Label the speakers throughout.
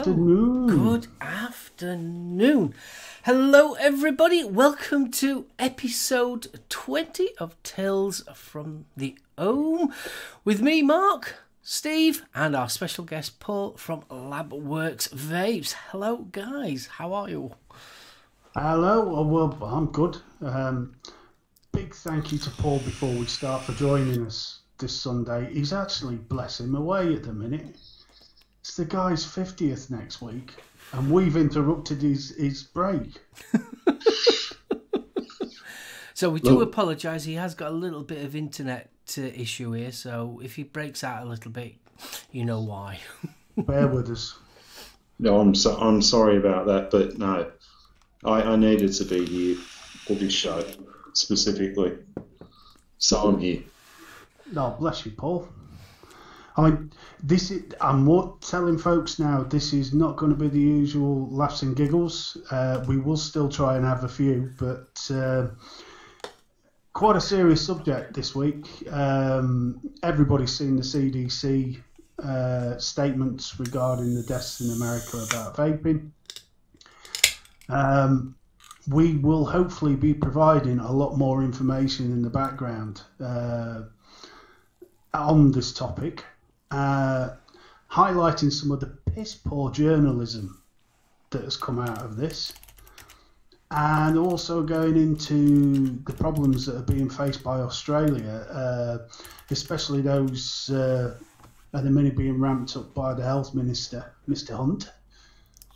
Speaker 1: Good afternoon.
Speaker 2: Good afternoon. Hello, everybody. Welcome to episode 20 of Tales from the Ohm with me, Mark, Steve, and our special guest, Paul from LabWorks Vapes. Hello, guys. How are you?
Speaker 1: Hello. Oh, well, I'm good. Um, big thank you to Paul before we start for joining us this Sunday. He's actually, bless him, away at the minute. It's the guy's 50th next week, and we've interrupted his, his break.
Speaker 2: So, we do
Speaker 3: Look.
Speaker 2: apologise. He has got a little bit of internet uh, issue here, so if he breaks out a little bit, you know why.
Speaker 1: Bear with us.
Speaker 3: No, I'm so, I'm sorry about that, but no, I, I needed to be here for this show specifically, so I'm here.
Speaker 1: No, bless you, Paul. I this is, I'm more telling folks now. This is not going to be the usual laughs and giggles. Uh, we will still try and have a few, but uh, quite a serious subject this week. Um, everybody's seen the CDC uh, statements regarding the deaths in America about vaping. Um, we will hopefully be providing a lot more information in the background. Uh, on this topic, uh, highlighting some of the piss poor journalism that has come out of this, and also going into the problems that are being faced by Australia, uh, especially those uh, at the minute being ramped up by the health minister, Mr. Hunt.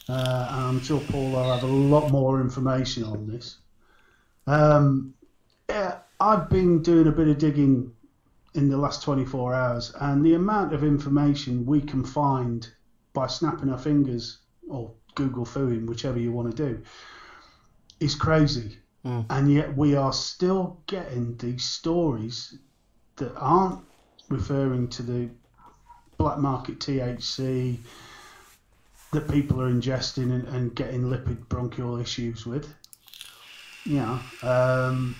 Speaker 1: Uh, I'm sure Paul will have a lot more information on this. Um, yeah, I've been doing a bit of digging in the last 24 hours, and the amount of information we can find by snapping our fingers or Google Fooing, whichever you want to do, is crazy.
Speaker 2: Mm.
Speaker 1: And yet we are still getting these stories that aren't referring to the black market THC that people are ingesting and, and getting lipid bronchial issues with. Yeah. Um,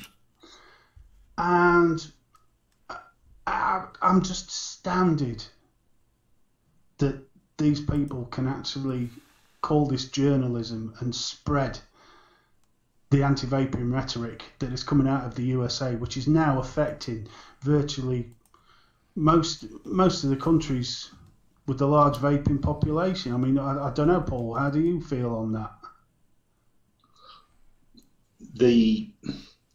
Speaker 1: and I, I'm just astounded that these people can actually call this journalism and spread the anti-vaping rhetoric that is coming out of the USA, which is now affecting virtually most most of the countries with the large vaping population. I mean, I, I don't know, Paul. How do you feel on that?
Speaker 3: The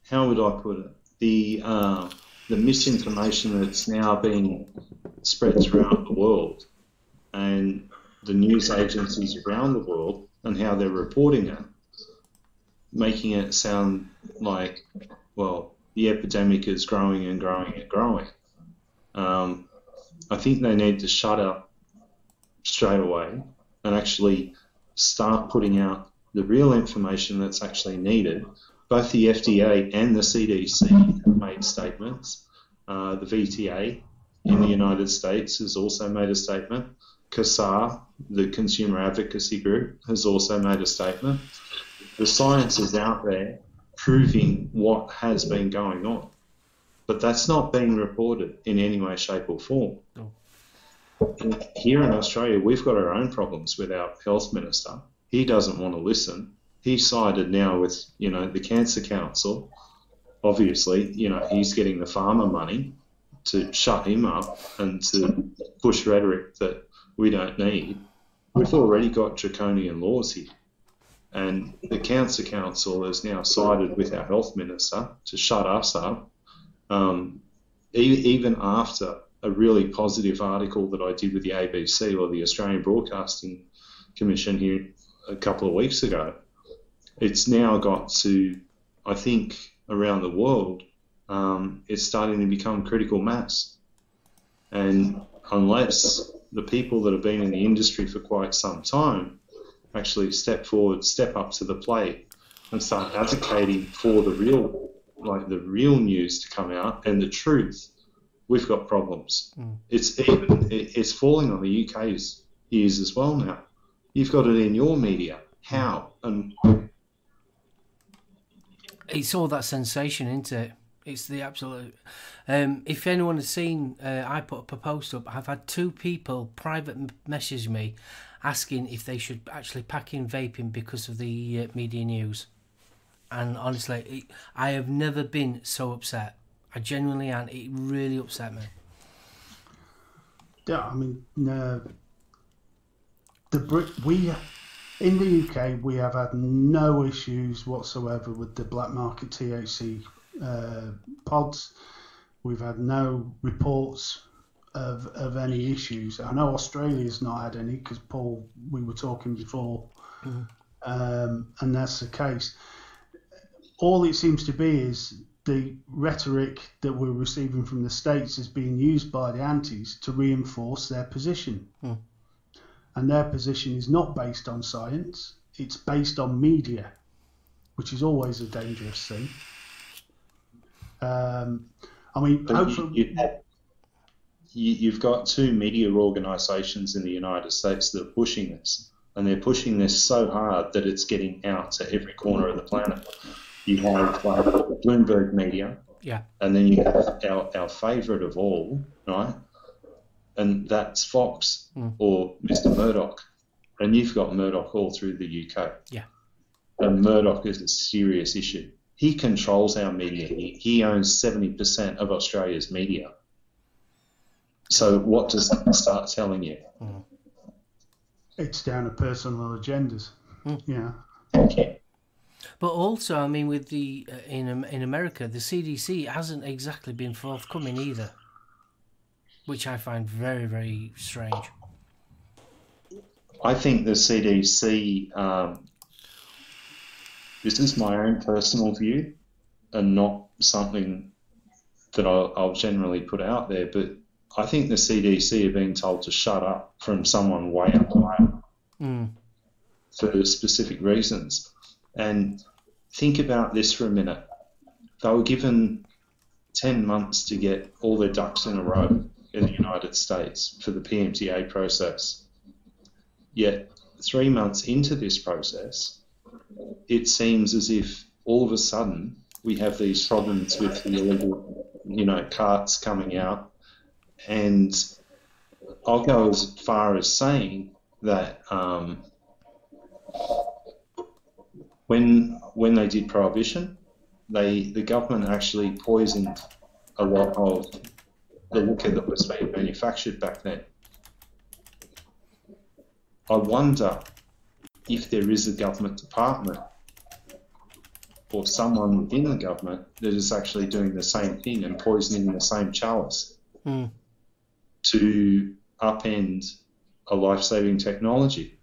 Speaker 3: how would I put it? The uh, the misinformation that's now being spread throughout the world, and the news agencies around the world, and how they're reporting it, making it sound like, well, the epidemic is growing and growing and growing. Um, I think they need to shut up straight away and actually start putting out the real information that's actually needed. Both the FDA and the CDC have made statements. Uh, the VTA in the United States has also made a statement. CASAA, the consumer advocacy group, has also made a statement. The science is out there proving what has been going on, but that's not being reported in any way, shape, or form. Here in Australia, we've got our own problems with our health minister. He doesn't want to listen. He's sided now with, you know, the Cancer Council. Obviously, you know, he's getting the pharma money to shut him up and to push rhetoric that we don't need. We've already got draconian laws here. And the Cancer Council has now sided with our health minister to shut us up, um, even after a really positive article that I did with the ABC or the Australian Broadcasting Commission here a couple of weeks ago. It's now got to, I think, around the world, um, it's starting to become critical mass. And unless the people that have been in the industry for quite some time actually step forward, step up to the plate, and start advocating for the real, like the real news to come out and the truth, we've got problems.
Speaker 2: Mm.
Speaker 3: It's even it's falling on the UK's ears as well now. You've got it in your media. How and
Speaker 2: It's all that sensation, isn't it? It's the absolute. Um, if anyone has seen, uh, I put up a post up. I've had two people private message me asking if they should actually pack in vaping because of the uh, media news. And honestly, it, I have never been so upset. I genuinely am. It really upset me.
Speaker 1: Yeah, I mean, uh, the Brit we in the UK we have had no issues whatsoever with the black market THC uh, pods. We've had no reports of of any issues. I know Australia's not had any because Paul, we were talking before, um, and that's the case. All it seems to be is the rhetoric that we're receiving from the states is being used by the antis to reinforce their position. And their position is not based on science, it's based on media, which is always a dangerous thing. Um, I mean,
Speaker 3: But you,
Speaker 1: hopefully,
Speaker 3: you, have- you, you've got two media organisations in the United States that are pushing this, and they're pushing this so hard that it's getting out to every corner of the planet. You have like, Bloomberg Media,
Speaker 2: Yeah.
Speaker 3: and then you have our, our favourite of all, right? And that's Fox hmm. or Mr. Murdoch. And you've got Murdoch all through the UK.
Speaker 2: Yeah.
Speaker 3: And Murdoch is a serious issue. He controls our media. He, he owns 70% of Australia's media. So what does that start telling you? Hmm.
Speaker 1: it's down to personal agendas. Hmm. Yeah. Okay.
Speaker 2: But also, I mean, with the uh, in Am- in America, the CDC hasn't exactly been forthcoming either, which I find very very strange.
Speaker 3: I think the CDC, um, this is my own personal view and not something that I'll, I'll generally put out there, but I think the CDC are being told to shut up from someone way up higher
Speaker 2: Mm.
Speaker 3: for specific reasons. And think about this for a minute. They were given 10 months to get all their ducks in a row in the United States for the PMTA process. Yet, three months into this process, it seems as if all of a sudden we have these problems with the illegal, you know, carts coming out. And I'll go as far as saying that um, when when they did prohibition, they the government actually poisoned a lot of the liquor that was being manufactured back then. I wonder if there is a government department or someone within the government that is actually doing the same thing and poisoning the same chalice
Speaker 2: Mm.
Speaker 3: to upend a life-saving technology.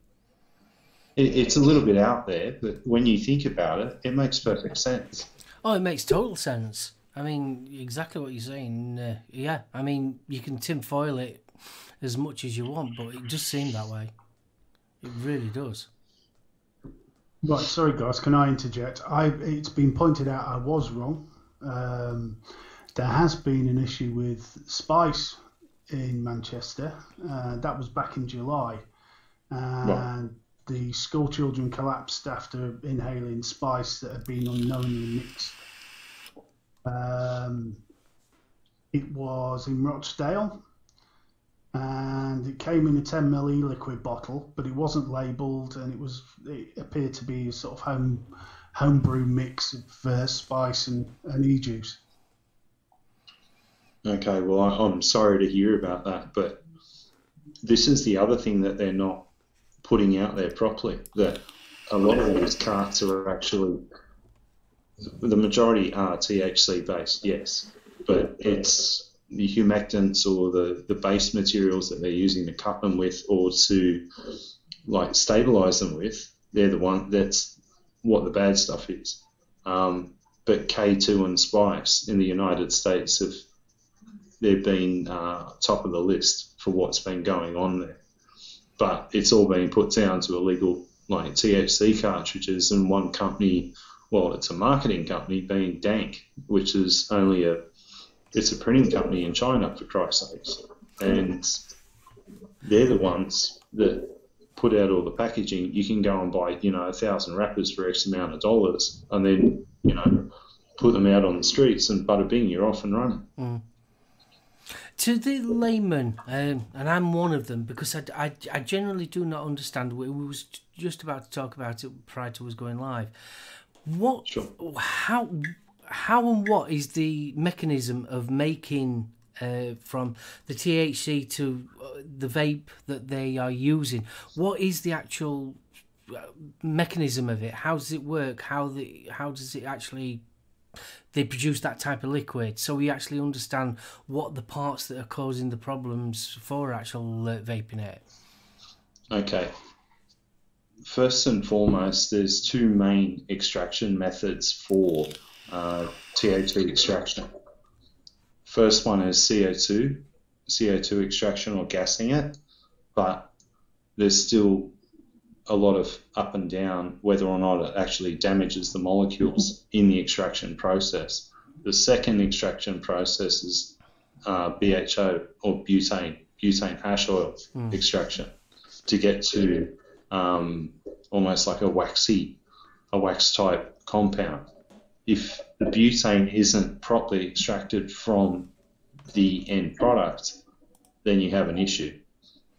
Speaker 3: It, it's a little bit out there, but when you think about it, it makes perfect sense.
Speaker 2: Oh, it makes total sense. I mean, exactly what you're saying. Uh, yeah, I mean, you can tinfoil it as much as you want, but it does seem that way. It really does.
Speaker 1: Right, sorry guys, can I interject? I it's been pointed out I was wrong. Um, there has been an issue with spice in Manchester. Uh, that was back in July, and the school children collapsed after inhaling spice that had been unknowingly mixed. Um, it was in Rochdale, and it came in a 10 ml e-liquid bottle, but it wasn't labelled, and it was it appeared to be a sort of home homebrew mix of uh, spice and, and e-juice.
Speaker 3: Okay, well, I, I'm sorry to hear about that, but this is the other thing that they're not putting out there properly. That a lot of these carts are actually, the majority are THC based, yes, but it's the humectants or the, the base materials that they're using to cut them with or to like stabilize them with. They're the one that's what the bad stuff is. Um, but K2 and Spice in the United States have they've been uh, top of the list for what's been going on there. But it's all been put down to illegal like THC cartridges and one company, well, it's a marketing company being Dank, which is only a it's a printing company in China for Christ's sakes, and they're the ones that put out all the packaging. You can go and buy you know a thousand wrappers for X amount of dollars, and then you know put them out on the streets, and bada bing, you're off and running.
Speaker 2: To the layman, um, and I'm one of them because I, I, I generally do not understand. We, we was just about to talk about it prior to us going live. What,
Speaker 3: Sure.
Speaker 2: how, how and what is the mechanism of making uh, from the THC to uh, the vape that they are using? What is the actual uh, mechanism of it? How does it work? How the how does it actually they produce that type of liquid so we actually understand what the parts that are causing the problems for actual uh, vaping it.
Speaker 3: Okay. First and foremost, there's two main extraction methods for uh, THC extraction. First one is CO2, CO2 extraction or gassing it, but there's still a lot of up and down whether or not it actually damages the molecules in the extraction process. The second extraction process is uh, BHO or butane, butane hash oil extraction to get to um, almost like a waxy, a wax type compound. If the butane isn't properly extracted from the end product, then you have an issue.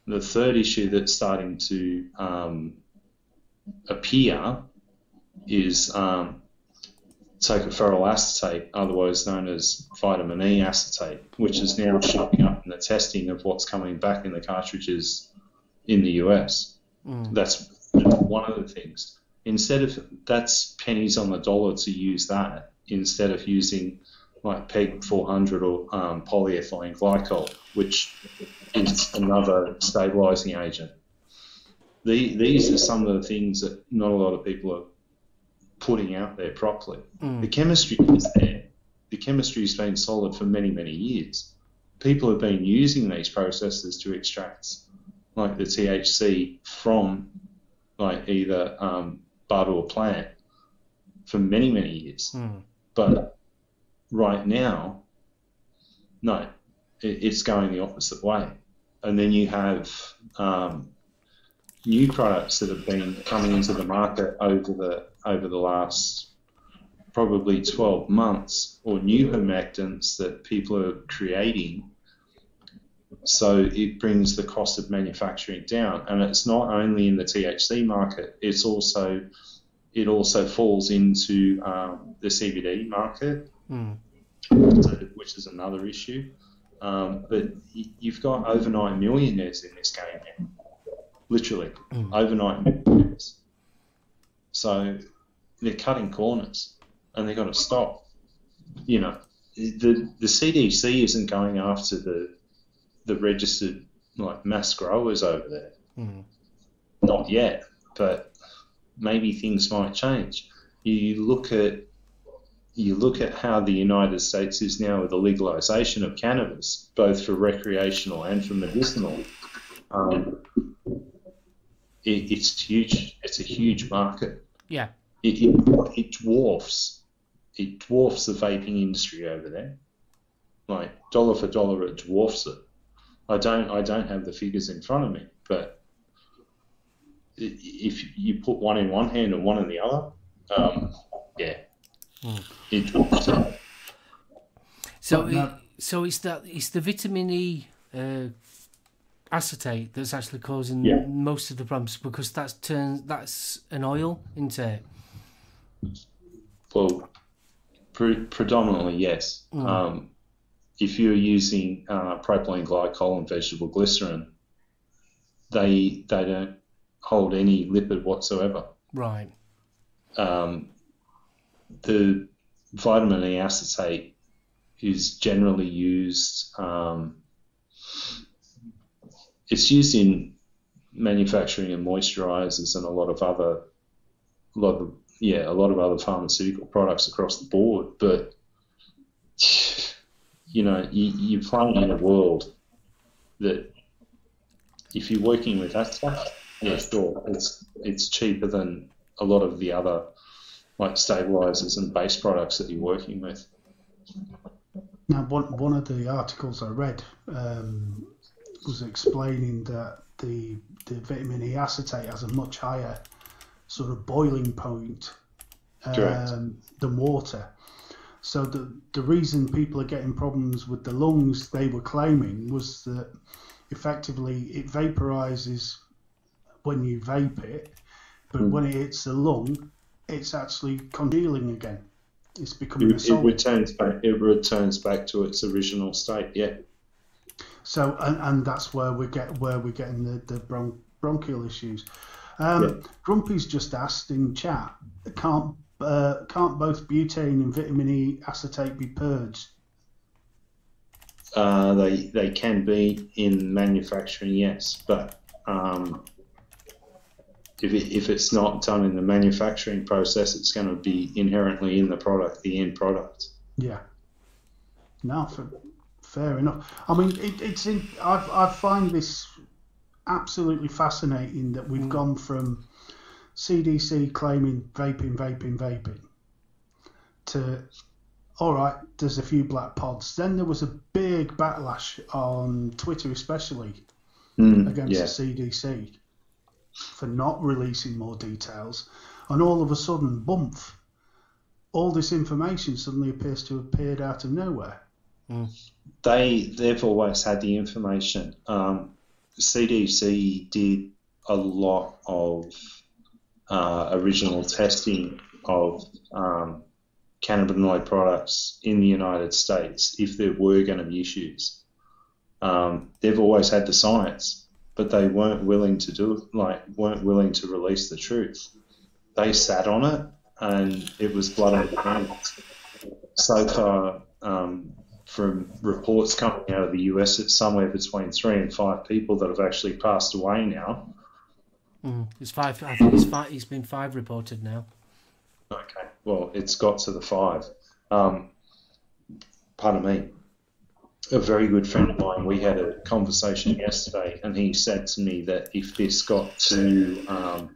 Speaker 3: The third issue that's starting to um, appear is um, tocopherol acetate, otherwise known as vitamin E acetate, which is now showing up in the testing of what's coming back in the cartridges in the US. That's one of the things. Instead of that's pennies on the dollar to use that instead of using like PEG 400 or um, polyethylene glycol, which is another stabilizing agent. The, these are some of the things that not a lot of people are putting out there properly. The chemistry is there. The chemistry has been solid for many, many years. People have been using these processes to extract like the THC from like either um, bud or plant for many, many years. But right now, no, it, it's going the opposite way. And then you have um, new products that have been coming into the market over the over the last probably 12 months, or new humectants that people are creating. So it brings the cost of manufacturing down, and it's not only in the THC market; it's also it also falls into um, the CBD market, so- which is another issue. Um, but you've got overnight millionaires in this game now, literally overnight millionaires. So they're cutting corners, and they've got to stop. You know, the the CDC isn't going after the the registered like mass growers over there. Not yet, but maybe things might change. You look at you look at how the United States is now with the legalization of cannabis, both for recreational and for medicinal. Um, it, it's huge. It's a huge market.
Speaker 2: Yeah.
Speaker 3: It, it, it dwarfs it dwarfs the vaping industry over there. Like dollar for dollar, it dwarfs it. I don't I don't have the figures in front of me, but if you put one in one hand and one in the other, um, yeah, it dwarfs it.
Speaker 2: So,
Speaker 1: But no-
Speaker 2: it, so it's that it's the vitamin E uh, acetate that's actually causing
Speaker 3: Yeah.
Speaker 2: most of the problems because that's turns that's an oil, isn't it?
Speaker 3: Well, pre- predominantly yes. Um, if you're using uh, propylene glycol and vegetable glycerin, they they don't hold any lipid whatsoever.
Speaker 2: Right.
Speaker 3: Um, the vitamin E acetate is generally used. Um, it's used in manufacturing and moisturizers and a lot of other, a lot of yeah, a lot of other pharmaceutical products across the board. But you know, you, you're playing in a world that if you're working with that stuff, yeah, sure, it's it's cheaper than a lot of the other like stabilizers and base products that you're working with.
Speaker 1: Now, one, one of the articles I read um, was explaining that the, the vitamin E acetate has a much higher sort of boiling point um, than water. So the the reason people are getting problems with the lungs they were claiming was that effectively it vaporizes when you vape it, but
Speaker 3: Mm.
Speaker 1: when it hits the lung, it's actually congealing again. It's becoming a
Speaker 3: It, it returns back. It returns back to its original state. Yeah.
Speaker 1: So and, and that's where we get where we're getting the the bron- bronchial issues. Um,
Speaker 3: Yeah.
Speaker 1: Grumpy's just asked in chat, can't uh, can't both butane and vitamin E acetate be purged?
Speaker 3: Uh, they they can be in manufacturing, yes, but um, if it, if it's not done in the manufacturing process, it's going to be inherently in the product, the end product.
Speaker 1: Yeah. No, for, fair enough. I mean, it, it's in, I I find this absolutely fascinating that we've gone from CDC claiming vaping, vaping, vaping to all right, there's a few black pods. Then there was a big backlash on Twitter, especially
Speaker 3: Mm,
Speaker 1: against
Speaker 3: yeah.
Speaker 1: the CDC for not releasing more details, and all of a sudden, bump, all this information suddenly appears to have appeared out of nowhere.
Speaker 3: they they've always had the information. Um, CDC did a lot of uh, original testing of um, cannabinoid products in the United States if there were going to be issues. Um, they've always had the science, but they weren't willing to do it. Like weren't willing to release the truth. They sat on it, and it was blood on the hands. So far, um, from reports coming out of the US, it's somewhere between three and five people that have actually passed away now.
Speaker 2: Mm. It's five. I think it's five. It's been five reported now.
Speaker 3: Okay, well, it's got to the five. Um, pardon me. A very good friend of mine, we had a conversation yesterday, and he said to me that if this got to, um,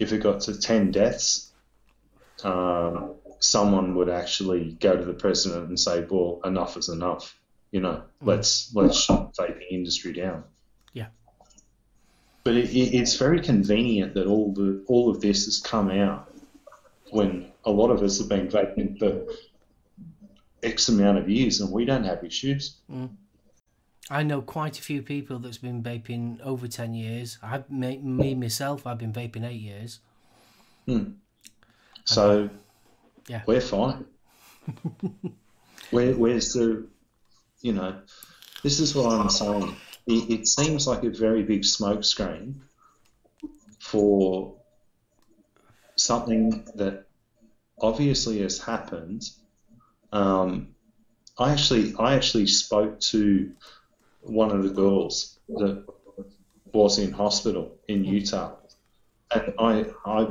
Speaker 3: if it got to 10 deaths, um, someone would actually go to the president and say, well, enough is enough. You know, let's, let's shut the vaping industry down. But it, it, it's very convenient that all the all of this has come out when a lot of us have been vaping for X amount of years and we don't have issues. Mm.
Speaker 2: I know quite a few people that's been vaping over ten years. I, me, me myself, I've been vaping eight years. Hmm.
Speaker 3: So
Speaker 2: Yeah.
Speaker 3: we're fine. Where, where's the, you know, this is what I'm saying. It, it seems like a very big smokescreen for something that obviously has happened. Um, I actually, I actually spoke to one of the girls that was in hospital in Utah, and I, I,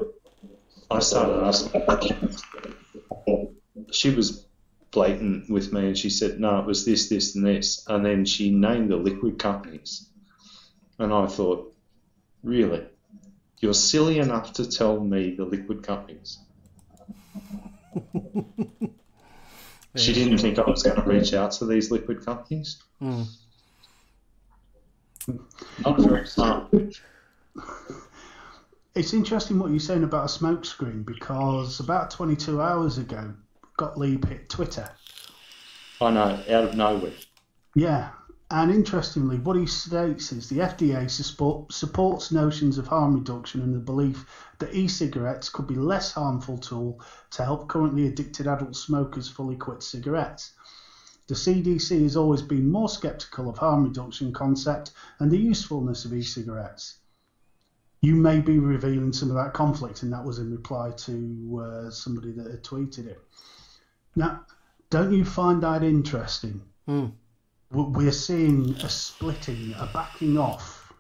Speaker 3: I started asking. She was blatant with me, and she said, "No, it was this, this, and this," and then she named the liquid companies, and I thought, really, you're silly enough to tell me the liquid companies. She didn't think I was going to reach out to these liquid companies.
Speaker 2: Mm.
Speaker 3: Not very smart.
Speaker 1: It's interesting what you're saying about a smoke screen because about 22 hours ago, Gottlieb hit Twitter.
Speaker 3: I know, out of nowhere.
Speaker 1: Yeah, and interestingly, what he states is the FDA support, supports notions of harm reduction and the belief that e-cigarettes could be less harmful tool to help currently addicted adult smokers fully quit cigarettes. The CDC has always been more skeptical of harm reduction concept and the usefulness of e-cigarettes. You may be revealing some of that conflict, and that was in reply to uh, somebody that had tweeted it. Now, don't you find that interesting?
Speaker 2: Mm.
Speaker 1: we're seeing a splitting, a backing off.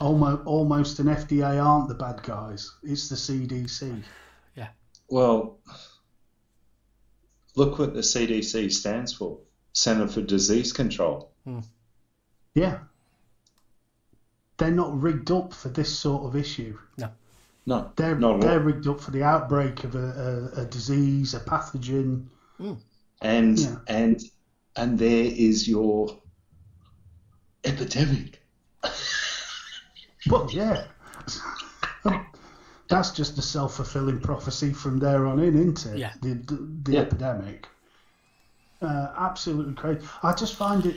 Speaker 1: Almost, almost an FDA aren't the bad guys. It's the CDC. Yeah.
Speaker 3: Well, look what the CDC stands for Center for Disease Control.
Speaker 1: Yeah. They're not rigged up for this sort of issue.
Speaker 3: No,
Speaker 1: They're
Speaker 3: not
Speaker 1: they're
Speaker 3: all.
Speaker 1: rigged up for the outbreak of a, a, a disease, a pathogen.
Speaker 3: And,
Speaker 1: Yeah.
Speaker 3: and, and there is your epidemic.
Speaker 1: Well, yeah. that's just a self fulfilling prophecy from there on in, isn't it?
Speaker 2: Yeah.
Speaker 1: The the, the
Speaker 3: Yeah.
Speaker 1: epidemic. Uh, absolutely crazy. I just find it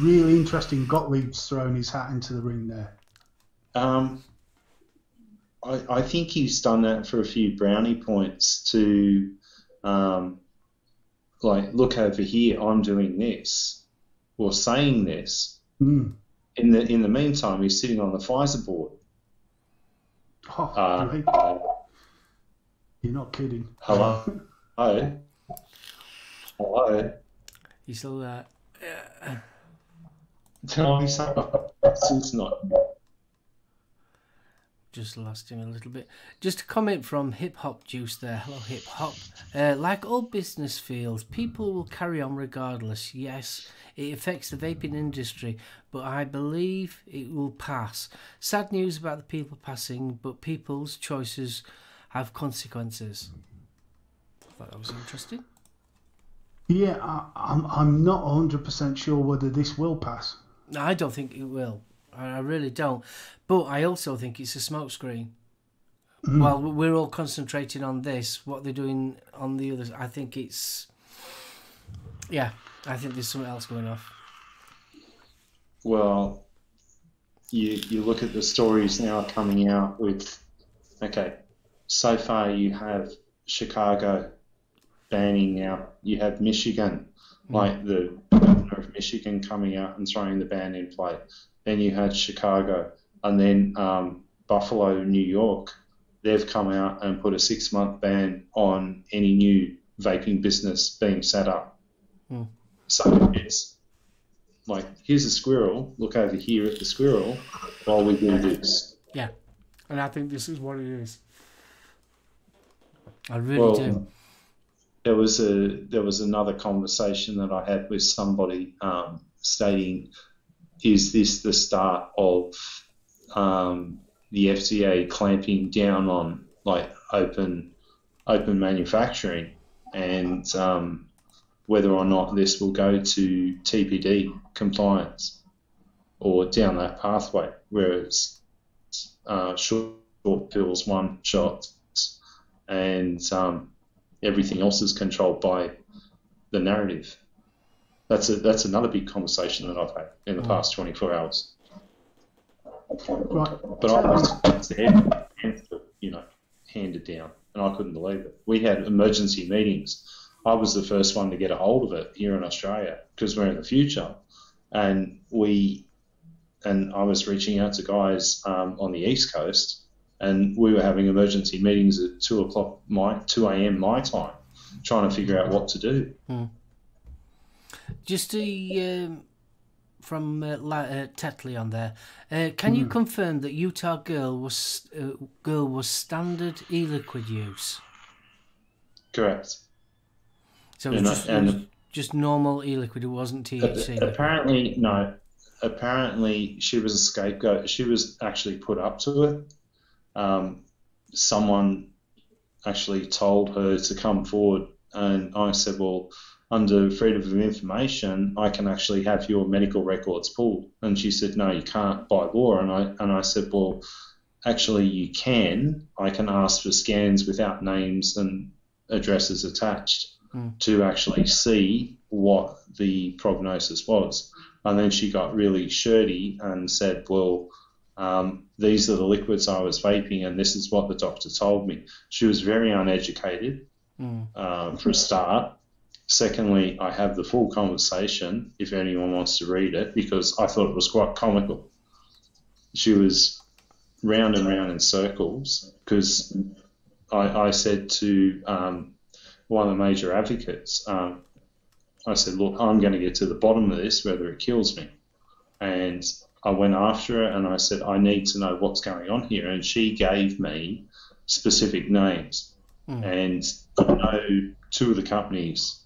Speaker 1: really interesting. Gottlieb's thrown his hat into the ring there.
Speaker 3: Um, I, I think he's done that for a few brownie points to, um, like, look over here, I'm doing this, or saying this.
Speaker 1: Mm.
Speaker 3: In the in the meantime, he's sitting on the Pfizer board.
Speaker 1: Oh,
Speaker 3: Uh,
Speaker 1: great. You're not kidding.
Speaker 3: hello, hello, hello.
Speaker 2: You still there?
Speaker 3: Tell me something. It's not.
Speaker 2: Just lost him a little bit. Just a comment from Hip Hop Juice there. Hello, Hip Hop. Uh, like all business fields, people will carry on regardless. Yes, it affects the vaping industry, but I believe it will pass. Sad news about the people passing, but people's choices have consequences. I thought that was interesting.
Speaker 1: Yeah, I, I'm, I'm not 100% sure whether this will pass.
Speaker 2: No, I don't think it will. I really don't. But I also think it's a smokescreen. Hmm. While we're all concentrating on this, what they're doing on the others, I think it's. Yeah, I think there's something else going off.
Speaker 3: Well, you you look at the stories now coming out with, okay, so far you have Chicago banning now. You have Michigan, hmm. like the governor of Michigan coming out and throwing the ban in play. Then you had Chicago, and then um, Buffalo, New York. They've come out and put a six month ban on any new vaping business being set up.
Speaker 2: Hmm.
Speaker 3: So it's like here's a squirrel. Look over here at the squirrel while we do this.
Speaker 2: Yeah, and I think this is what it is. I really
Speaker 3: Well,
Speaker 2: do.
Speaker 3: there was a there was another conversation that I had with somebody um, stating, is this the start of um, the FDA clamping down on like open open manufacturing and um, whether or not this will go to TPD compliance or down that pathway where it's uh, short, short pills, one shot, and um, everything else is controlled by the narrative. That's a, that's another big conversation that I've had in the past 24 hours.
Speaker 1: Right.
Speaker 3: But I was there, and, you know, handed down, and I couldn't believe it. We had emergency meetings. I was the first one to get a hold of it here in Australia because we're in the future, and we and I was reaching out to guys um, on the east coast, and we were having emergency meetings at two o'clock my two a.m. my time, trying to figure out what to do.
Speaker 2: Just a, um, from uh, La- uh, Tetley on there. Uh, can you confirm that Utah Girl was uh, girl was standard e-liquid use?
Speaker 3: Correct.
Speaker 2: So it was just, was just normal e-liquid. It wasn't THC.
Speaker 3: Apparently, no. Apparently, she was a scapegoat. She was actually put up to it. Um, someone actually told her to come forward, and I said, "Well, under freedom of information, I can actually have your medical records pulled." And she said, "No, you can't by law." And I and I said, "Well, actually, you can. I can ask for scans without names and addresses attached." to actually see what the prognosis was. And then she got really shirty and said, Well, um, these are the liquids I was vaping, and this is what the doctor told me. She was very uneducated, um, for a start. Secondly, I have the full conversation if anyone wants to read it because I thought it was quite comical. She was round and round in circles because I, I said to um, one of the major advocates, um, I said, Look, I'm going to get to the bottom of this, whether it kills me. And I went after her and I said, I need to know what's going on here. And she gave me specific names. And I know two of the companies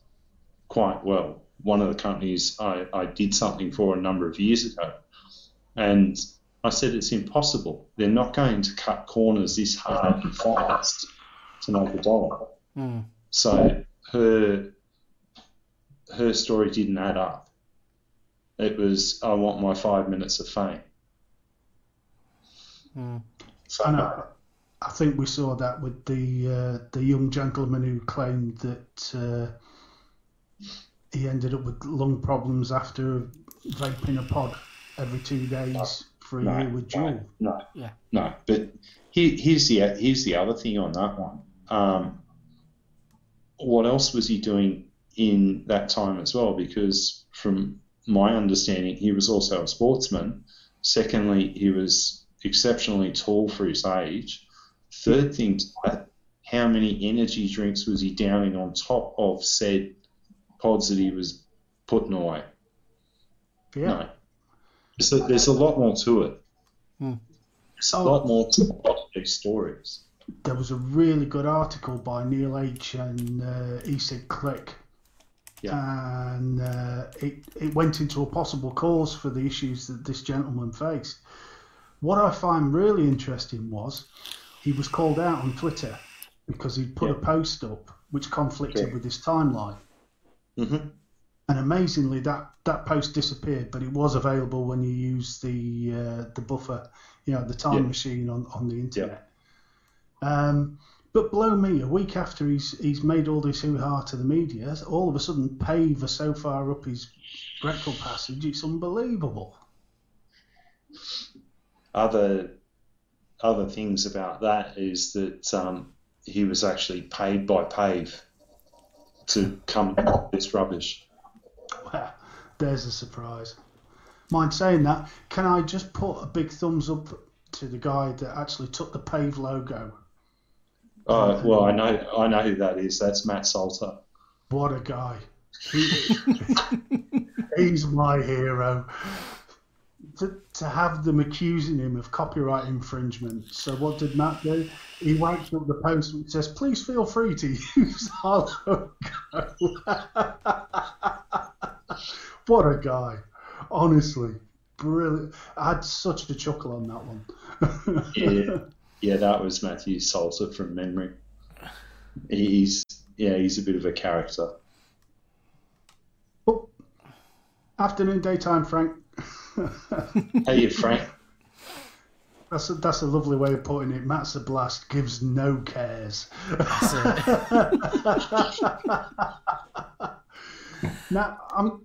Speaker 3: quite well. One of the companies I, I did something for a number of years ago. And I said, It's impossible. They're not going to cut corners this hard and fast to make a dollar. So her her story didn't add up. It was I want my five minutes of fame. So
Speaker 1: And I, I think we saw that with the uh, the young gentleman who claimed that uh, he ended up with lung problems after vaping a pod every two days for a year with Juul.
Speaker 3: No,
Speaker 2: Yeah.
Speaker 3: no. But here, here's the here's the other thing on that one. Um, what else was he doing in that time as well? Because from my understanding, he was also a sportsman. Secondly, he was exceptionally tall for his age. Third thing, to that, how many energy drinks was he downing on top of said pods that he was putting away?
Speaker 1: Yeah.
Speaker 3: No. There's a, there's a lot more to it.
Speaker 2: Hmm.
Speaker 3: There's a lot more to a lot of these stories.
Speaker 1: There was a really good article by Neil H. and uh, Ecigclick. And uh, it, it went into a possible cause for the issues that this gentleman faced. What I find really interesting was he was called out on Twitter because he'd put a post up which conflicted
Speaker 3: Sure.
Speaker 1: with his timeline.
Speaker 3: Hmm
Speaker 1: And amazingly, that, that post disappeared, but it was available when you use the uh, the buffer, you know, the time
Speaker 3: Yeah.
Speaker 1: machine on, on the internet. Um, but blow me, a week after he's he's made all this hoo ha to the media, all of a sudden PAVe are so far up his rectal passage, it's unbelievable.
Speaker 3: Other other things about that is that um, he was actually paid by PAVe to come up this rubbish.
Speaker 1: Well, there's a surprise. Mind saying that, can I just put a big thumbs up to the guy that actually took the PAVe logo?
Speaker 3: Oh well, I know I know who that is. That's Matt Salter.
Speaker 1: What a guy. He, he's my hero. To, to have them accusing him of copyright infringement. So what did Matt do? He wiped up the post and says, please feel free to use our logo. what a guy. Honestly. Brilliant. I had such a chuckle on that one.
Speaker 3: Yeah, yeah, that was Matthew Salter from memory. He's yeah, he's a bit of a character.
Speaker 1: Oh, afternoon, daytime, Frank.
Speaker 3: Hey, Frank.
Speaker 1: That's a, that's a lovely way of putting it. Matt's a blast, gives no cares.
Speaker 2: That's it.
Speaker 1: Now, I'm,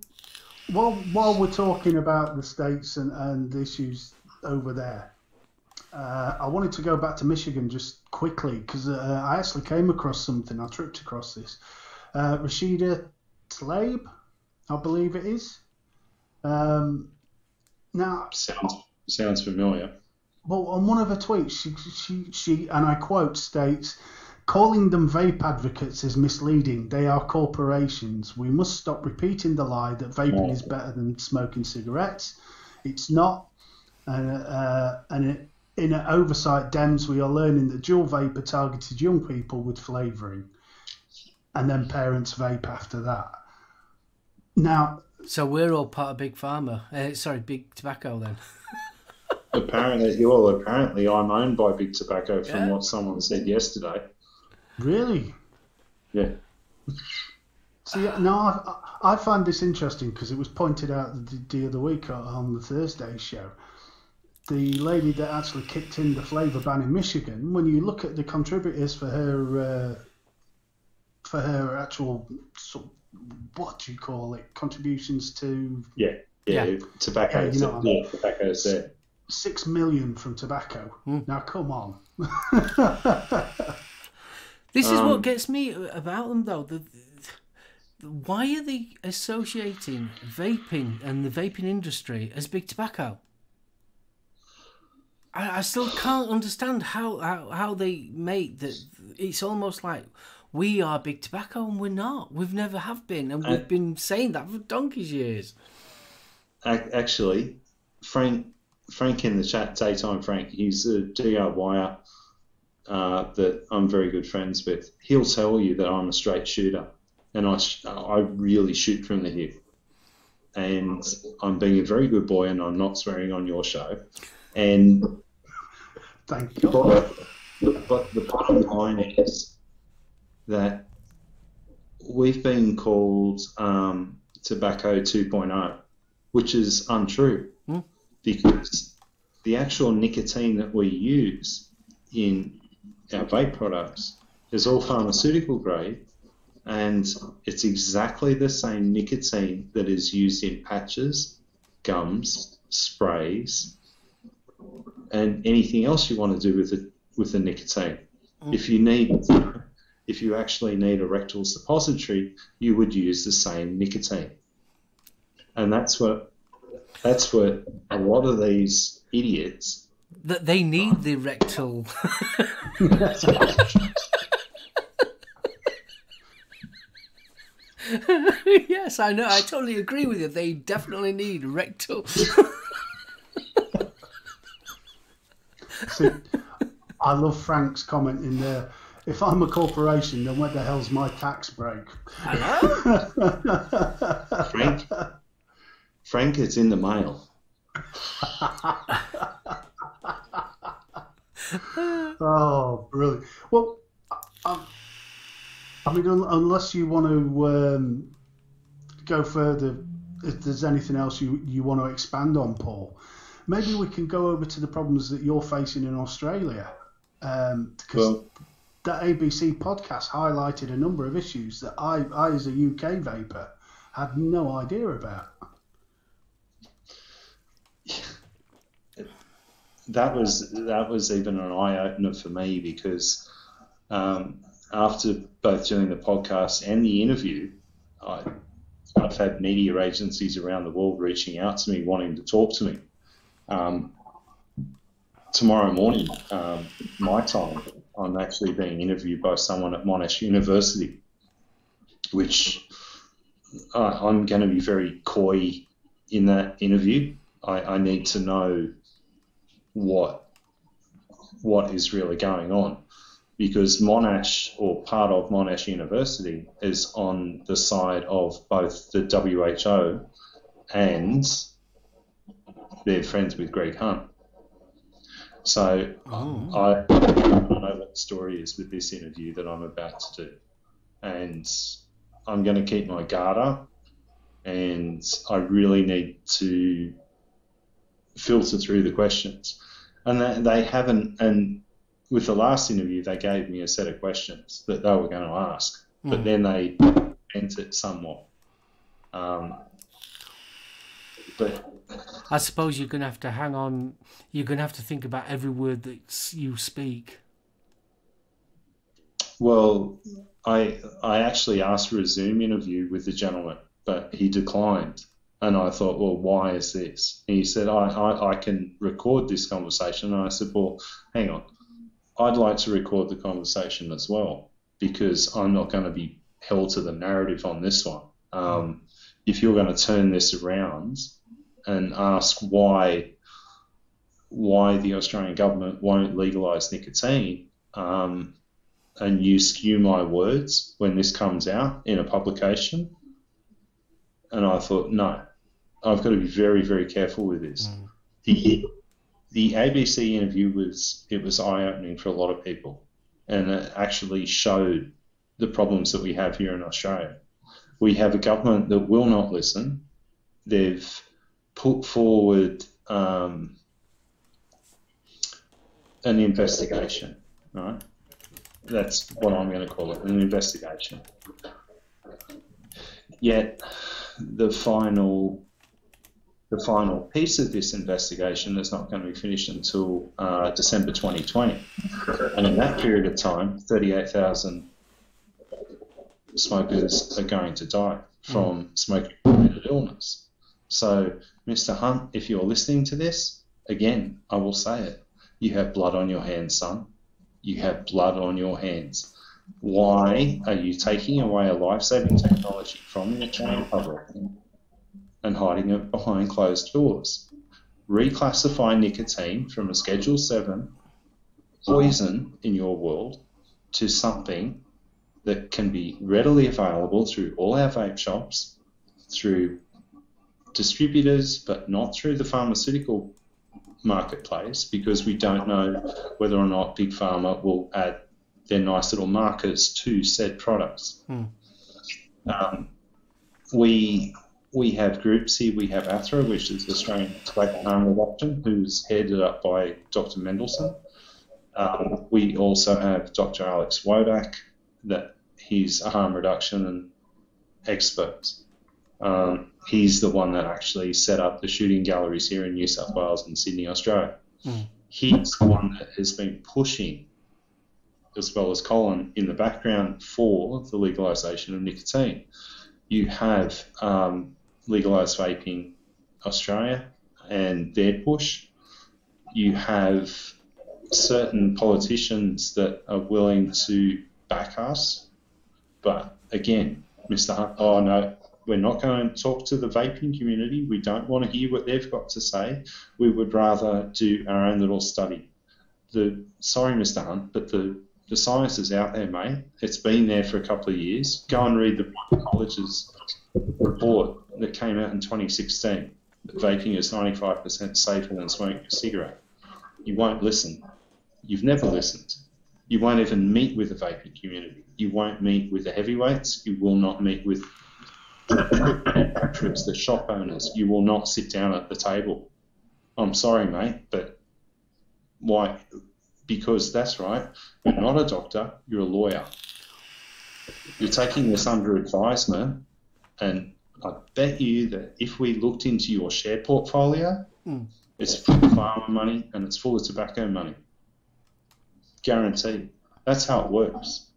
Speaker 1: while while we're talking about the states and, and issues over there, uh, I wanted to go back to Michigan just quickly because uh, I actually came across something. I tripped across this. Uh, Rashida Tlaib, I believe it is. Um, now,
Speaker 3: Sounds sounds familiar.
Speaker 1: well, on one of her tweets, she, she, she, and I quote, states, calling them vape advocates is misleading. They are corporations. We must stop repeating the lie that vaping is better than smoking cigarettes. It's not. And, uh, and it, in an oversight Dems, we are learning that Juul vapor targeted young people with flavouring. And then parents vape after that. Now,
Speaker 2: so we're all part of Big Pharma. Uh, sorry, Big Tobacco then.
Speaker 3: Apparently, well, apparently, I'm owned by Big Tobacco from
Speaker 2: Yeah.
Speaker 3: what someone said yesterday.
Speaker 1: really?
Speaker 3: Yeah.
Speaker 1: See, no, I, I find this interesting because it was pointed out the, the other week on the Thursday show. The lady that actually kicked in the flavour ban in Michigan, when you look at the contributors for her uh, for her actual sort of- what do you call it contributions to
Speaker 3: Yeah, yeah,
Speaker 2: Yeah.
Speaker 3: tobacco.
Speaker 1: Yeah, you know what I
Speaker 3: yeah, tobacco there.
Speaker 1: six million from tobacco.
Speaker 2: Hmm.
Speaker 1: Now come on,
Speaker 2: This is
Speaker 3: Um,
Speaker 2: what gets me about them, though. The, the, why are they associating vaping and the vaping industry as big tobacco? I, I still can't understand how, how, how they make that. It's almost like we are big tobacco and we're not. We've never have been, and we've
Speaker 3: I-
Speaker 2: been saying that for donkey's years.
Speaker 3: Ac- Actually, Frank, Frank in the chat, daytime Frank, he's a DIYer uh, that I'm very good friends with. He'll tell you that I'm a straight shooter, and I, sh- I really shoot from the hip. And I'm being a very good boy, and I'm not swearing on your show. And
Speaker 1: thank you.
Speaker 3: But, but the bottom line is that we've been called um, tobacco 2.0, which is untrue. Because the actual nicotine that we use in our vape products is all pharmaceutical grade, and it's exactly the same nicotine that is used in patches, gums, sprays, and anything else you want to do with it with the nicotine. If you need, if you actually need a rectal suppository, you would use the same nicotine, and that's what that's what a lot of these idiots
Speaker 2: That they need the rectal. yes, I know. I totally agree with you. They definitely need rectal.
Speaker 1: See, I love Frank's comment in there. If I'm a corporation, then where the hell's my tax break? Hello?
Speaker 3: Frank, Frank, it's in the mail.
Speaker 1: Oh, brilliant. Well, I, I, I mean, un, unless you want to um, go further, if there's anything else you, you want to expand on, Paul, maybe we can go over to the problems that you're facing in Australia. Um, because
Speaker 3: Well,
Speaker 1: that ABC podcast highlighted a number of issues that I, I as a UK vaper, had no idea about.
Speaker 3: that was that was even an eye opener for me because um, after both doing the podcast and the interview, I, I've had media agencies around the world reaching out to me wanting to talk to me. Um, tomorrow morning, um, my time, I'm actually being interviewed by someone at Monash University, which uh, I'm going to be very coy in that interview. I, I need to know what what is really going on because Monash or part of Monash University is on the side of both the WHO and they're friends with Greg Hunt. So
Speaker 2: Oh.
Speaker 3: I, I don't know what the story is with this interview that I'm about to do. And I'm going to keep my guard up and I really need to filter through the questions. And they, they haven't, and with the last interview, they gave me a set of questions that they were going to ask, but
Speaker 2: Mm.
Speaker 3: then they bent it somewhat. Um, but
Speaker 2: I suppose you're going to have to hang on. You're going to have to think about every word that you speak.
Speaker 3: Well, I I actually asked for a Zoom interview with the gentleman, but he declined. And I thought, well, why is this? And he said, I, I, I can record this conversation. And I said, well, hang on. I'd like to record the conversation as well because I'm not going to be held to the narrative on this one. Um, if you're going to turn this around and ask why why the Australian government won't legalise nicotine, um, and you skew my words when this comes out in a publication. And I thought, no, I've got to be very, very careful with this. The the ABC interview was it was eye opening for a lot of people, and it actually showed the problems that we have here in Australia. We have a government that will not listen. They've put forward um, an investigation, right? That's what I'm going to call it, an investigation. Yet, the final, the final piece of this investigation is not going to be finished until uh, December 2020, and in that period of time, 38,000 smokers are going to die from smoking-related illness. So, Mr. Hunt, if you're listening to this, again, I will say it: you have blood on your hands, son you have blood on your hands. Why are you taking away a life saving technology from the Australian public and hiding it behind closed doors? Reclassify nicotine from a Schedule 7 poison in your world to something that can be readily available through all our vape shops, through distributors, but not through the pharmaceutical marketplace because we don't know whether or not Big Pharma will add their nice little markers to said products.
Speaker 2: Hmm.
Speaker 3: Um, we we have groups here. We have ATHRA, which is the Australian Tobacco Harm Reduction, who's headed up by Dr. Mendelsohn. Um, we also have Dr. Alex Wodak, that he's a harm reduction and expert. Um, he's the one that actually set up the shooting galleries here in New South Wales and Sydney, Australia.
Speaker 2: Mm.
Speaker 3: He's the one that has been pushing, as well as Colin, in the background for the legalisation of nicotine. You have um, legalised vaping Australia and their push. You have certain politicians that are willing to back us. But again, Mr. Hunt, oh no, we're not going to talk to the vaping community. We don't want to hear what they've got to say. We would rather do our own little study. The sorry, Mr. Hunt, but the the science is out there, mate. It's been there for a couple of years. Go and read the college's report that came out in 2016 that vaping is 95% safer than smoking a cigarette. You won't listen. You've never listened. You won't even meet with the vaping community. You won't meet with the heavyweights. You will not meet with manufacturers, the shop owners. You will not sit down at the table. I'm sorry, mate, but why? Because that's right. You're not a doctor. You're a lawyer. You're taking this under advisement, and I bet you that if we looked into your share portfolio,
Speaker 2: Mm.
Speaker 3: it's full of pharma money and it's full of tobacco money. Guaranteed. That's how it works.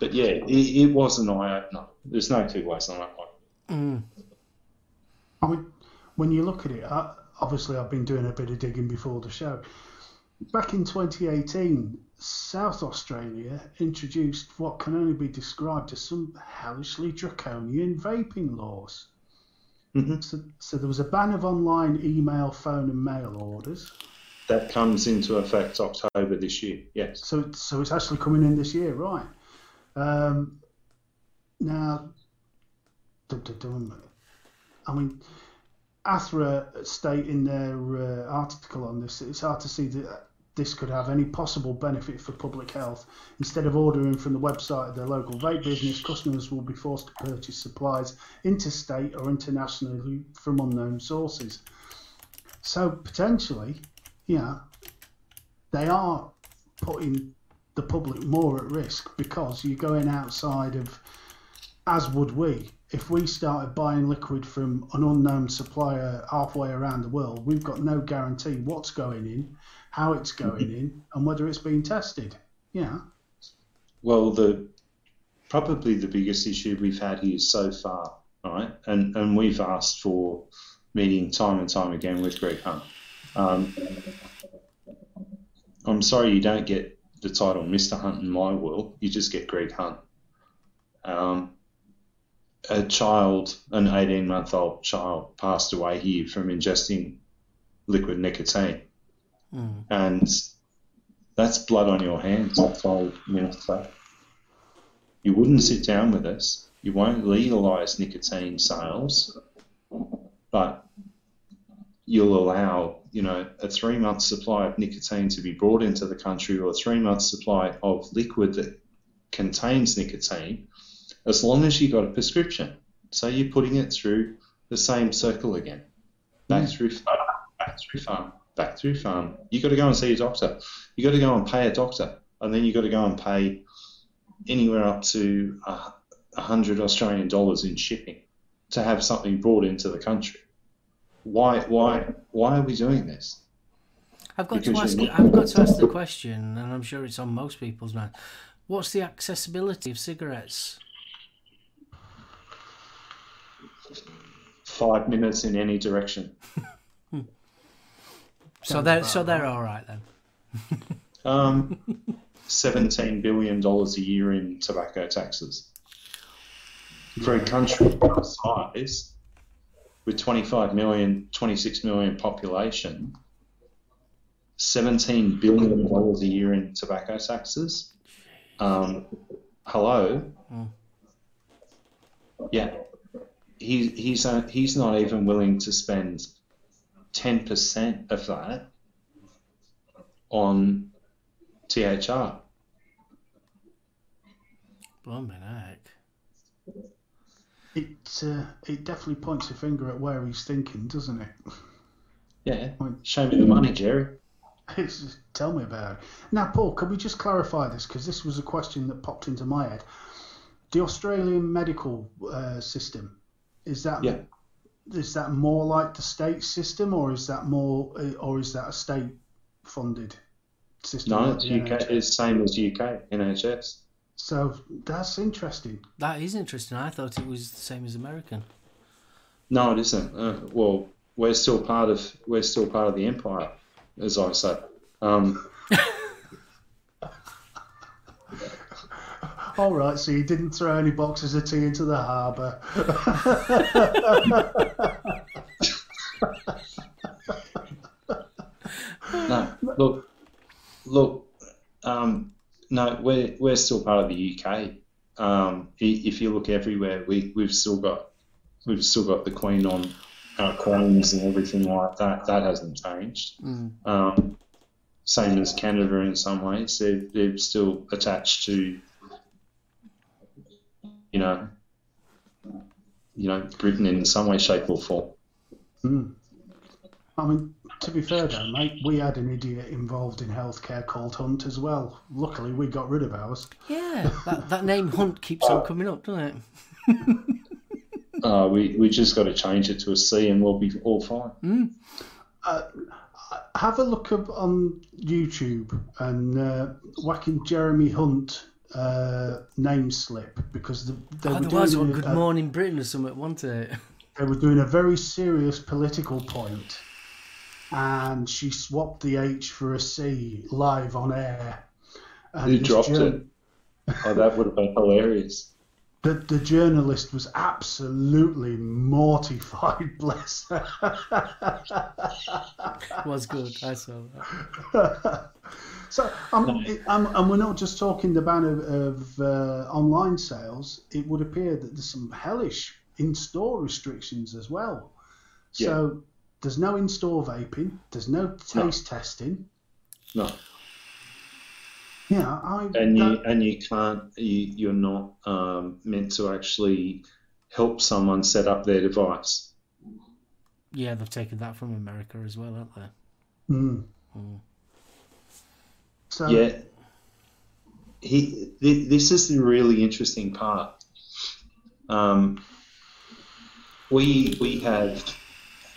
Speaker 3: But yeah, it, it was an eye opener. There's no two ways on that one.
Speaker 2: Mm.
Speaker 1: I mean, when you look at it, I, obviously I've been doing a bit of digging before the show. Back in 2018, South Australia introduced what can only be described as some hellishly draconian vaping laws.
Speaker 3: Mhm.
Speaker 1: So, so there was a ban of online email, phone, and mail orders.
Speaker 3: That comes into effect October this year. Yes.
Speaker 1: So, it's- so it's actually coming in this year, right? Um, now. I mean, ATHRA state in their uh, article on this, it's hard to see that this could have any possible benefit for public health. Instead of ordering from the website of their local vape business, customers will be forced to purchase supplies interstate or internationally from unknown sources. So potentially, you know, they are putting the public more at risk because you're going outside of, as would we, if we started buying liquid from an unknown supplier halfway around the world, we've got no guarantee what's going in, how it's going in, and whether it's being tested. Yeah.
Speaker 3: Well, the probably the biggest issue we've had here so far, right? And and we've asked for meeting time and time again with Greg Hunt. Um, I'm sorry you don't get the title Mr. Hunt in my world. You just get Greg Hunt. Um, a child, an 18 month old child, passed away here from ingesting liquid nicotine.
Speaker 2: Mm.
Speaker 3: And that's blood on your hands, I told Minister. You wouldn't sit down with us. You won't legalise nicotine sales, but you'll allow, you know, a three month supply of nicotine to be brought into the country or a three month supply of liquid that contains nicotine, as long as you got a prescription. So you're putting it through the same circle again. Back mm. through farm, back through farm, back through farm. You got to go and see a doctor. You've got to go and pay a doctor, and then you've got to go and pay anywhere up to a hundred Australian dollars in shipping to have something brought into the country. Why, why, why are we doing this?
Speaker 2: I've got to
Speaker 3: Because
Speaker 2: ask.
Speaker 3: you're-
Speaker 2: I've got to ask the question, and I'm sure it's on most people's mind. What's the accessibility of cigarettes?
Speaker 3: Five minutes in any direction.
Speaker 2: So they're so they're all right then.
Speaker 3: Um, Seventeen billion dollars a year in tobacco taxes for a country our size with 25 million, 26 million population. 17 billion dollars a year in tobacco taxes. Um, hello.
Speaker 2: Mm.
Speaker 3: Yeah, he, he's uh, he's not even willing to spend 10% of that on THR.
Speaker 2: Blimey heck.
Speaker 1: It uh, it definitely points a finger at where he's thinking, doesn't it?
Speaker 3: Yeah, show me the money, Jerry.
Speaker 1: It's, tell me about it. Now, Paul, could we just clarify this? Because this was a question that popped into my head. The Australian medical uh, system, is that
Speaker 3: Yeah.
Speaker 1: is that more like the state system, or is that more, uh, or is that a state funded system?
Speaker 3: No, it's
Speaker 1: the
Speaker 3: UK.
Speaker 1: NHS?
Speaker 3: It's same as UK NHS.
Speaker 1: So that's interesting.
Speaker 2: That is interesting. I thought it was the same as American.
Speaker 3: No, it isn't. Uh, well, we're still part of we're still part of the empire, as I say. Um,
Speaker 1: All right, so you didn't throw any boxes of tea into the harbour.
Speaker 3: no, look, look. Um, no, we're we're still part of the UK. Um, if you look everywhere, we we've still got we've still got the Queen on our coins and everything like that. That hasn't changed.
Speaker 2: Mm.
Speaker 3: Um, same as Canada in some ways. They're, they're still attached to, you know, you know, Britain in some way, shape, or form.
Speaker 1: Hmm. I mean, to be fair though, mate, we had an idiot involved in healthcare called Hunt as well. Luckily, we got rid of ours.
Speaker 2: Yeah, that, that name Hunt keeps on coming up, doesn't it?
Speaker 3: Uh, we we just got to change it to a C, and we'll be all fine.
Speaker 1: Have a look up on YouTube and uh, whacking Jeremy Hunt uh, name slip because the, they, were
Speaker 2: Otherwise,
Speaker 1: doing
Speaker 2: what
Speaker 1: a-
Speaker 2: Good Morning Britain or something, wasn't it?
Speaker 1: they were doing a very serious political point, and she swapped the H for a C live on air. And
Speaker 3: Who dropped
Speaker 1: jour-
Speaker 3: it? Oh, that would have been hilarious.
Speaker 1: The, the journalist was absolutely mortified, bless her.
Speaker 2: was good. I saw that.
Speaker 1: so, um, it, um, and we're not just talking the ban of, of uh, online sales. It would appear that there's some hellish in-store restrictions as well. So there's no in-store vaping. There's no taste testing.
Speaker 3: No,
Speaker 1: Yeah, I.
Speaker 3: and you
Speaker 1: that-
Speaker 3: and you can't. You, you're not um, meant to actually help someone set up their device.
Speaker 2: Yeah, they've taken that from America as well, haven't they?
Speaker 1: Mm. So
Speaker 3: Yeah. He, th- this is the really interesting part. Um, we we have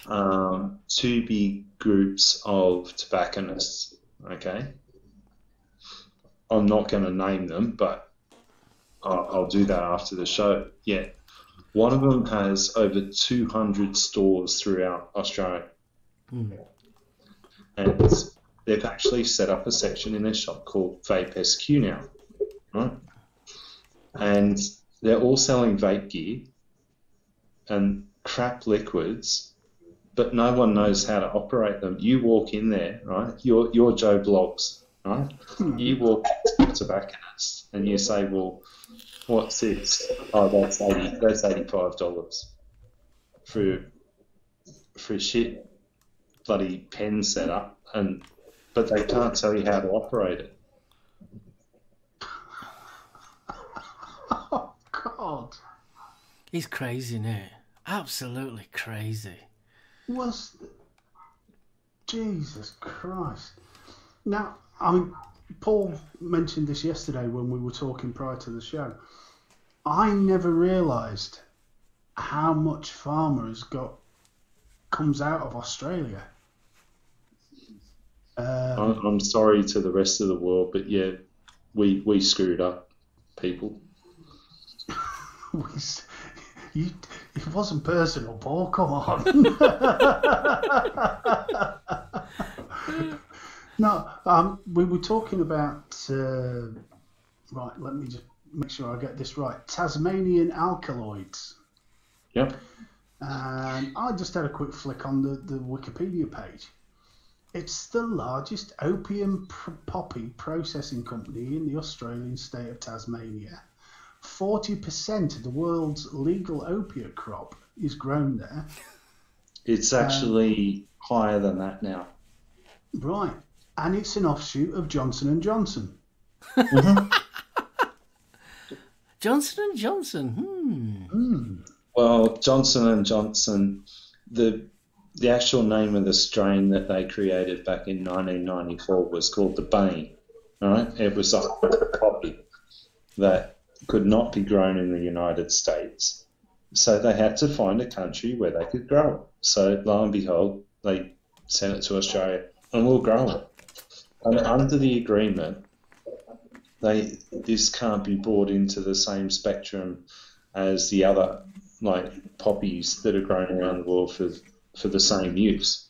Speaker 3: um, two big groups of tobacconists. Okay, I'm not going to name them, but I'll, I'll do that after the show. Yeah, one of them has over 200 stores throughout Australia,
Speaker 2: Mm.
Speaker 3: and they've actually set up a section in their shop called Vape SQ now, right? And they're all selling vape gear and crap liquids, but no one knows how to operate them. You walk in there, right? You're, you're Joe Bloggs, right? You walk into a tobacconist and you say, well, what's this? Oh, that's eighty. That's eighty-five dollars for for shit bloody pen setup, and but they can't tell you how to operate it.
Speaker 1: Oh God,
Speaker 2: He's crazy, isn't? Absolutely crazy.
Speaker 1: was Jesus Christ. Now, I mean, Paul mentioned this yesterday when we were talking prior to the show. I never realised how much pharma has got comes out of Australia. Uh,
Speaker 3: I'm, I'm sorry to the rest of the world, but yeah, we we screwed up, people.
Speaker 1: we you, it wasn't personal, Paul. Come on. no, um, we were talking about. Uh, right, let me just make sure I get this right. Tasmanian alkaloids.
Speaker 3: Yep.
Speaker 1: And I just had a quick flick on the, the Wikipedia page. It's the largest opium pr- poppy processing company in the Australian state of Tasmania. 40% of the world's legal opiate crop is grown there.
Speaker 3: It's actually higher than that now.
Speaker 1: Right. And it's an offshoot of Johnson and Johnson.
Speaker 2: Johnson and Johnson. Hmm.
Speaker 1: Hmm.
Speaker 3: Well, Johnson and Johnson, the the actual name of the strain that they created back in 1994 was called the Bane. Right? It was a poppy that could not be grown in the United States. So they had to find a country where they could grow it. So lo and behold, they sent it to Australia and we'll grow it. And under the agreement, they this can't be brought into the same spectrum as the other like poppies that are grown around the world for for the same use.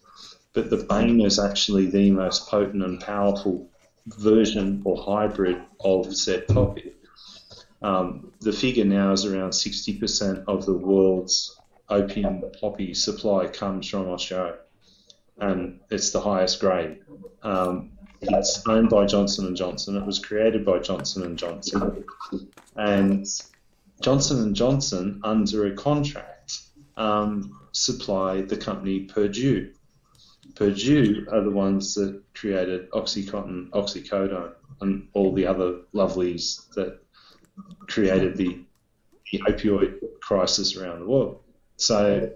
Speaker 3: But the Bane is actually the most potent and powerful version or hybrid of said poppy. Um, the figure now is around 60% of the world's opium poppy supply comes from Australia, and it's the highest grade. Um, it's owned by Johnson and Johnson. It was created by Johnson and Johnson, and Johnson and Johnson, under a contract, um, supply the company Purdue. Purdue are the ones that created OxyContin, oxycodone, and all the other lovelies that created the, the opioid crisis around the world. So,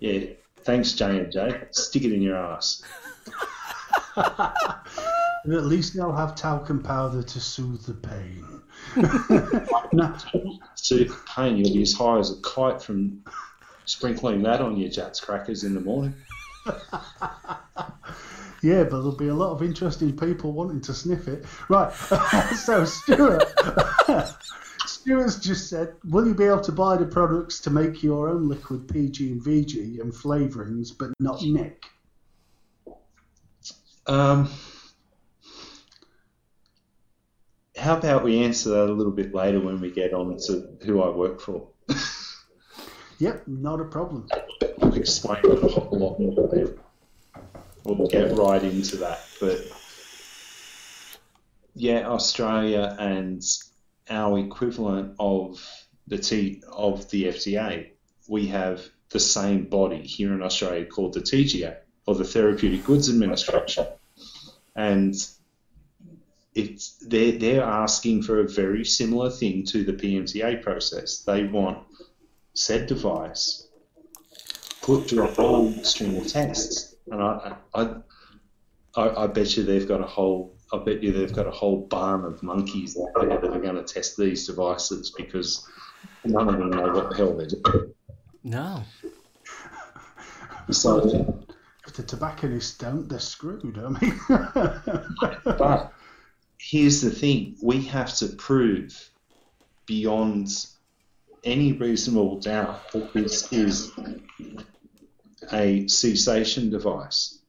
Speaker 3: yeah, thanks J and J. Stick it in your ass.
Speaker 1: And at least they'll have talcum powder to soothe the pain. now,
Speaker 3: So pain, you'll be as high as a kite from sprinkling that on your Jatz crackers in the morning.
Speaker 1: yeah, but there'll be a lot of interesting people wanting to sniff it. Right, so Stuart, Stuart's just said, will you be able to buy the products to make your own liquid PG and VG and flavourings, but not nic?
Speaker 3: Um, how about we answer that a little bit later when we get on to who I work for?
Speaker 1: Yep, not a problem.
Speaker 3: I'll explain it a whole lot more there. We'll get right into that. But yeah, Australia and our equivalent of the T of the FDA, we have the same body here in Australia called the TGA or the Therapeutic Goods Administration, and it's they're they're asking for a very similar thing to the PMTA process. They want said device put through a whole string of tests, and I I, I, I bet you they've got a whole I bet you they've got a whole barn of monkeys out there that are going to test these devices because none of them know what the hell they're doing.
Speaker 2: No.
Speaker 3: So,
Speaker 1: If the tobacconists don't, they're screwed. I mean,
Speaker 3: but here's the thing: we have to prove beyond any reasonable doubt that this is a cessation device.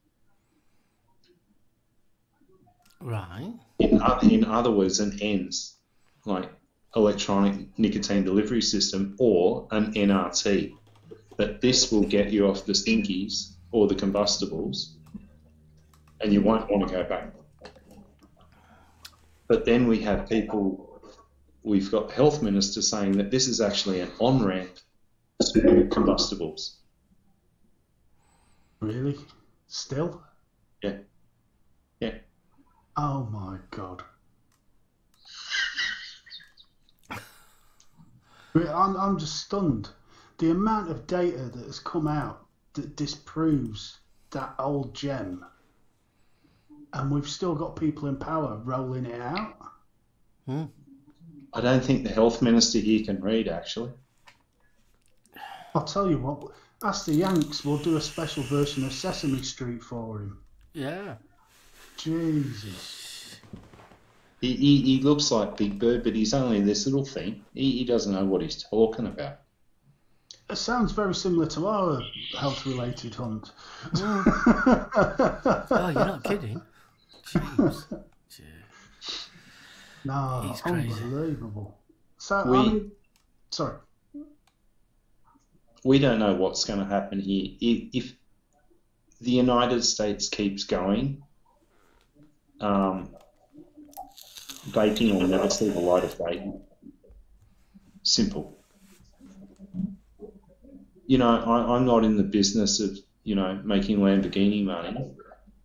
Speaker 2: Right.
Speaker 3: In, oth- in other words, an ENDS, like electronic nicotine delivery system, or an NRT, that this will get you off the stinkies or the combustibles, and you won't want to go back. But then we have people, we've got health minister saying that this is actually an on ramp to combustibles.
Speaker 1: really? Still?
Speaker 3: Yeah. Yeah.
Speaker 1: Oh my god. I'm, I'm just stunned. The amount of data that has come out that disproves that old gem, and we've still got people in power rolling it out.
Speaker 2: Hmm.
Speaker 3: I don't think the health minister here can read, actually.
Speaker 1: I'll tell you what, ask the Yanks, we'll do a special version of Sesame Street for him.
Speaker 2: Yeah.
Speaker 1: Jesus.
Speaker 3: He, he, he looks like Big Bird, but he's only this little thing. He, he doesn't know what he's talking about.
Speaker 1: It sounds very similar to our health related hunt.
Speaker 2: Oh, you're not kidding. Jeez. Jeez.
Speaker 1: no,
Speaker 2: He's crazy.
Speaker 1: unbelievable. So,
Speaker 3: We-
Speaker 1: I mean, sorry.
Speaker 3: we don't know what's going to happen here. If, if the United States keeps going, um, vaping will never see the light of day. Simple. You know, I, I'm not in the business of, you know, making Lamborghini money.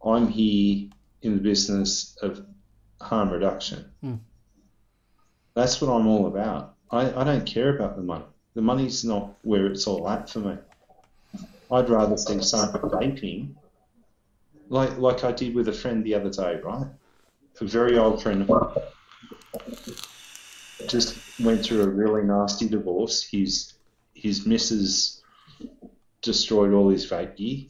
Speaker 3: I'm here in the business of harm reduction.
Speaker 2: Hmm.
Speaker 3: That's what I'm all about. I, I don't care about the money. The money's not where it's all at for me. I'd rather see someone vaping, like like I did with a friend the other day, right? A very old friend of mine just went through a really nasty divorce. His his missus destroyed all his vape gear,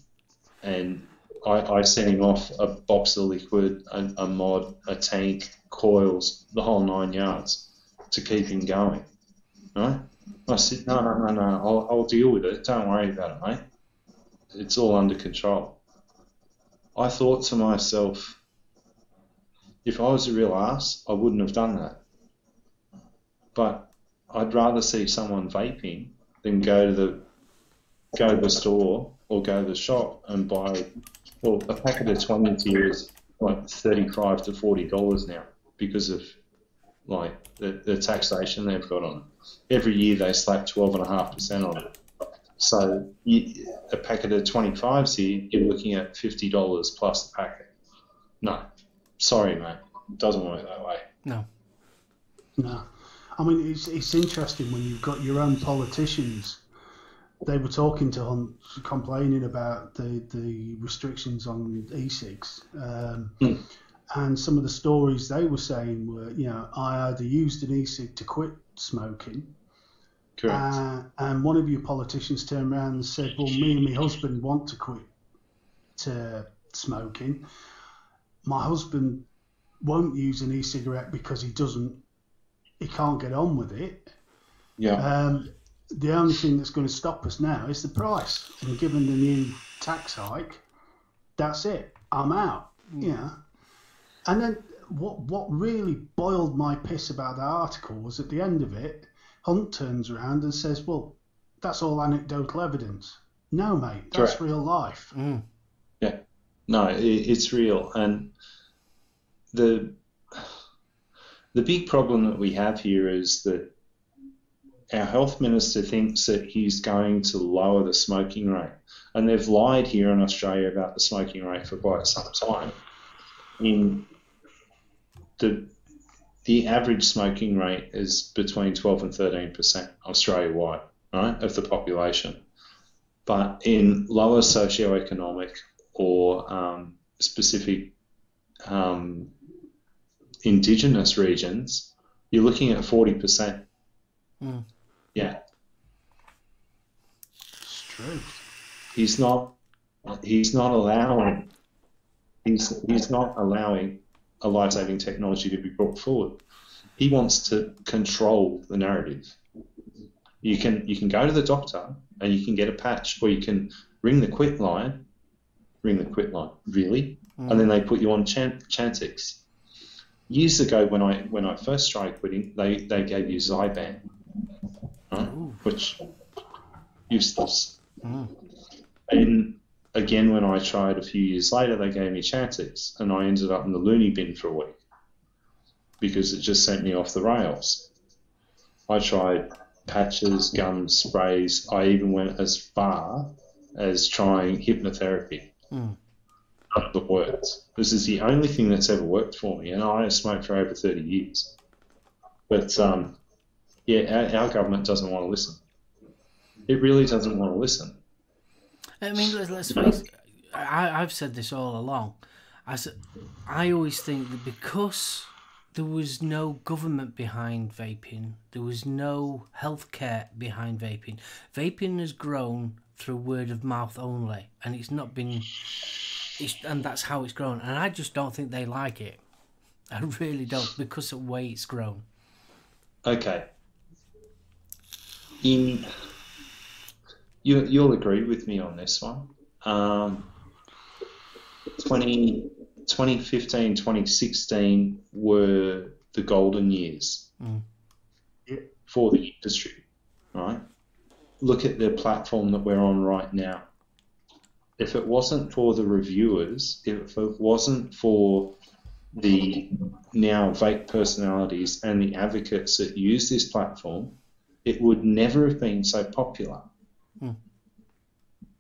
Speaker 3: and I, I sent him off a box of liquid, a, a mod, a tank, coils, the whole nine yards to keep him going. Right? I said, no, no, no, no, I'll, I'll deal with it. Don't worry about it, mate. It's all under control. I thought to myself, if I was a real ass, I wouldn't have done that. But I'd rather see someone vaping than go to the go to the store or go to the shop and buy well a packet of twenty here is like thirty five to forty dollars now because of like the, the taxation they've got on it. Every year they slap twelve and a half percent on it. So you, a packet of 25s here, you're looking at $50 plus the packet. No, sorry, mate. It doesn't work that way.
Speaker 2: No.
Speaker 1: No. I mean, it's, it's interesting when you've got your own politicians. They were talking to Hunt, complaining about the, the restrictions on e-cigs. Um,
Speaker 3: Mm.
Speaker 1: And some of the stories they were saying were, you know, I either used an e-cig to quit smoking,
Speaker 3: Correct.
Speaker 1: uh, and one of your politicians turned around and said, well, me and my husband want to quit to smoking. My husband won't use an e-cigarette because he doesn't, he can't get on with it.
Speaker 3: yeah.
Speaker 1: Um, the only thing that's going to stop us now is the price. And given the new tax hike, that's it. I'm out. Yeah. And then what what really boiled my piss about that article was at the end of it, Hunt turns around and says, "Well, that's all anecdotal evidence." No, mate, that's
Speaker 3: Correct.
Speaker 1: real life.
Speaker 2: Mm.
Speaker 3: No, it, it's real, and the the big problem that we have here is that our health minister thinks that he's going to lower the smoking rate, and they've lied here in Australia about the smoking rate for quite some time. In the the average smoking rate is between 12 and 13 percent Australia wide, right, of the population. But in lower socioeconomic or um, specific um, indigenous regions, you're looking at 40%.
Speaker 2: Mm.
Speaker 3: Yeah,
Speaker 1: It's true.
Speaker 3: he's not. He's not allowing. He's he's not allowing a life-saving technology to be brought forward. He wants to control the narrative. You can you can go to the doctor and you can get a patch, or you can ring the quit line. Ring the quit line, really? and then they put you on Chan- Chantix. Years ago, when I when I first started quitting, they, they gave you Zyban, right? Which useless.
Speaker 2: Mm.
Speaker 3: And again, when I tried a few years later, they gave me Chantix, and I ended up in the loony bin for a week because it just sent me off the rails. I tried patches, gums, sprays. I even went as far as trying hypnotherapy.
Speaker 2: Mm.
Speaker 3: None of it worked. This is the only thing that's ever worked for me, and I smoked for over 30 years. But um, yeah, our, our government doesn't want to listen. It really doesn't want to listen.
Speaker 2: I mean, let's, face. I, I've said this all along. I, I always think that because there was no government behind vaping, there was no healthcare behind vaping. Vaping has grown through word of mouth only, and it's not been. It's, and that's how it's grown. And I just don't think they like it. I really don't because of the way it's grown.
Speaker 3: Okay. In you you'll agree with me on this one. Um, 20, 2015, 2016 were the golden years
Speaker 2: Mm.
Speaker 1: Yeah.
Speaker 3: for the industry, right? Look at the platform that we're on right now. If it wasn't for the reviewers, if it wasn't for the now vape personalities and the advocates that use this platform, it would never have been so popular.
Speaker 2: Hmm.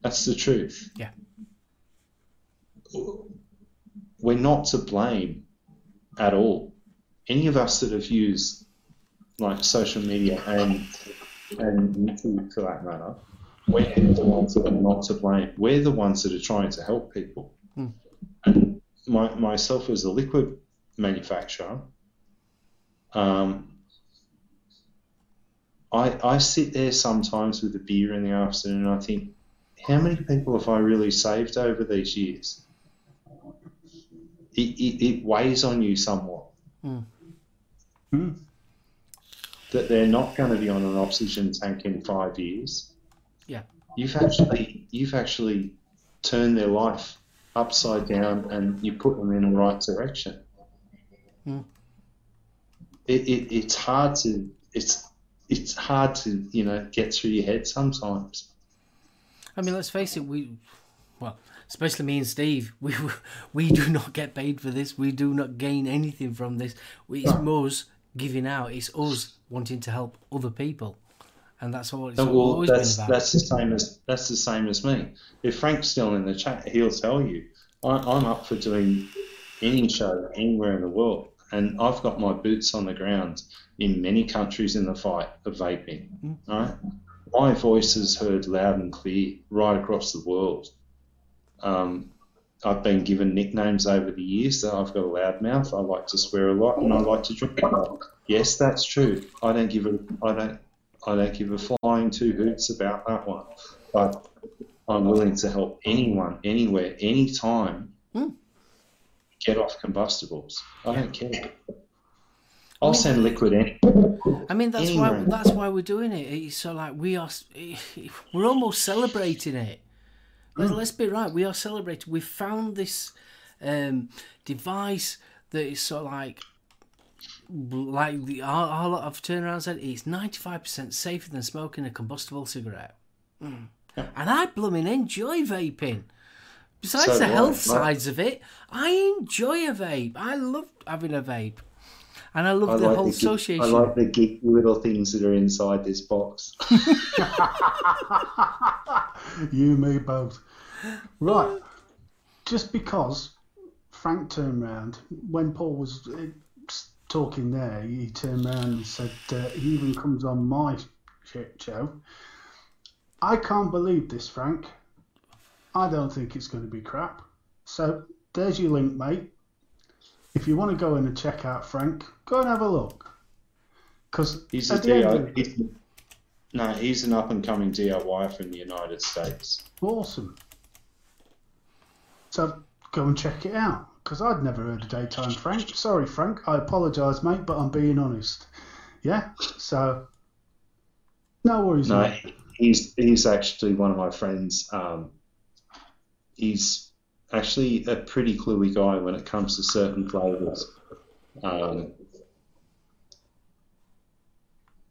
Speaker 3: That's the truth.
Speaker 2: Yeah.
Speaker 3: We're not to blame at all. Any of us that have used like social media and and YouTube for that matter, we're the ones that are not to blame. We're the ones that are trying to help people.
Speaker 2: Hmm.
Speaker 3: And my, myself as a liquid manufacturer, um, I, I sit there sometimes with a beer in the afternoon and I think, how many people have I really saved over these years? It, it, it weighs on you somewhat
Speaker 1: Hmm.
Speaker 3: that they're not going to be on an oxygen tank in five years.
Speaker 2: Yeah.
Speaker 3: You've actually you've actually turned their life upside down and you put them in the right direction.
Speaker 2: Hmm.
Speaker 3: It, it, it's hard to it's it's hard to you know get through your head sometimes.
Speaker 2: I mean, let's face it. We, well, especially me and Steve, we we do not get paid for this. We do not gain anything from this. It's us giving out. It's us wanting to help other people, and that's all it's
Speaker 3: well,
Speaker 2: always
Speaker 3: that's
Speaker 2: been about.
Speaker 3: that's the same as that's the same as me. If Frank's still in the chat, he'll tell you I, I'm up for doing any show anywhere in the world, and I've got my boots on the ground in many countries in the fight of vaping.
Speaker 2: Mm.
Speaker 3: Right, my voice is heard loud and clear right across the world. Um, I've been given nicknames over the years that I've got a loud mouth. I like to swear a lot, and I like to drink a lot. Yes, that's true. I don't give a I don't I don't give a flying two hoots about that one. But I'm willing to help anyone, anywhere, anytime
Speaker 2: Hmm.
Speaker 3: get off combustibles. I don't care. I'll
Speaker 2: mean-
Speaker 3: send liquid in.
Speaker 2: I mean, that's why that's why we're doing it. So like we are, we're almost celebrating it. Let's, let's be right. We are celebrating. We found this um, device that is so like, like the our, lot of turnaround said it's ninety five percent safer than smoking a combustible cigarette. Mm. And I blooming enjoy vaping. Besides
Speaker 3: So
Speaker 2: the
Speaker 3: I,
Speaker 2: health
Speaker 3: right.
Speaker 2: sides of it, I enjoy a vape. I love having a vape. And I love
Speaker 3: I
Speaker 2: the
Speaker 3: like
Speaker 2: whole
Speaker 3: the,
Speaker 2: association.
Speaker 3: I like the geeky little things that are inside this box.
Speaker 1: you, me, both. Right. Just because Frank turned round when Paul was uh, talking there, he turned round and said uh, he even comes on my shit show. I can't believe this, Frank. I don't think it's going to be crap. So there's your link, mate. If you want to go in and check out Frank, go and have a look. Because
Speaker 3: He's a
Speaker 1: at the end of
Speaker 3: DIY. He's, no, he's an up and coming DIY from the United States.
Speaker 1: Awesome. So go and check it out because I'd never heard of Daytime Frank. Sorry, Frank. I apologise, mate, but I'm being honest. Yeah. So no worries.
Speaker 3: No,
Speaker 1: mate.
Speaker 3: he's he's actually one of my friends. Um, he's actually a pretty cluey guy when it comes to certain flavors. Um,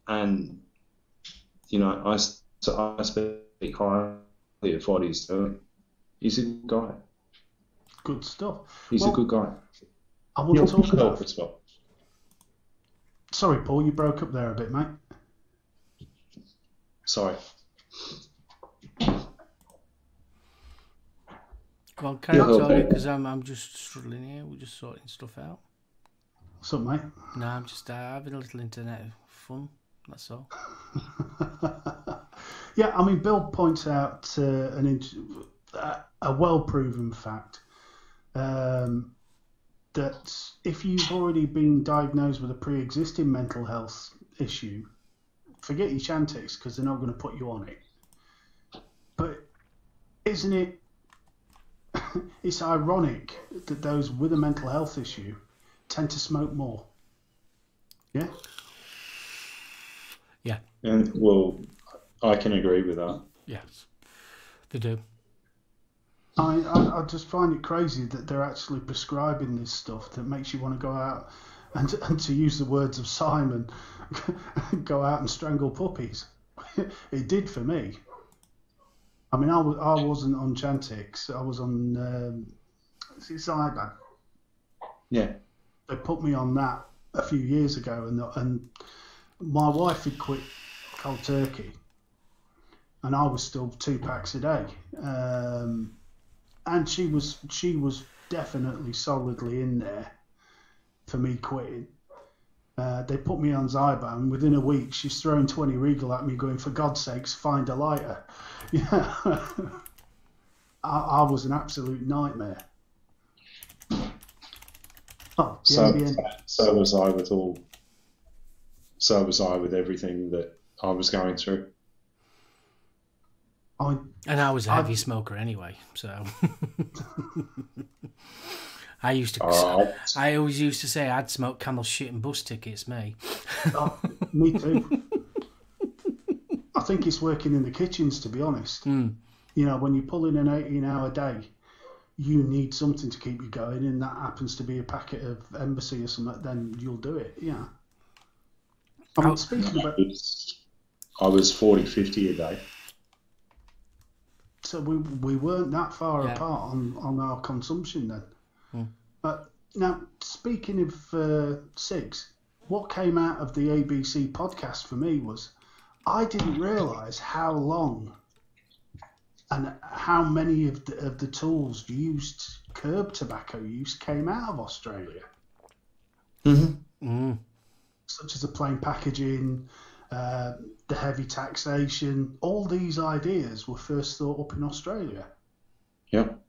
Speaker 3: and you know, I so I speak highly of what he's doing. He's a good guy.
Speaker 1: Good stuff.
Speaker 3: He's
Speaker 1: Well,
Speaker 3: a good guy.
Speaker 1: I want
Speaker 3: He'll
Speaker 1: to talk about.
Speaker 3: as well.
Speaker 1: Sorry, Paul. You broke up there a bit, mate.
Speaker 3: Sorry.
Speaker 2: Go on, carry on, because I'm, I'm just struggling here. We're just sorting stuff out.
Speaker 1: What's up, mate?
Speaker 2: No, I'm just uh, having a little internet fun. That's all.
Speaker 1: Yeah, I mean, Bill points out uh, an uh, a well-proven fact um, that if you've already been diagnosed with a pre-existing mental health issue, forget your Chantix because they're not going to put you on it. But isn't it? it's ironic that those with a mental health issue tend to smoke more. Yeah.
Speaker 2: Yeah,
Speaker 3: And well, I can agree with that.
Speaker 2: yes, they do.
Speaker 1: I, I, I just find it crazy that they're actually prescribing this stuff that makes you want to go out and, and to use the words of Simon, go out and strangle puppies. it did for me. I mean, I, was, I wasn't on Chantix. I was on um, is it Zyban.
Speaker 3: Yeah.
Speaker 1: They put me on that a few years ago, and and my wife had quit cold turkey, and I was still two packs a day. Um, and she was she was definitely solidly in there for me quitting. Uh, they put me on Zyban. and Within a week, she's throwing 20 Regal at me, going, for God's sakes, find a lighter. Yeah. I, I was an absolute nightmare. Oh,
Speaker 3: So,
Speaker 1: NBN
Speaker 3: so was I with all. So was I with everything that I was going through.
Speaker 1: I,
Speaker 2: And I was a
Speaker 1: I've-
Speaker 2: heavy smoker anyway, so I used to.
Speaker 3: Uh,
Speaker 2: I always used to say I'd smoke camel shit and bus tickets. Me.
Speaker 1: oh, me too. I think it's working in the kitchens, to be honest.
Speaker 2: Hmm.
Speaker 1: You know, when you pull in an 18 hour day, you need something to keep you going, and that happens to be a packet of embassy or something, then you'll do it. Yeah. I mean,
Speaker 2: How-
Speaker 1: speaking about,
Speaker 3: was, I was 40, 50 a day.
Speaker 1: so we, we weren't that far
Speaker 2: Yeah.
Speaker 1: apart on, on our consumption then. But now, speaking of uh, SIGs, what came out of the ABC podcast for me was I didn't realise how long and how many of the, of the tools used curb tobacco use came out of Australia,
Speaker 3: Mm-hmm.
Speaker 2: Mm.
Speaker 1: such as the plain packaging, uh, the heavy taxation. All these ideas were first thought up in Australia.
Speaker 3: Yep.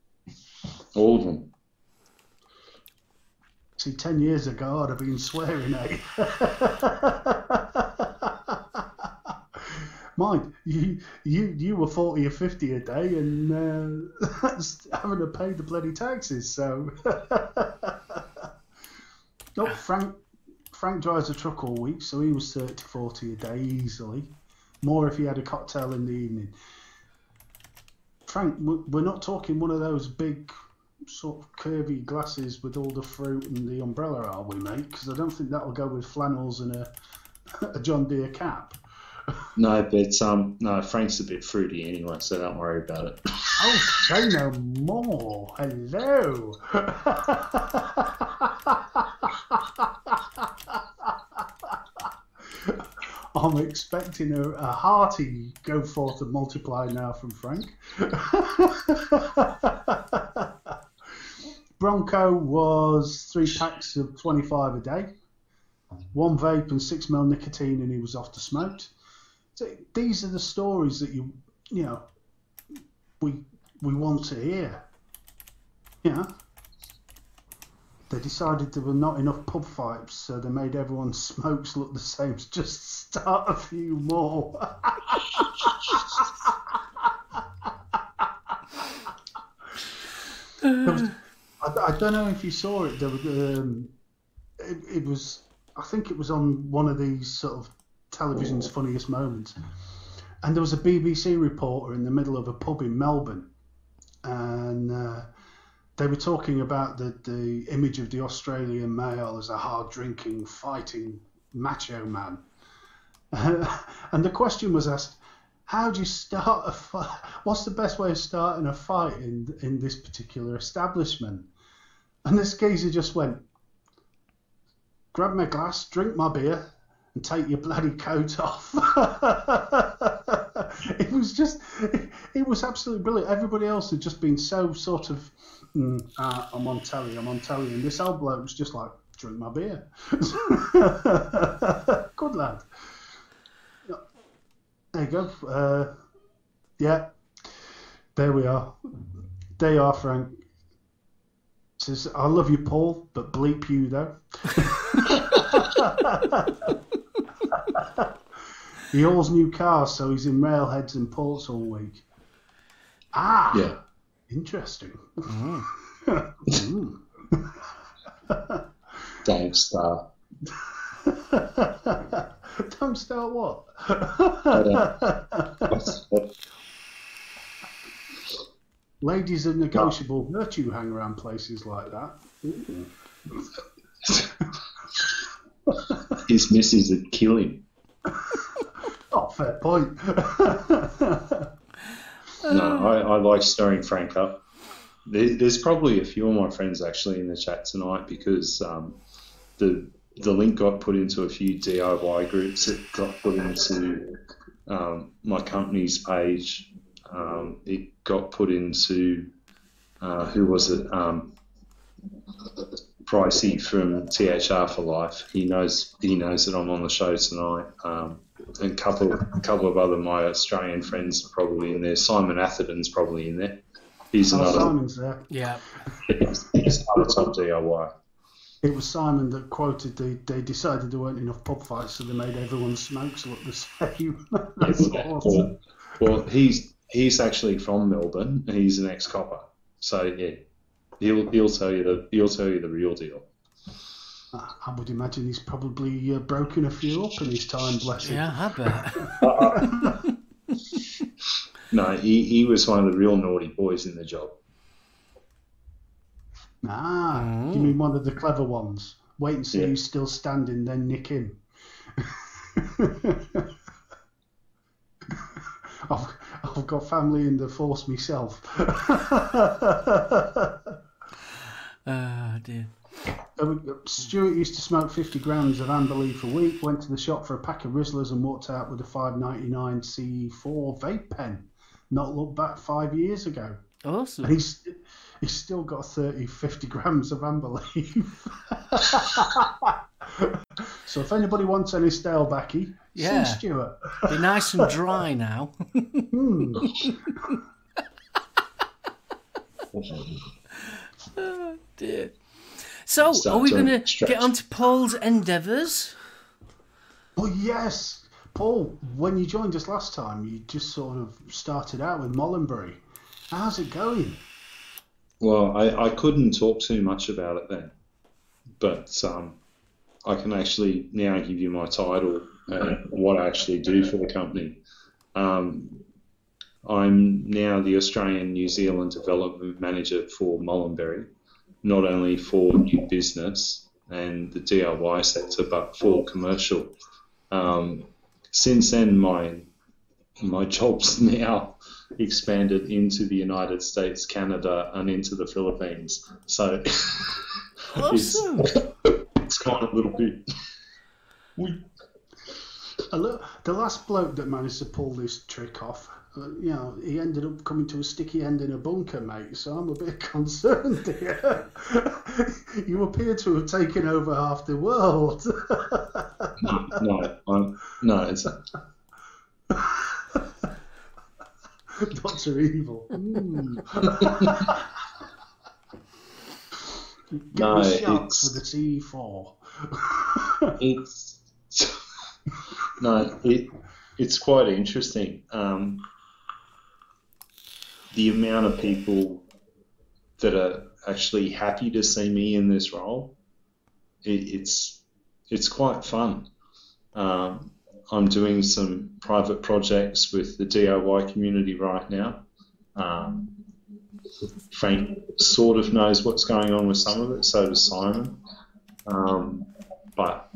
Speaker 3: All of them.
Speaker 1: See, 10 years ago, I'd have been swearing at you. Mind, you, you, you were 40 or 50 a day and uh, having to pay the bloody taxes, so. no, Frank, Frank drives a truck all week, so he was 30 40 a day easily. More if he had a cocktail in the evening. Frank, we're not talking one of those big sort of curvy glasses with all the fruit and the umbrella, are we, mate? Because I don't think that'll go with flannels and a, a John Deere cap.
Speaker 3: No, but um, no, Frank's a bit fruity anyway, so don't worry about it.
Speaker 1: Oh, say no more. Hello. I'm expecting a, a hearty go forth and multiply now from Frank. Was three packs of 25 a day, one vape and six mil nicotine, and he was off to smoke. So these are the stories that you, you know, we we want to hear. Know, they decided there were not enough pub fights, so they made everyone's smokes look the same. Just start a few more. There was- I, I don't know if you saw it. There was, um, it, it was, I think it was on one of these sort of television's funniest moments, and there was a BBC reporter in the middle of a pub in Melbourne, and uh, they were talking about the the image of the Australian male as a hard drinking, fighting macho man, and the question was asked. How do you start a fight? What's the best way of starting a fight in in this particular establishment? And this geezer just went, grab my glass, drink my beer, and take your bloody coat off. it was just, it, it was absolutely brilliant. Everybody else had just been so sort of, mm, ah, I'm on telly, I'm on telly, and this old bloke was just like, drink my beer. Good lad. There you go. Uh, yeah, there we are. There you are, Frank. Says, I love you, Paul, but bleep you though. he owns new cars, so he's in railheads and ports all week. Ah,
Speaker 3: Yeah.
Speaker 1: interesting.
Speaker 2: Mm.
Speaker 1: Mm.
Speaker 3: Don't start.
Speaker 1: Don't start what? Ladies are negotiable virtue hang around places like that.
Speaker 3: His missus would kill him.
Speaker 1: Oh, fair point.
Speaker 3: No, I, I like stirring Frank up. There, there's probably a few of my friends actually in the chat tonight because um, the the link got put into a few DIY groups. It got put into um, my company's page. Um, it got put into uh, who was it? Um, Pricey from THR for life. He knows he knows that I'm on the show tonight. Um, and a couple a couple of other my Australian friends are probably in there. Simon Atherton's probably in there. He's
Speaker 1: Oh,
Speaker 3: another
Speaker 1: Simon's there.
Speaker 2: Yeah.
Speaker 3: he's another top DIY.
Speaker 1: It was Simon that quoted they, they decided there weren't enough pub fights, so they made everyone's smokes look the same. That's awesome.
Speaker 3: Well, well, he's he's actually from Melbourne. He's an ex-copper, so yeah, he'll he'll tell you the he'll tell you the real deal.
Speaker 1: I I would imagine he's probably uh, broken a few up in his time, bless him.
Speaker 2: Yeah, I bet.
Speaker 3: No, he, he was one of the real naughty boys in the job.
Speaker 1: Ah,
Speaker 2: Mm.
Speaker 1: you mean one of the clever ones? Wait and see
Speaker 3: Yeah.
Speaker 1: who's still standing, then nick him. I've, I've got family in the force myself.
Speaker 2: Oh dear.
Speaker 1: Stuart used to smoke 50 grams of amber leaf a week, went to the shop for a pack of Rizlas and walked out with a 5.99 C4 vape pen. Not looked back five years ago. And
Speaker 2: Awesome.
Speaker 1: he's, he's still got 30, 50 grams of amber leaf. so if anybody wants any stale backy,
Speaker 2: Yeah.
Speaker 1: see Stuart.
Speaker 2: Be nice and dry now.
Speaker 1: Hmm.
Speaker 2: oh dear. So,
Speaker 3: Start
Speaker 2: are we going to get on to Paul's endeavours?
Speaker 1: Oh, yes. Paul, when you joined us last time, you just sort of started out with Molinberry. How's it going?
Speaker 3: Well, I, I couldn't talk too much about it then, but um, I can actually now give you my title and what I actually do for the company. Um, I'm now the Australian New Zealand Development Manager for Molinberry, not only for new business and the DIY sector, but for commercial. Um, since then, my my job's now expanded into the United States, Canada, and into the Philippines. So
Speaker 2: Awesome.
Speaker 3: it's, it's kind of a little bit. We,
Speaker 1: A lo- the last bloke that managed to pull this trick off, uh, you know, he ended up coming to a sticky end in a bunker, mate. So I'm a bit concerned here. you appear to have taken over half the world.
Speaker 3: no, no, I'm, no, it's
Speaker 1: Doctor Evil. Mm. Get
Speaker 3: No,
Speaker 1: the sharks
Speaker 3: it's-
Speaker 1: with the C4.
Speaker 3: it's no, it it's quite interesting. Um, the amount of people that are actually happy to see me in this role, it, it's it's quite fun. Um, I'm doing some private projects with the DIY community right now. Um, Frank sort of knows what's going on with some of it, so does Simon. Um, but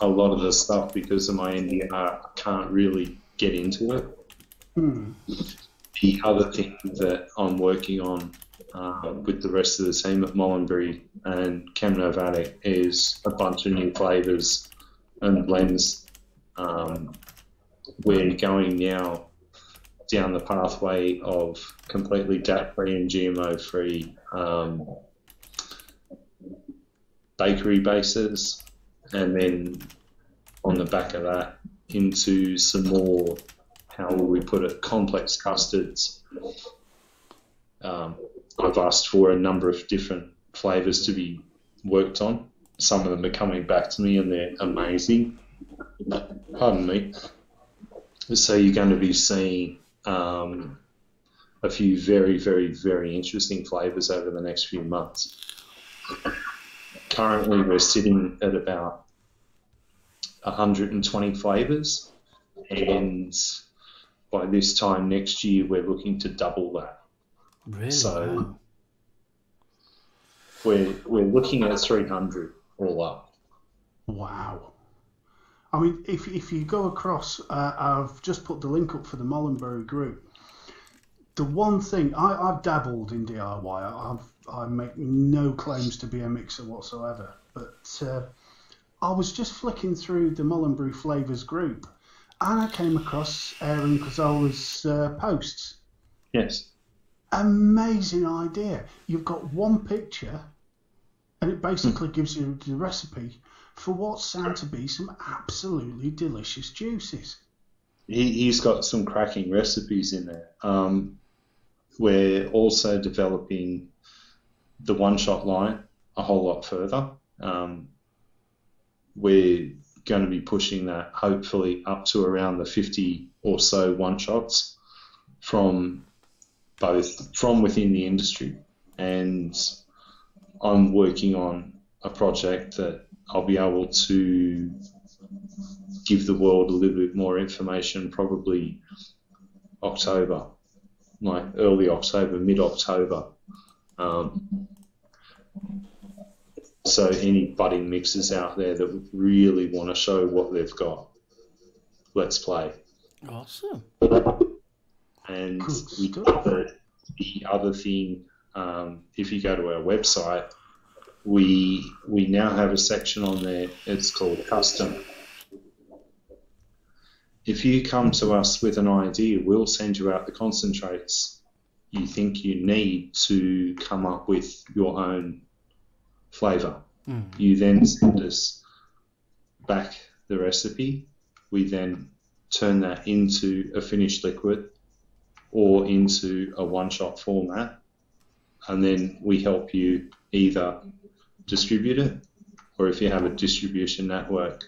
Speaker 3: a lot of the stuff, because of my NDA, I can't really get into it.
Speaker 1: Hmm.
Speaker 3: The other thing that I'm working on uh, with the rest of the team at Molinberry and Chemnovatic is a bunch of new flavours and blends. Um, we're going now down the pathway of completely DAP free and GMO free um, bakery bases, and then on the back of that, into some more, how will we put it, complex custards. Um, I've asked for a number of different flavours to be worked on. Some of them are coming back to me and they're amazing. Pardon me. So you're going to be seeing um, a few very, very, very interesting flavours over the next few months. Currently, we're sitting at about 120 flavours, and by this time next year, we're looking to double that.
Speaker 2: Really?
Speaker 3: So-
Speaker 2: wow.
Speaker 3: We're, we're looking at 300 all up.
Speaker 1: Wow. I mean, if, if you go across, uh, I've just put the link up for the Molinberry group. The one thing, I, I've dabbled in DIY. I've, I make no claims to be a mixer whatsoever. But uh, I was just flicking through the Molinberry Flavours group and I came across Aaron Cazola's uh, posts.
Speaker 3: Yes.
Speaker 1: Amazing idea. You've got one picture and it basically gives you the recipe for what sound to be some absolutely delicious juices.
Speaker 3: He, he's got some cracking recipes in there. Um, we're also developing the one shot line a whole lot further. Um, we're going to be pushing that hopefully up to around the 50 or so one shots from both from within the industry. And I'm working on a project that I'll be able to give the world a little bit more information probably October like early October mid October um, so any budding mixers out there that really want to show what they've got, let's play.
Speaker 2: Awesome.
Speaker 3: And
Speaker 1: Good
Speaker 3: the other, the other thing, um, if you go to our website, we we now have a section on there. It's called custom. If you come to us with an idea, we'll send you out the concentrates you think you need to come up with your own flavour.
Speaker 2: Mm.
Speaker 3: You then send us back the recipe. We then turn that into a finished liquid or into a one shot format. And then we help you either distribute it or if you have a distribution network,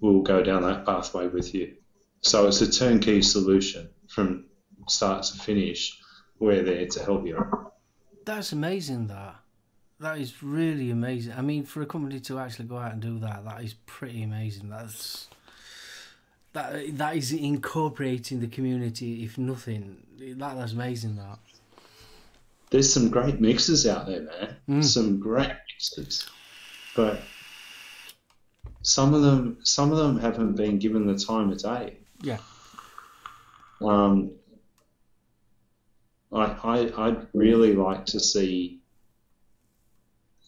Speaker 3: we'll go down that pathway with you. So it's a turnkey solution from start to finish. We're there to help you.
Speaker 2: That's amazing. That that is really amazing. I mean, for a company to actually go out and do that, that is pretty amazing. That's that that is incorporating the community. If nothing, that that's amazing. That
Speaker 3: there's some great mixes out there, man.
Speaker 2: Mm.
Speaker 3: Some great mixes, but some of them, some of them haven't been given the time of day.
Speaker 2: Yeah.
Speaker 3: Um, I, I, I'd really like to see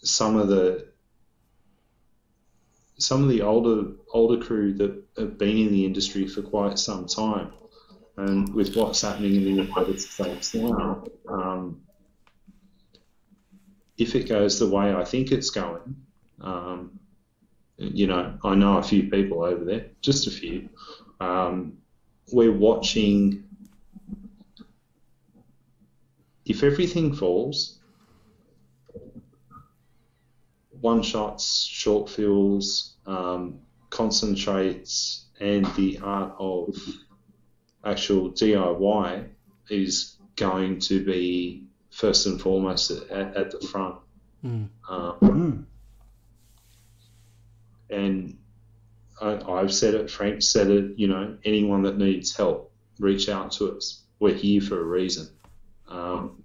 Speaker 3: some of the some of the older older crew that have been in the industry for quite some time, and with what's happening in the United States now, um, if it goes the way I think it's going, um, you know, I know a few people over there, just a few. Um, we're watching. If everything falls, one shots, short fills, um, concentrates, and the art of actual DIY is going to be first and foremost at, at the front.
Speaker 2: Mm.
Speaker 3: Um,
Speaker 1: Mm.
Speaker 3: and I, I've said it, Frank said it, you know, anyone that needs help, reach out to us. We're here for a reason. Um,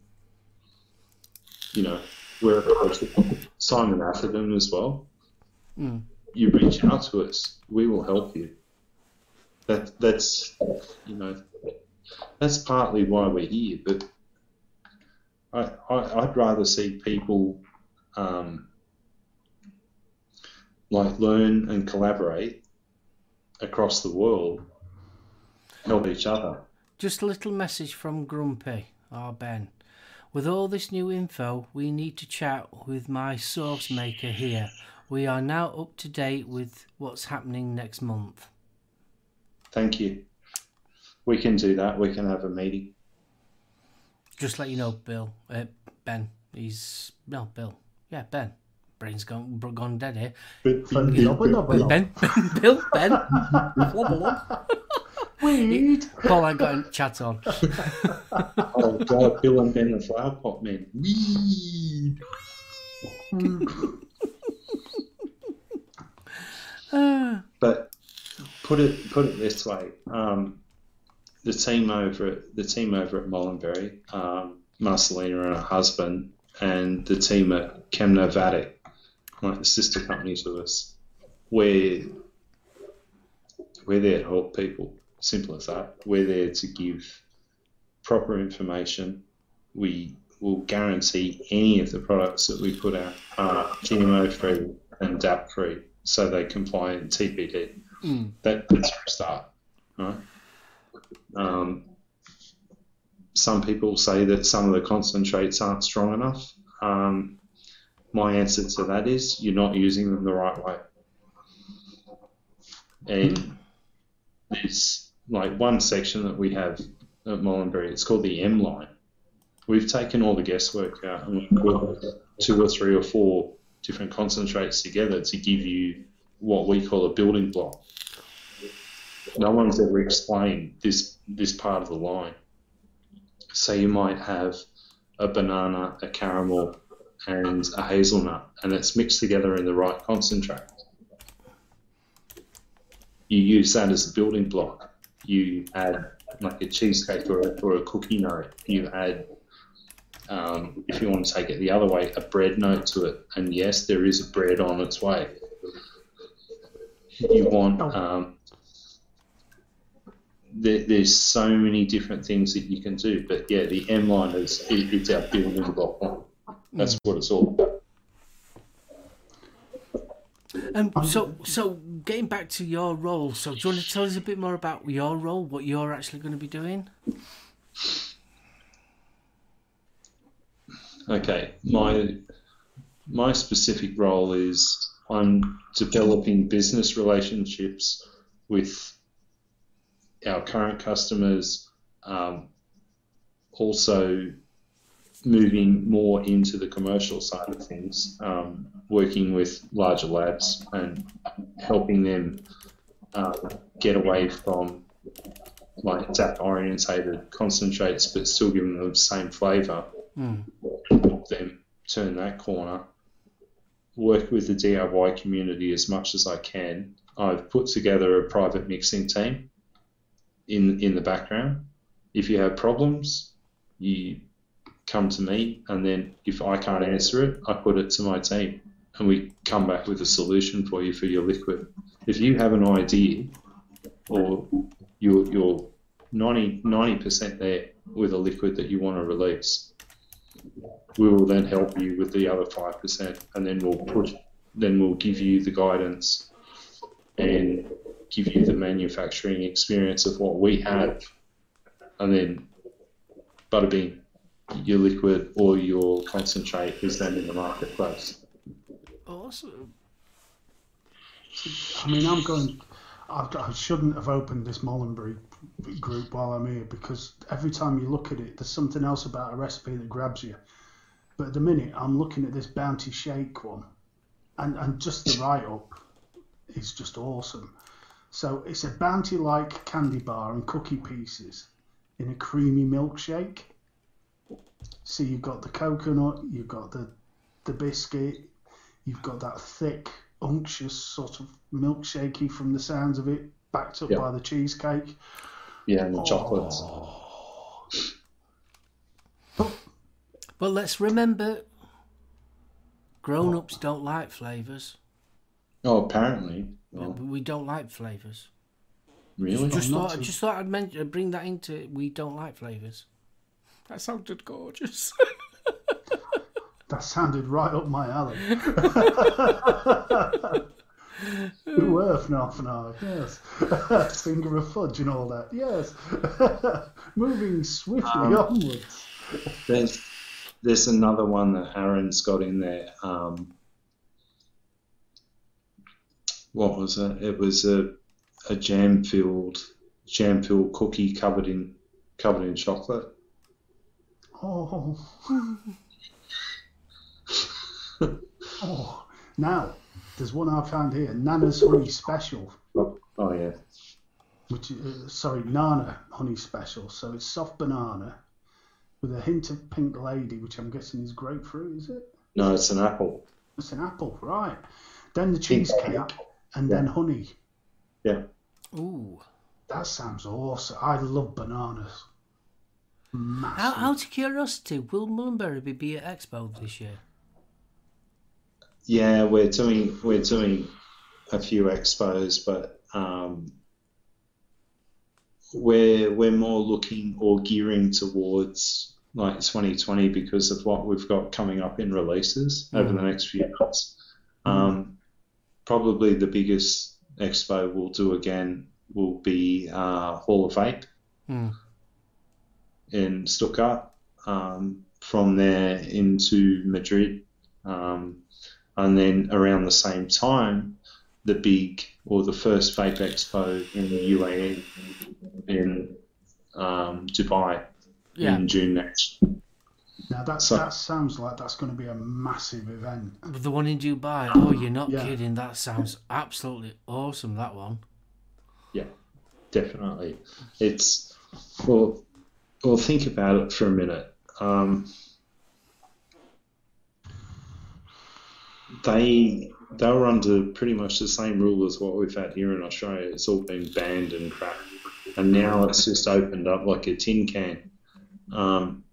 Speaker 3: you know, we're. Simon Atherton as well.
Speaker 2: Mm.
Speaker 3: You reach out to us, we will help you. That that's you know that's partly why we're here. But I, I I'd rather see people um, like learn and collaborate across the world, help each other.
Speaker 2: Just a little message from Grumpy, our Ben. With all this new info, we need to chat with my source maker here. We are now up to date with what's happening next month.
Speaker 3: Thank you. We can do that. We can have a meeting.
Speaker 2: Just let you know, Bill, uh, Ben. He's no Bill. Yeah, Ben. Brain's gone gone dead here. Ben, Bill, Ben. Wobble wobble.
Speaker 1: Weed.
Speaker 2: Paul, I got a chat on.
Speaker 3: Oh God, Bill and Ben the flower pot men. Weed. But put it put it this way: um, the team over at, the team over at Molinberry, um, Marcelina and her husband, and the team at Chemnovatic, like the sister company to us, we're we're there to help people. Simple as that. We're there to give proper information. We will guarantee any of the products that we put out are GMO free and DAP free, so they comply in TPD.
Speaker 2: mm,
Speaker 3: That, that's a start, right? Um, some people say that some of the concentrates aren't strong enough. Um, my answer to that is you're not using them the right way. And there's like one section that we have at Molinberry, it's called the M line. We've taken all the guesswork out and we put two or three or four different concentrates together to give you what we call a building block. No one's ever explained this this part of the line. So you might have a banana, a caramel, and a hazelnut, and it's mixed together in the right concentrate. You use that as a building block. You add like a cheesecake or a, or a cookie note. You add, um, if you want to take it the other way, a bread note to it. And yes, there is a bread on its way. You want um, there, there's so many different things that you can do. But yeah, the M line is it, it's our building block one. That's what it's all about.
Speaker 2: Um, so, so getting back to your role, so do you want to tell us a bit more about your role, what you're actually going to be doing?
Speaker 3: Okay, my my specific role is I'm developing business relationships with our current customers, um, also moving more into the commercial side of things, um, working with larger labs and helping them uh, get away from like DAP orientated concentrates, but still giving them the same flavour.
Speaker 2: Mm.
Speaker 3: Help them turn that corner. Work with the DIY community as much as I can. I've put together a private mixing team in in the background. If you have problems, you come to me, and then if I can't answer it, I put it to my team, and we come back with a solution for you for your liquid. If you have an idea, or you're, you're 90 percent there with a liquid that you want to release, we will then help you with the other five percent, and then we'll put, then we'll give you the guidance and give you the manufacturing experience of what we have, and then bada bing, your liquid or your concentrate is then in the marketplace.
Speaker 2: Awesome.
Speaker 1: I mean, I'm going. I, I shouldn't have opened this Molinberry group while I'm here because every time you look at it, there's something else about a recipe that grabs you. But at the minute, I'm looking at this Bounty Shake one, and, and just the write up is just awesome. So it's a Bounty like candy bar and cookie pieces in a creamy milkshake. So you've got the coconut, you've got the the biscuit, you've got that thick, unctuous sort of milkshakey from the sounds of it, backed up
Speaker 3: Yeah.
Speaker 1: by the cheesecake.
Speaker 3: Yeah, and the chocolates. Oh.
Speaker 2: But let's remember, grown-ups don't like flavors.
Speaker 3: Oh, apparently.
Speaker 2: Yeah,
Speaker 3: Oh,
Speaker 2: we don't like flavors.
Speaker 3: really?
Speaker 2: Just
Speaker 1: not
Speaker 2: thought,
Speaker 1: to-
Speaker 2: just thought I'd mention, uh, bring that into it. We don't like flavors. That sounded gorgeous.
Speaker 1: That sounded right up my alley. Who earth half an hour, yes. Finger of fudge and all that, yes. Moving swiftly
Speaker 3: Um,
Speaker 1: onwards.
Speaker 3: There's there's another one that Aaron's got in there. Um, what was it? It was a a jam filled jam filled cookie covered in covered in chocolate.
Speaker 1: Oh. oh. Now, there's one I found here, Nana's Honey Special.
Speaker 3: Oh yeah.
Speaker 1: which is, uh, sorry, Nana honey special. So it's soft banana with a hint of pink lady, which I'm guessing is grapefruit, is it?
Speaker 3: No, it's an apple.
Speaker 1: It's an apple, right? Then the cheesecake, and then honey.
Speaker 3: Yeah.
Speaker 2: Ooh.
Speaker 1: That sounds awesome. I love bananas.
Speaker 2: Out, out of curiosity, will Molinberry be, be at Expo this year?
Speaker 3: Yeah, we're doing we're doing a few expos, but um, we're we're more looking or gearing towards like 2020 because of what we've got coming up in releases over the next few months. Um, probably the biggest expo we'll do again will be uh, Hall of Vape
Speaker 2: Hmm.
Speaker 3: In Stuttgart. Um, from there into Madrid Um, and then around the same time, the big or the first Vape Expo in the UAE in um, Dubai
Speaker 2: Yeah.
Speaker 3: in June next.
Speaker 1: Now that
Speaker 3: So-
Speaker 1: that sounds like that's going to be a massive event.
Speaker 2: The one in Dubai. Oh, you're not
Speaker 1: Yeah.
Speaker 2: kidding. That sounds absolutely awesome. That one.
Speaker 3: Yeah, definitely, it's well. Well, think about it for a minute. Um, they they were under pretty much the same rule as what we've had here in Australia. It's all been banned and crap, and now it's just opened up like a tin can. Um,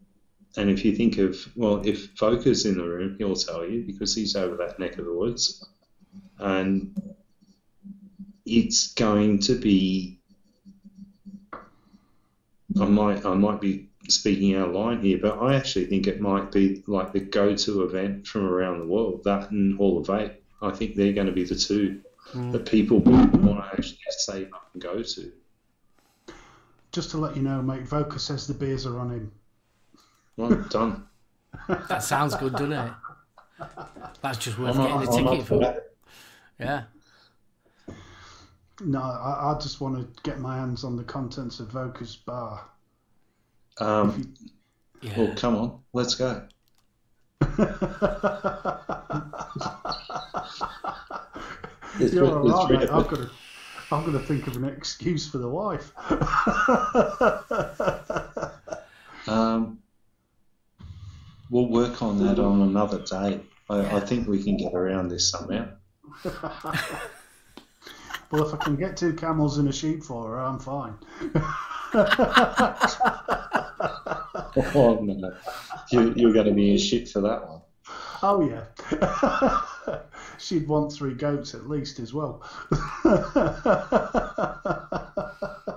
Speaker 3: and if you think of well, if Voca's in the room, he'll tell you because he's over that neck of the woods, and it's going to be. I might I might be speaking out of line here, but I actually think it might be like the go-to event from around the world. That and Hall of Vape. I think they're going to be the two
Speaker 2: Mm.
Speaker 3: that people want to actually save up and go to.
Speaker 1: Just to let you know, mate, Voca says the beers are on him.
Speaker 3: Right, done.
Speaker 2: That sounds good, doesn't it? That's just worth
Speaker 3: I'm
Speaker 2: getting
Speaker 3: not-
Speaker 2: a
Speaker 3: I'm
Speaker 2: ticket for.
Speaker 3: that.
Speaker 2: Yeah.
Speaker 1: No, I, I just want to get my hands on the contents of Voca's bar.
Speaker 3: Um,
Speaker 2: Yeah.
Speaker 3: well, come on, let's go. It's
Speaker 1: You're
Speaker 3: re-
Speaker 1: all right, mate. I've got to, I've got to think of an excuse for the wife.
Speaker 3: Um, we'll work on that on another day. I, I think we can get around this somehow.
Speaker 1: well, if I can get two camels and a sheep for her, I'm fine.
Speaker 3: Oh no, you, you're going to be a shit for that one.
Speaker 1: Oh yeah. She'd want three goats at least as well.
Speaker 3: I-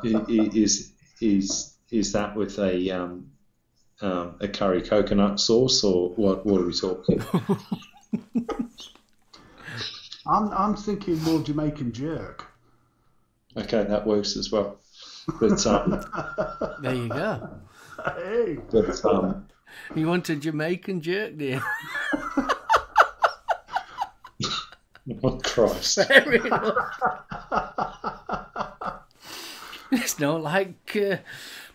Speaker 3: i- Is is is that with a um, um, a curry coconut sauce or what? What are we talking?
Speaker 1: I'm I'm thinking more Jamaican jerk.
Speaker 3: Okay, that works as well. But um,
Speaker 2: There you go.
Speaker 1: Hey.
Speaker 3: but um,
Speaker 2: You want a Jamaican jerk, dear?
Speaker 3: oh Christ,
Speaker 2: Fair enough. It's not like uh,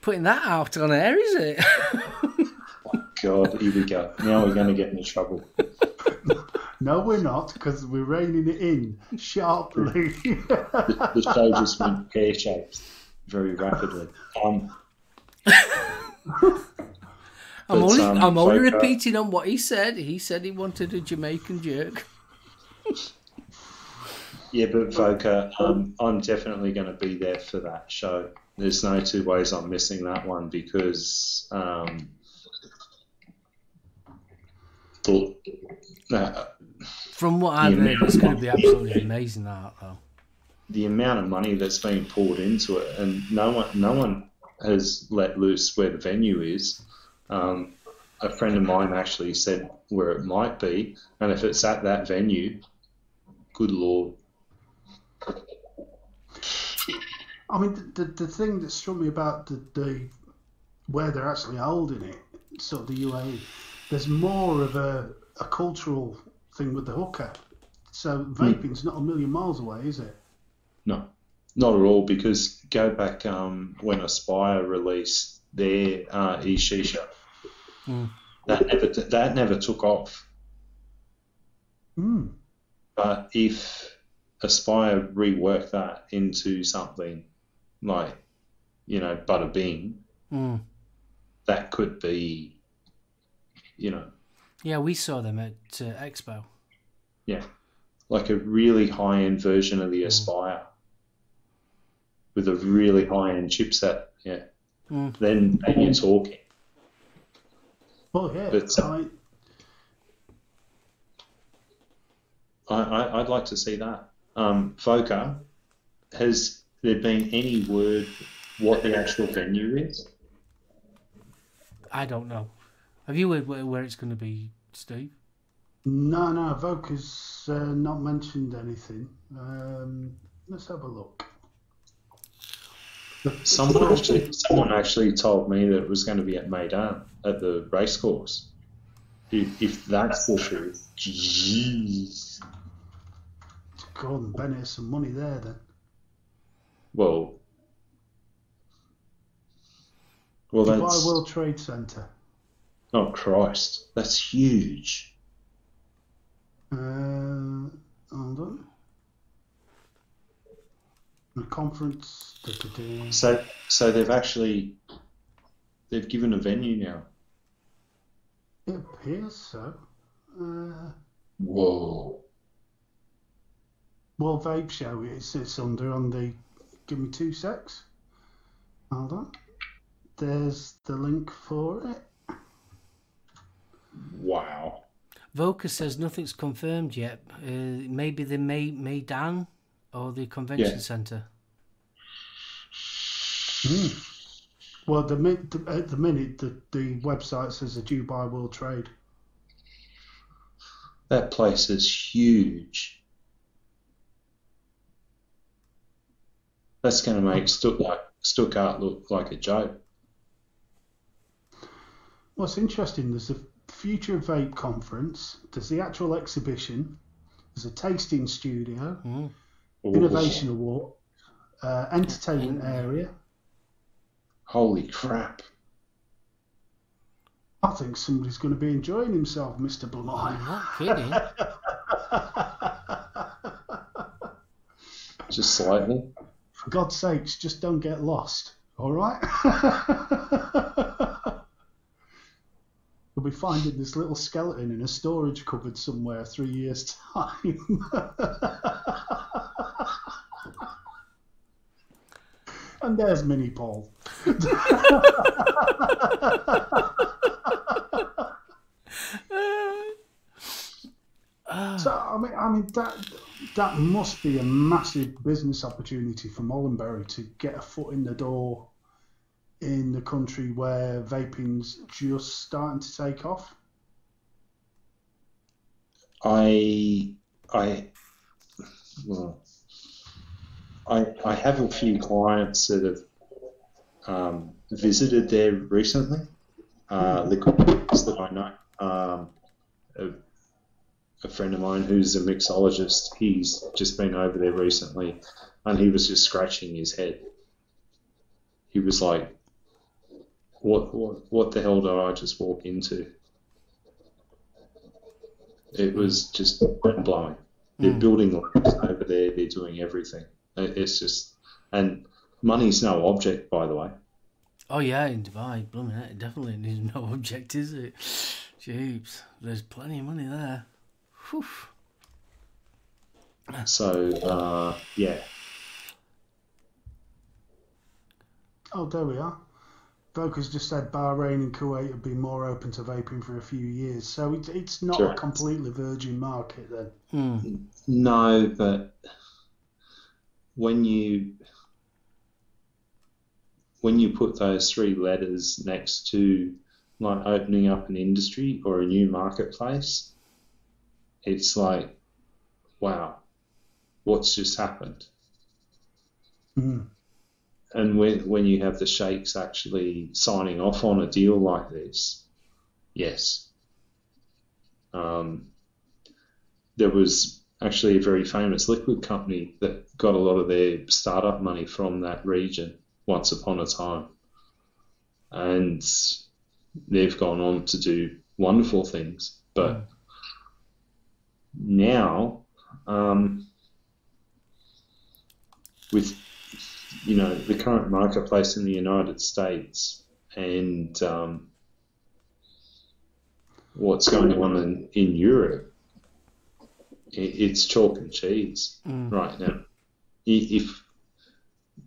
Speaker 2: putting that out on air, is it?
Speaker 3: oh God, here we go. Now we're going to get into trouble.
Speaker 1: No, we're not, because we're reining it in sharply.
Speaker 3: The, the show just went pear shaped very rapidly. Um,
Speaker 2: I'm
Speaker 3: But,
Speaker 2: only,
Speaker 3: um,
Speaker 2: I'm only
Speaker 3: like, uh,
Speaker 2: repeating on what he said. He said he wanted a Jamaican jerk.
Speaker 3: Yeah, but Voca, um, I'm definitely going to be there for that show. There's no two ways I'm missing that one because um, the,
Speaker 2: From what I've
Speaker 3: Yeah,
Speaker 2: heard, it's going to be absolutely amazing. That though.
Speaker 3: the amount of money that's being poured into it, and no one, no one has let loose where the venue is. Um, a friend of mine actually said where it might be, and if it's at that venue, good lord,
Speaker 1: I mean, the, the, the thing that struck me about the, the where they're actually holding it, sort of the UAE, there's more of a, a cultural thing with the hookah. So vaping's not a million miles away, is it?
Speaker 3: No, not at all. Because go back um, when Aspire released their uh, e-shisha,
Speaker 2: Mm.
Speaker 3: that never that never took off.
Speaker 1: Mm.
Speaker 3: But if Aspire reworked that into something like, you know, Bada Bing,
Speaker 2: Mm.
Speaker 3: that could be, you know,
Speaker 2: Yeah, we saw them at uh, Expo.
Speaker 3: Yeah, like a really high end version of the Aspire with a really high end chipset. Yeah.
Speaker 2: Mm.
Speaker 3: Then, then you're talking.
Speaker 1: Oh yeah.
Speaker 3: But-
Speaker 1: I,
Speaker 3: I, I, I'd like to see that. Um, Voca, has there been any word what the actual venue is?
Speaker 2: I don't know. Have you heard where, where it's going to be, Steve?
Speaker 1: no, no, Voca's uh, not mentioned anything. Um, let's have a look.
Speaker 3: Someone actually, someone actually told me that it was going to be at Meydan at the racecourse. If, if that's the truth, jeez.
Speaker 1: Gordon Bennett has some money there then.
Speaker 3: Well, well,
Speaker 1: Dubai
Speaker 3: that's
Speaker 1: World Trade Center.
Speaker 3: Oh Christ, that's huge.
Speaker 1: Uh, hold on. The conference. da, da, da.
Speaker 3: So, so they've actually they've given a venue now.
Speaker 1: It appears so. Uh,
Speaker 3: Whoa.
Speaker 1: Well, Vape Show. It's, it's under on the. Give me two secs. Hold on. There's the link for it.
Speaker 3: Wow.
Speaker 2: Voca says nothing's confirmed yet. Uh, maybe the May Meydan or the convention
Speaker 3: Yeah.
Speaker 2: centre.
Speaker 1: Well, the, mi- the at the minute the, the website says the Dubai World Trade.
Speaker 3: That place is huge. That's going to make Stuttgart, Stuttgart look like a joke.
Speaker 1: What's interesting, there's a Future Vape conference, there's the actual exhibition, there's a tasting studio,
Speaker 2: Mm.
Speaker 1: innovation award, uh, entertainment area.
Speaker 3: Holy crap.
Speaker 1: I think somebody's going to be enjoying himself, Mr.
Speaker 2: I'm
Speaker 1: Blimey.
Speaker 2: not kidding.
Speaker 3: Just slightly.
Speaker 1: For God's sakes, just don't get lost, all right? We'll be finding this little skeleton in a storage cupboard somewhere three years' time. and there's Mini Paul. So I mean, I mean that that must be a massive business opportunity for Molinberry to get a foot in the door in the country where vaping's just starting to take off.
Speaker 3: I, I, well, I, I have a few clients that have um, visited there recently. Uh, liquid vapors that I know. Um, a, a friend of mine who's a mixologist, he's just been over there recently, and he was just scratching his head. He was like, "What, what, what the hell did I just walk into?" It was just mind blowing. They're building labs over there. They're doing everything. It- It's just, and money's no object, by the way.
Speaker 2: Oh yeah, in Dubai, blooming heck, it definitely needs no object, is it? Jeeps, there's plenty of money there. Whew.
Speaker 3: So uh, yeah,
Speaker 1: Oh, there we are. Voca's just said Bahrain and Kuwait have been more open to vaping for a few years, so it's it's not a completely virgin market then.
Speaker 2: Hmm.
Speaker 3: no, but when you when you put those three letters next to like opening up an industry or a new marketplace, it's like, wow, what's just happened?
Speaker 1: Mm.
Speaker 3: And when when you have the sheikhs actually signing off on a deal like this, yes. Um, there was actually a very famous liquid company that got a lot of their startup money from that region once upon a time, and they've gone on to do wonderful things. But now, um, with you know the current marketplace in the United States and um, what's going on in, in Europe, it, it's chalk and cheese
Speaker 2: Mm.
Speaker 3: right now. If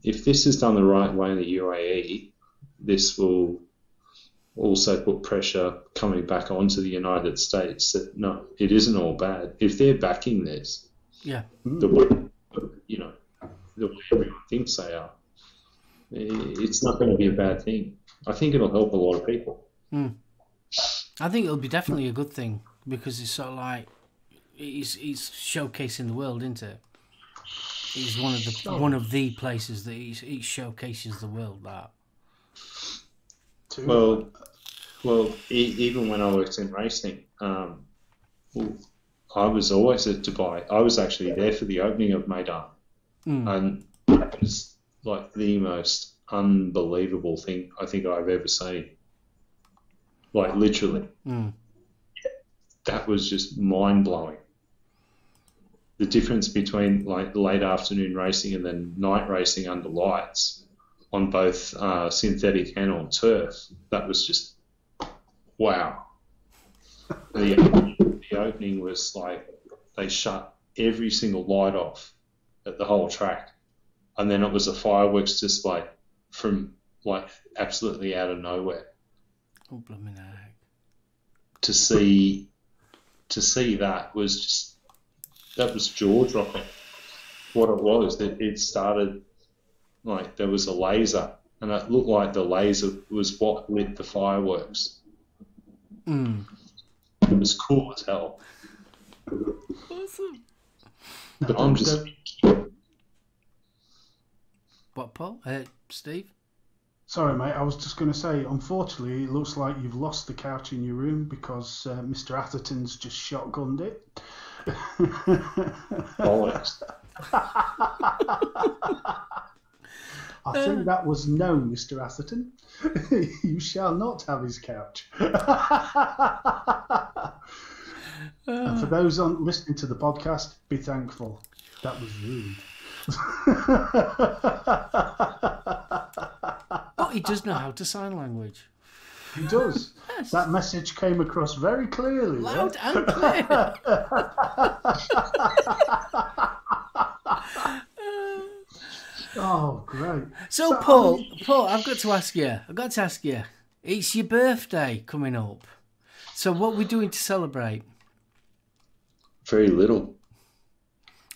Speaker 3: if this is done the right way in the UAE, this will also put pressure coming back onto the United States that no, it isn't all bad. If they're backing this,
Speaker 2: Yeah.
Speaker 3: the way you know the way everyone thinks they are, it's not going to be a bad thing. I think it'll help a lot of people.
Speaker 2: I think it'll be definitely a good thing because it's sort of like it's it's showcasing the world, isn't it? It's one of the one of the places that it, it showcases the world. That
Speaker 3: Well, well, e- even when I worked in racing, um, I was always at Dubai. I was actually there for the opening of Meydan,
Speaker 2: Mm.
Speaker 3: and it was like the most unbelievable thing I think I've ever seen. Like literally,
Speaker 2: Mm.
Speaker 3: that was just mind blowing. The difference between like late afternoon racing and then night racing under lights on both uh, synthetic and on turf, that was just wow. The, the opening was like they shut every single light off at the whole track, and then it was a fireworks display from like absolutely out of nowhere
Speaker 2: Oh, blooming heck.
Speaker 3: to see to see that was just that was jaw dropping. What it was, it, it started like there was a laser, and it looked like the laser was what lit the fireworks.
Speaker 2: Mm.
Speaker 3: It was cool as hell.
Speaker 2: Awesome.
Speaker 3: But I'm just
Speaker 2: What, Paul? Uh, Steve?
Speaker 1: Sorry, mate. I was just going to say, unfortunately, it looks like you've lost the couch in your room because uh, Mr. Atherton's just shotgunned it.
Speaker 3: bollocks.
Speaker 1: I think that was no, Mr. Atherton. you shall not have his couch. and for those on listening to the podcast, be thankful. That was rude.
Speaker 2: Oh, he does know how to sign language.
Speaker 1: he does. That message came across very clearly. yeah?
Speaker 2: Loud and clear.
Speaker 1: Oh, great.
Speaker 2: So,
Speaker 1: So,
Speaker 2: Paul,
Speaker 1: um,
Speaker 2: Paul, I've got to ask you. I've got to ask you. It's your birthday coming up. So, what are we doing to celebrate?
Speaker 3: Very little.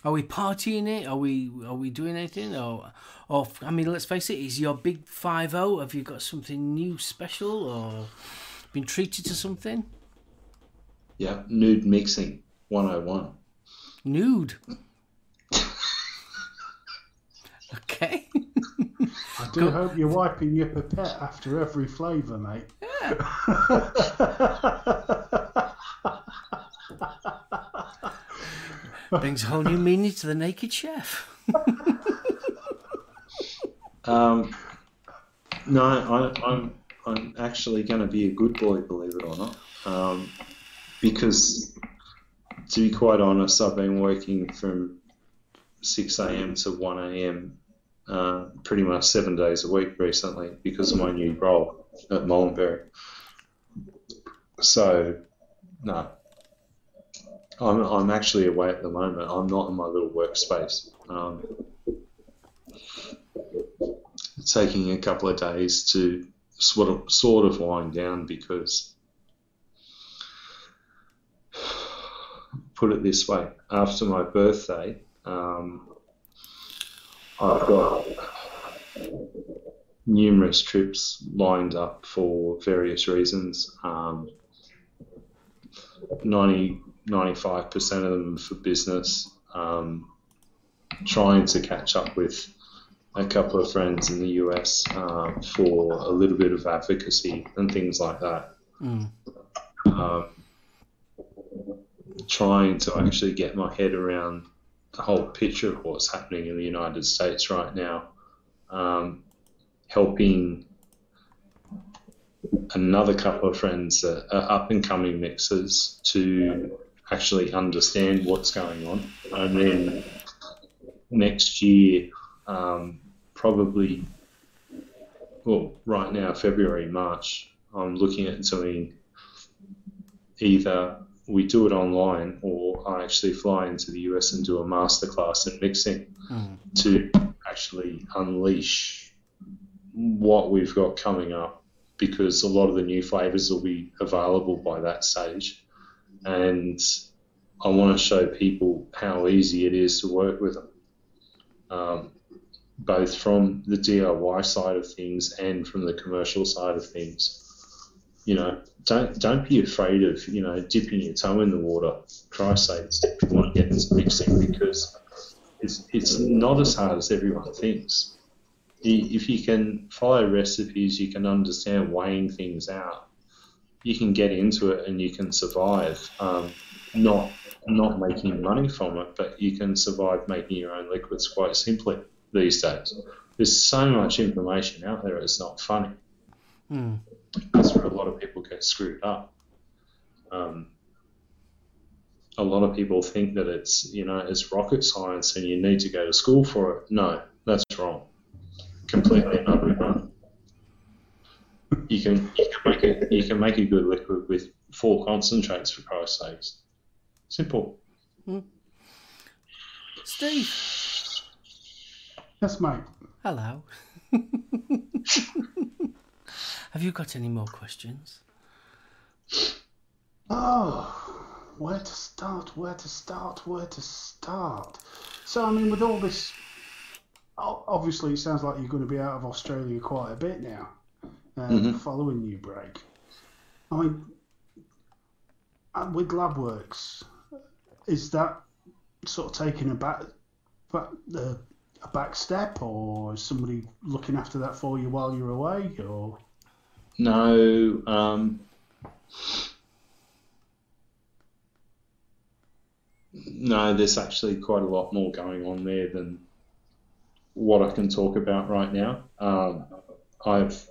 Speaker 2: Are we partying it? Are we are we doing anything? Or, or I mean, let's face it. Is your big five zero? Have you got something new, special, or been treated to something
Speaker 3: Yeah, nude mixing 101.
Speaker 2: nude? okay.
Speaker 1: I do hope you're wiping your pipette after every flavour, mate.
Speaker 2: Brings a whole new meaning to the naked chef.
Speaker 3: Um, no, I, I'm I'm actually going to be a good boy, believe it or not, um, because to be quite honest, I've been working from 6 a.m. to 1 a.m. Uh, pretty much seven days a week recently because of my new role at Molinberry. So, no, I'm I'm actually away at the moment. I'm not in my little workspace. Um, it's taking a couple of days to sort of sort of wind down because put it this way after my birthday um, I've got numerous trips lined up for various reasons um, 90 95% of them for business um, trying to catch up with a couple of friends in the US uh, for a little bit of advocacy and things like that.
Speaker 2: Mm.
Speaker 3: Um, trying to actually get my head around the whole picture of what's happening in the United States right now. Um, helping another couple of friends that are up and coming mixers to actually understand what's going on. And then next year, um, probably, well, right now, February, March, I'm looking at doing either we do it online or I actually fly into the US and do a masterclass in mixing
Speaker 2: Mm.
Speaker 3: to actually unleash what we've got coming up because a lot of the new flavors will be available by that stage. And I want to show people how easy it is to work with them, um, both from the DIY side of things and from the commercial side of things. You know, don't don't be afraid of you know dipping your toe in the water. Christ's sakes, if you want to get into mixing because it's it's not as hard as everyone thinks. If you can follow recipes, you can understand weighing things out. You can get into it and you can survive. Um, not not making money from it, but you can survive making your own liquids quite simply these days. There's so much information out there; it's not funny.
Speaker 2: Mm.
Speaker 3: That's where a lot of people get screwed up. Um, a lot of people think that it's you know it's rocket science and you need to go to school for it. No, that's wrong. Completely wrong. You can you can make it you can make a good liquid with four concentrates for Christ's sakes. Simple. Hmm.
Speaker 2: Steve,
Speaker 1: Yes, mate.
Speaker 2: hello. Have you got any more questions?
Speaker 1: Oh, where to start? Where to start? Where to start? So, I mean, with all this, obviously, it sounds like you're going to be out of Australia quite a bit now, uh,
Speaker 3: Mhm.
Speaker 1: following your break. I mean, and with LabWorks, is that sort of taking a back, back uh, a back step, or is somebody looking after that for you while you're away, or?
Speaker 3: No, um, no, there's actually quite a lot more going on there than what I can talk about right now. Um, I've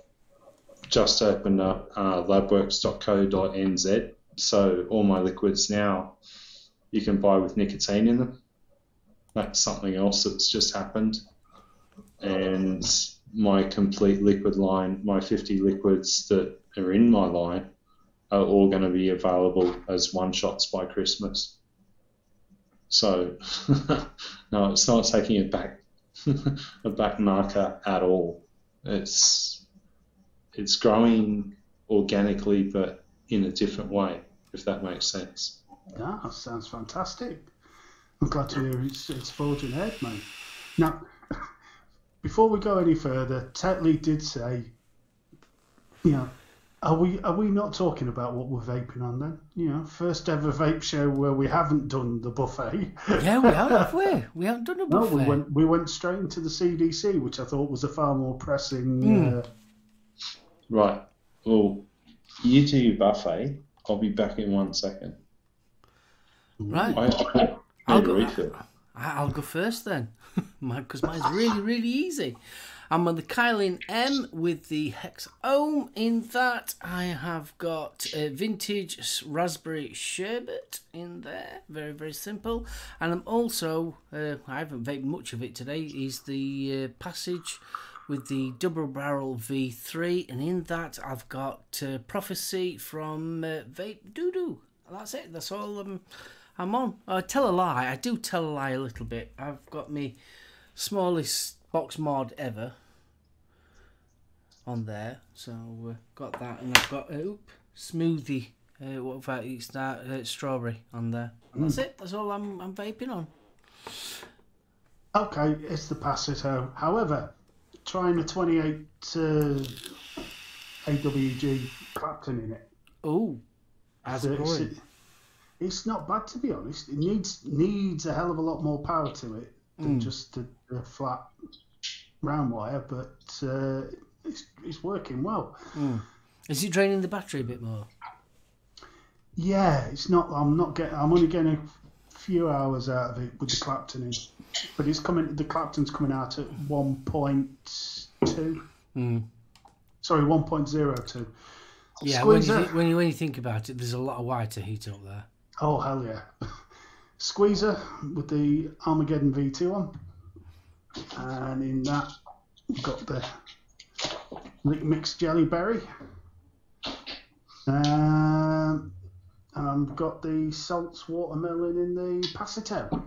Speaker 3: just opened up uh, labworks.co.nz, so all my liquids now you can buy with nicotine in them. That's something else that's just happened. And my complete liquid line, my 50 liquids that are in my line, are all going to be available as one shots by Christmas. So, no, it's not taking a back a back marker at all. It's it's growing organically, but in a different way, if that makes sense.
Speaker 1: Yeah, that sounds fantastic. I'm glad to hear it's, it's forging ahead, mate. Now, before we go any further, Tetley did say, you know, are we are we not talking about what we're vaping on then? You know, first ever vape show where we haven't done the buffet.
Speaker 2: Yeah, we have, have we? We haven't done a
Speaker 1: No, we went we went straight into the CDC, which I thought was a far more pressing.
Speaker 2: Hmm.
Speaker 1: Uh,
Speaker 3: Right. Well, you do your buffet. I'll be back in one second.
Speaker 2: Right.
Speaker 3: I, I
Speaker 2: I'll go-
Speaker 3: refill.
Speaker 2: I- I'll go first then, because mine's really, really easy. I'm on the Kylin M with the Hex Ohm. In that, I have got a vintage raspberry sherbet in there. Very, very simple. And I'm also, uh, I haven't vaped much of it today, is the uh, Passage with the double barrel V3. And in that, I've got uh, Prophecy from uh, Vape Doodoo. That's it. That's all I'm, I'm on. I tell a lie. I do tell a lie a little bit. I've got me smallest box mod ever on there. So uh, got that, and I've got uh, oop smoothie. Uh, what about it's that uh, strawberry on there? And that's it. That's all I'm I'm vaping on.
Speaker 1: okay, it's the Passito. However, trying a 28 uh, AWG Clapton in it.
Speaker 2: Oh, how's it
Speaker 1: it's,
Speaker 2: going?
Speaker 1: it's not bad to be honest. It needs needs a hell of a lot more power to it than
Speaker 2: Mm.
Speaker 1: just a, a flat round wire, but uh, it's it's working well.
Speaker 2: Is it draining the battery a bit more?
Speaker 1: Yeah, it's not. I'm not getting. I'm only getting a few hours out of it with the Clapton in, but it's coming. The Clapton's coming out at 1.2.
Speaker 2: Mm.
Speaker 1: Sorry, 1.02.
Speaker 2: Yeah, when you,
Speaker 1: Squeezer.
Speaker 2: thi- when you when you think about it, there's a lot of wire to heat up there.
Speaker 1: Oh hell yeah! Squeezer with the Armageddon V2 on, and in that we've got the Lick Mix Jelly Berry, um, and I've got the Salts Watermelon in the Passito,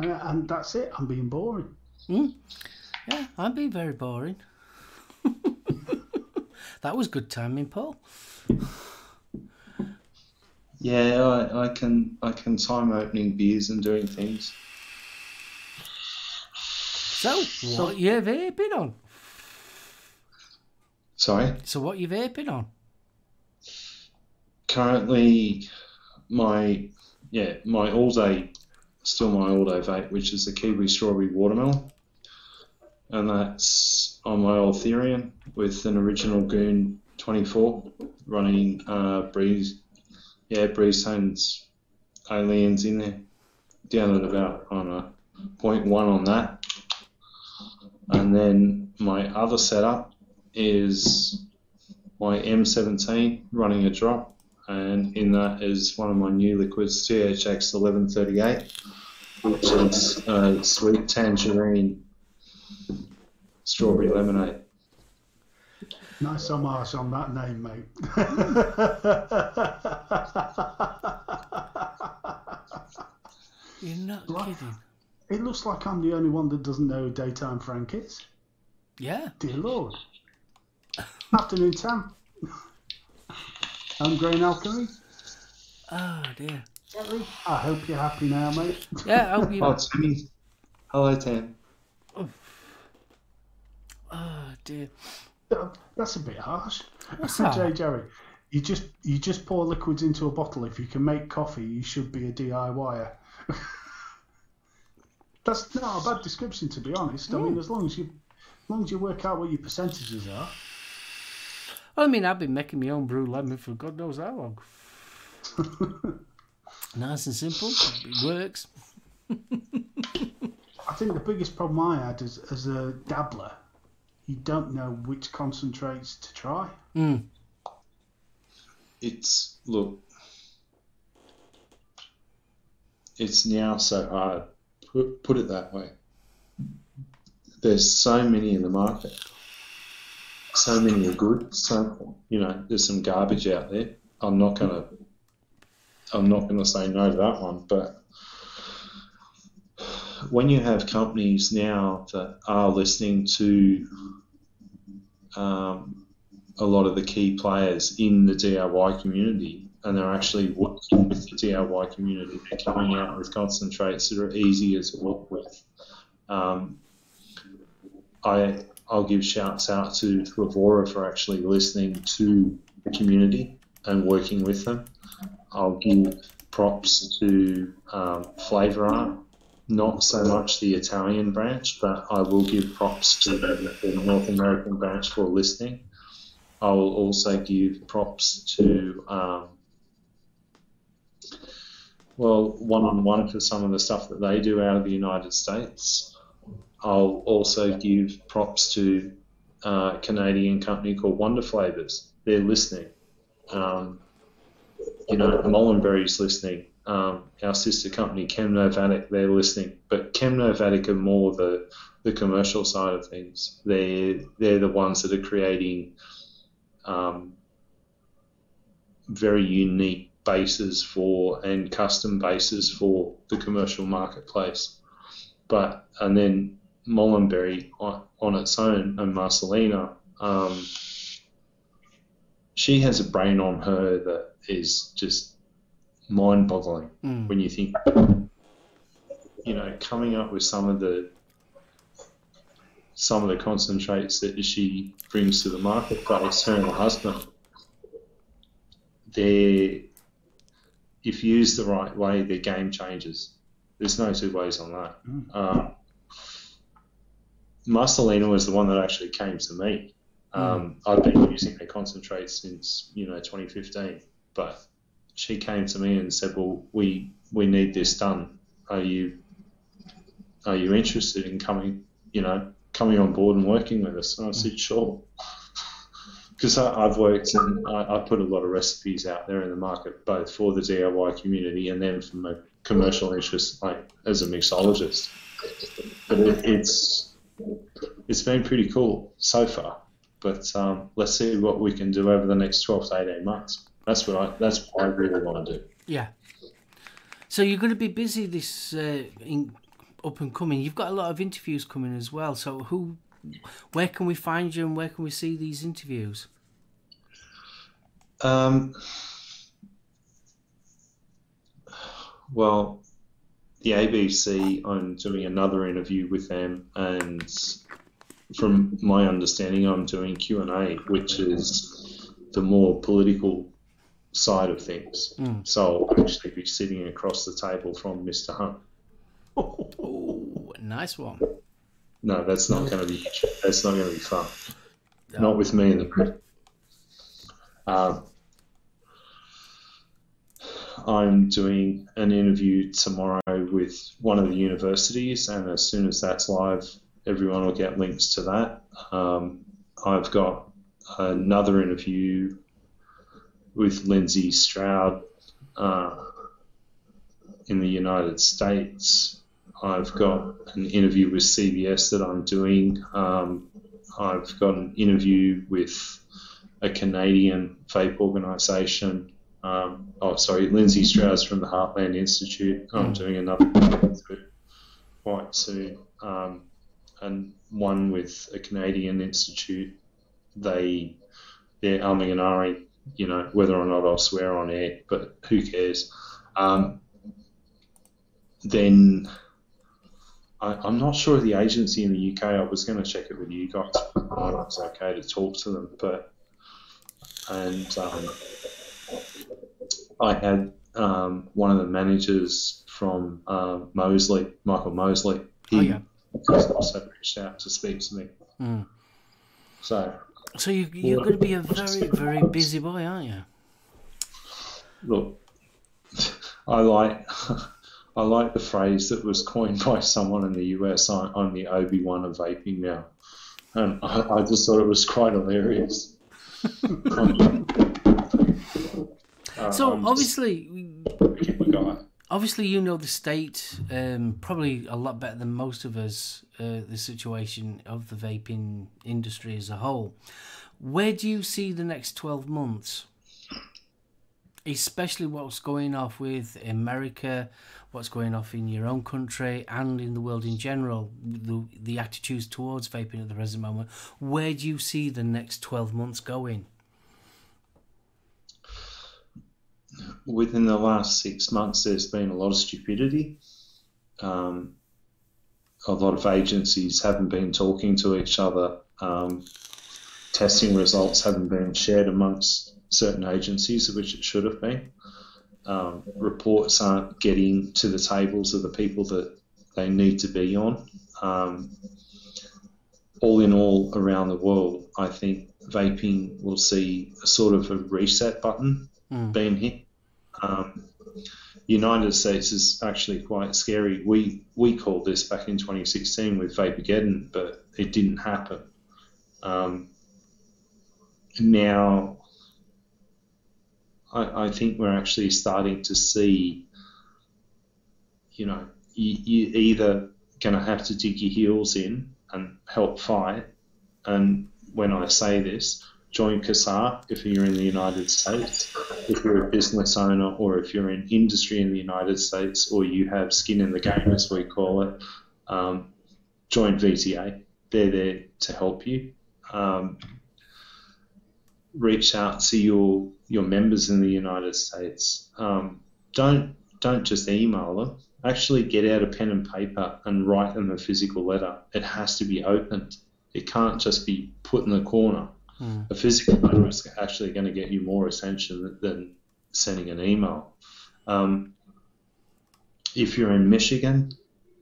Speaker 1: and, and that's it. I'm being boring. Hmm.
Speaker 2: Yeah, I'm being very boring. that was good timing, Paul.
Speaker 3: Yeah, I, I can I can time opening beers and doing things.
Speaker 2: So, what you vaping on?
Speaker 3: Sorry.
Speaker 2: So, what you vaping on?
Speaker 3: Currently, my yeah my all day still my all day vape, which is the kiwi strawberry watermelon, and that's on my old Therion with an original Goon 24, running uh, Breeze, yeah, Breeze Tones Aliens in there. Down at about, I don't know, 0.1 on that. And then my other setup is my M17 running a drop, and in that is one of my new liquids, THX 1138, which is uh, sweet tangerine strawberry lemonade.
Speaker 1: Nice homage on that name, mate.
Speaker 2: You're not
Speaker 1: What?
Speaker 2: kidding.
Speaker 1: it looks like I'm the only one that doesn't know who Daytime Frank is.
Speaker 2: Yeah.
Speaker 1: Dear Lord. Afternoon, Tam. I'm Grain Alchemy.
Speaker 2: Oh ah, dear.
Speaker 1: Gary, I hope you're happy now, mate.
Speaker 2: Yeah. I hope you.
Speaker 3: Oh, Tammy. Hello, Tim.
Speaker 2: Oh dear.
Speaker 1: That's a bit harsh.
Speaker 2: What's
Speaker 1: Jay? Jerry, you just you just pour liquids into a bottle. If you can make coffee, you should be a DIYer. That's not a bad description, to be honest. I mean, mm. as long as you as long as you work out what your percentages are.
Speaker 2: Well, I mean, I've been making my own brew lemon for God knows how long. nice and simple. It works.
Speaker 1: I think the biggest problem I had as, as a dabbler, you don't know which concentrates to try.
Speaker 2: Mm.
Speaker 3: It's look. It's now so hard. Put, put it that way. There's so many in the market. So many are good. So you know, there's some garbage out there. I'm not gonna. I'm not gonna say no to that one, but when you have companies now that are listening to um, a lot of the key players in the DIY community, and they're actually working with the DIY community. They're coming out with concentrates that are easy as to work with. Um, I I'll give shouts out to Flavorah for actually listening to the community and working with them. I'll give props to um, Flavor Art, not so much the Italian branch, but I will give props to the, the North American branch for listening. I will also give props to, um, well, one on one for some of the stuff that they do out of the United States. I'll also give props to uh, a Canadian company called Wonder Flavors. They're listening. Um, you know, Molinberry's listening. Um, our sister company, Chemnovatic, they're listening. But Chemnovatic are more the the commercial side of things. They're they're the ones that are creating um, very unique bases for and custom bases for the commercial marketplace. But and then Molinberry on, on its own and Marcelina, um, she has a brain on her that is just mind-boggling
Speaker 2: Mm.
Speaker 3: when you think, you know, coming up with some of the some of the concentrates that she brings to the marketplace, her and her husband, they're if used the right way, they're game changers. There's no two ways on that.
Speaker 1: Mm.
Speaker 3: Um, Marcelina was the one that actually came to me. Um, I've been using their concentrates since you know 2015, but she came to me and said, "Well, we we need this done. Are you are you interested in coming? You know, coming on board and working with us?" And I said, "Sure." Because I've worked and I, I put a lot of recipes out there in the market, both for the DIY community and then from a commercial interest, like as a mixologist. But it, it's it's been pretty cool so far. But um, let's see what we can do over the next 12 to 18 months. That's what I that's what I really want to do.
Speaker 2: Yeah. So you're going to be busy this uh, in, up and coming. You've got a lot of interviews coming as well. So who, where can we find you and where can we see these interviews?
Speaker 3: Um, well, the ABC, I'm doing another interview with them, and from my understanding, I'm doing Q and A, which is the more political side of things.
Speaker 2: Mm.
Speaker 3: So I'll actually be sitting across the table from Mr. Hunt.
Speaker 2: Oh, nice one.
Speaker 3: No, that's not going to be. That's not going to be fun. Not with me in the. Um, I'm doing an interview tomorrow with one of the universities, and as soon as that's live, everyone will get links to that. Um, I've got another interview with Lindsay Stroud uh, in the United States. I've got an interview with CBS that I'm doing. Um, I've got an interview with a Canadian vape organisation. Um, oh, sorry, Lindsay Stroud from the Heartland Institute. I'm doing another quite soon, um, and one with a Canadian institute. They they're umming and ahhing, you know, whether or not I'll swear on air, but who cares? Um, then I, am not sure the agency in the UK. I was going to check it with you guys. I was okay to talk to them, but and um, I had um, one of the managers from uh, Mosley, Michael Mosley. He oh, yeah. also reached out to speak to me. Mm. So,
Speaker 2: so you, you're going to be a very, very busy boy, aren't you?
Speaker 3: Look, I like. I like the phrase that was coined by someone in the US. I'm the Obi Wan of vaping now, and I, I just thought it was quite hilarious.
Speaker 2: so um, obviously, obviously, you know the state um, probably a lot better than most of us. Uh, the situation of the vaping industry as a whole. Where do you see the next twelve months? Especially what's going off with America, what's going off in your own country and in the world in general, the, the attitudes towards vaping at the present moment. Where do you see the next 12 months going?
Speaker 3: Within the last six months, there's been a lot of stupidity. Um, a lot of agencies haven't been talking to each other. Um, testing results haven't been shared amongst certain agencies, which it should have been. Um, reports aren't getting to the tables of the people that they need to be on. Um, all in all, around the world, I think vaping will see a sort of a reset button mm. being hit. Um, United States is actually quite scary. We we called this back in 2016 with Vapogeddon, but it didn't happen. Um, now, I, I, think we're actually starting to see, you know, you, you either going to have to dig your heels in and help fight. And when I say this, join CASAA if you're in the United States, if you're a business owner, or if you're in industry in the United States, or you have skin in the game, as we call it, um, join VTA. They're there to help you. Um, reach out to your your members in the United States. Um, don't don't just email them. Actually, get out a pen and paper and write them a physical letter. It has to be opened. It can't just be put in the corner Mm. A physical letter is actually going to get you more attention than sending an email. Um, if you're in Michigan,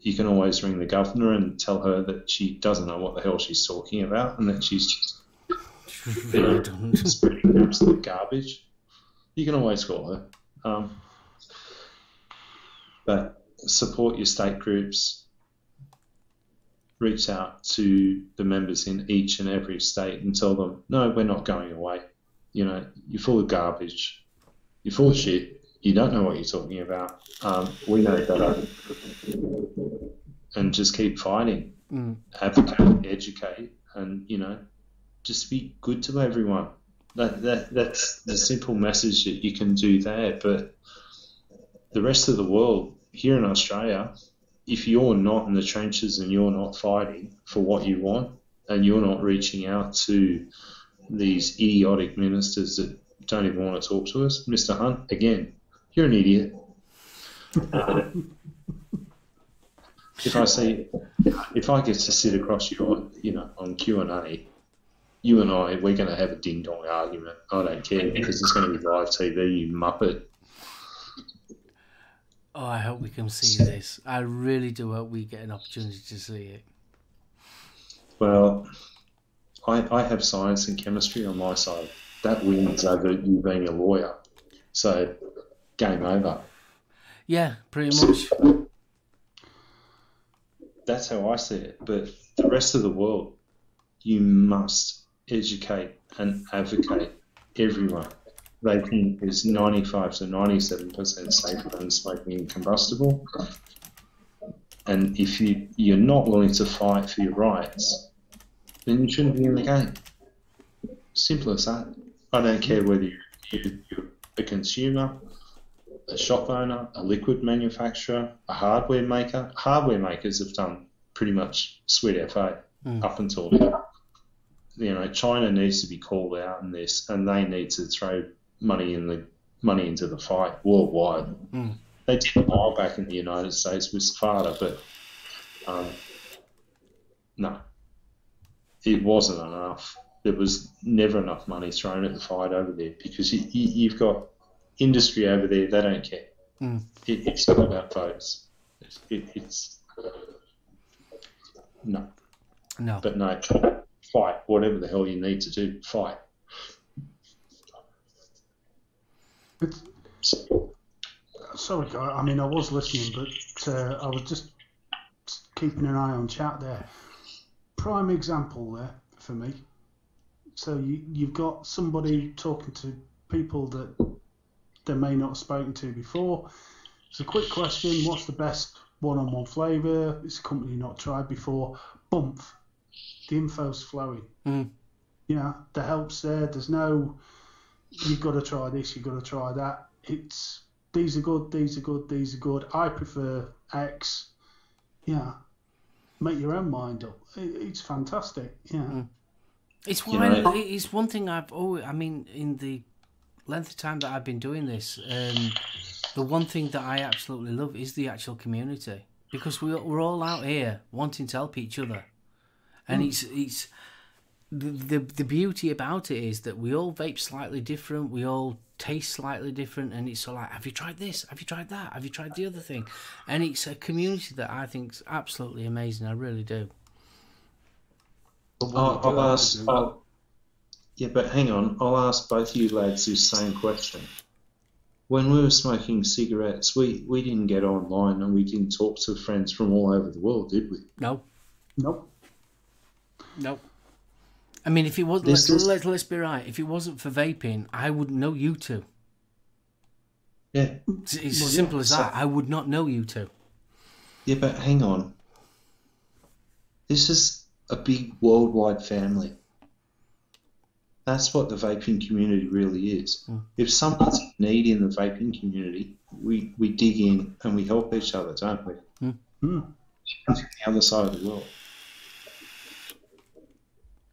Speaker 3: you can always ring the governor and tell her that she doesn't know what the hell she's talking about and that she's just you know, spreading absolute garbage. You can always call her. Um, but support your state groups, reach out to the members in each and every state and tell them, no, we're not going away. You know, you're full of garbage. You're full of shit. You don't know what you're talking about. Um, we know better. And just keep fighting. Mm. Advocate, educate, and, you know, just be good to everyone. That, that That's the simple message that you can do there. But the rest of the world, here in Australia, if you're not in the trenches and you're not fighting for what you want and you're not reaching out to these idiotic ministers that don't even want to talk to us, Mr. Hunt, again, you're an idiot. if I see, if I get to sit across you on, you know, on Q and A, you and I, we're going to have a ding dong argument. I don't care because it's going to be live TV, you muppet.
Speaker 2: Oh, I hope we can see this. I really do hope we get an opportunity to see it.
Speaker 3: Well, I, I have science and chemistry on my side. that wins over you being a lawyer. So, game over.
Speaker 2: Yeah, pretty much.
Speaker 3: That's how I see it. But the rest of the world, you must educate and advocate everyone. Vaping is 95 to 97% safer than smoking combustible. And if you, you're not willing to fight for your rights, then you shouldn't be in the game. Simple as that. I don't care whether you, you, you're a consumer, a shop owner, a liquid manufacturer, a hardware maker. Hardware makers have done pretty much sweet FA
Speaker 2: Mm.
Speaker 3: up until now. You know, China needs to be called out in this, and they need to throw money in the money into the fight worldwide.
Speaker 2: Mm.
Speaker 3: They did a while back in the United States with SFATA, but um, no, it wasn't enough. There was never enough money thrown at the fight over there because you, you've got industry over there; they don't care.
Speaker 2: Mm.
Speaker 3: It, it's not about votes. It, it's no,
Speaker 2: No.
Speaker 3: but no, fight whatever the hell you need to do. Fight.
Speaker 1: It's, sorry, I mean, I was listening, but uh, I was just keeping an eye on chat there. Prime example there for me. So you, you've got somebody talking to people that they may not have spoken to before. It's a quick question. What's the best one-on-one flavour? It's a company not tried before. Bump. The info's flowing.
Speaker 2: Mm.
Speaker 1: You know, the help's there. There's no, you've got to try this, you've got to try that. It's, these are good, these are good, these are good. I prefer X. Yeah. Make your own mind up. It, it's fantastic. Yeah.
Speaker 2: It's
Speaker 3: You
Speaker 2: why
Speaker 3: know-
Speaker 2: it's one thing I've always. I mean, in the length of time that I've been doing this, um, the one thing that I absolutely love is the actual community because we we're all out here wanting to help each other, and it's it's the, the the beauty about it is that we all vape slightly different, we all taste slightly different, and it's all like, have you tried this? Have you tried that? Have you tried the other thing? And it's a community that I think is absolutely amazing. I really do.
Speaker 1: But
Speaker 3: I'll, I'll ask. I'll, yeah, but hang on. I'll ask both you lads this same question. When we were smoking cigarettes, we, we didn't get online and we didn't talk to friends from all over the world, did we?
Speaker 2: No,
Speaker 1: Nope.
Speaker 2: No. I mean, if it was
Speaker 3: This
Speaker 2: let's,
Speaker 3: is-
Speaker 2: let's let's be right. If it wasn't for vaping, I wouldn't know you two.
Speaker 3: Yeah.
Speaker 2: It's, it's
Speaker 1: Well,
Speaker 2: as simple
Speaker 1: yeah,
Speaker 2: as
Speaker 3: so-
Speaker 2: that. I would not know you two.
Speaker 3: Yeah, but hang on. This is a big worldwide family. That's what the vaping community really is.
Speaker 2: Mm.
Speaker 3: If someone's in need in the vaping community, we, we dig in and we help each other, don't we?
Speaker 2: Mm.
Speaker 1: Hmm.
Speaker 3: From the other side of the world.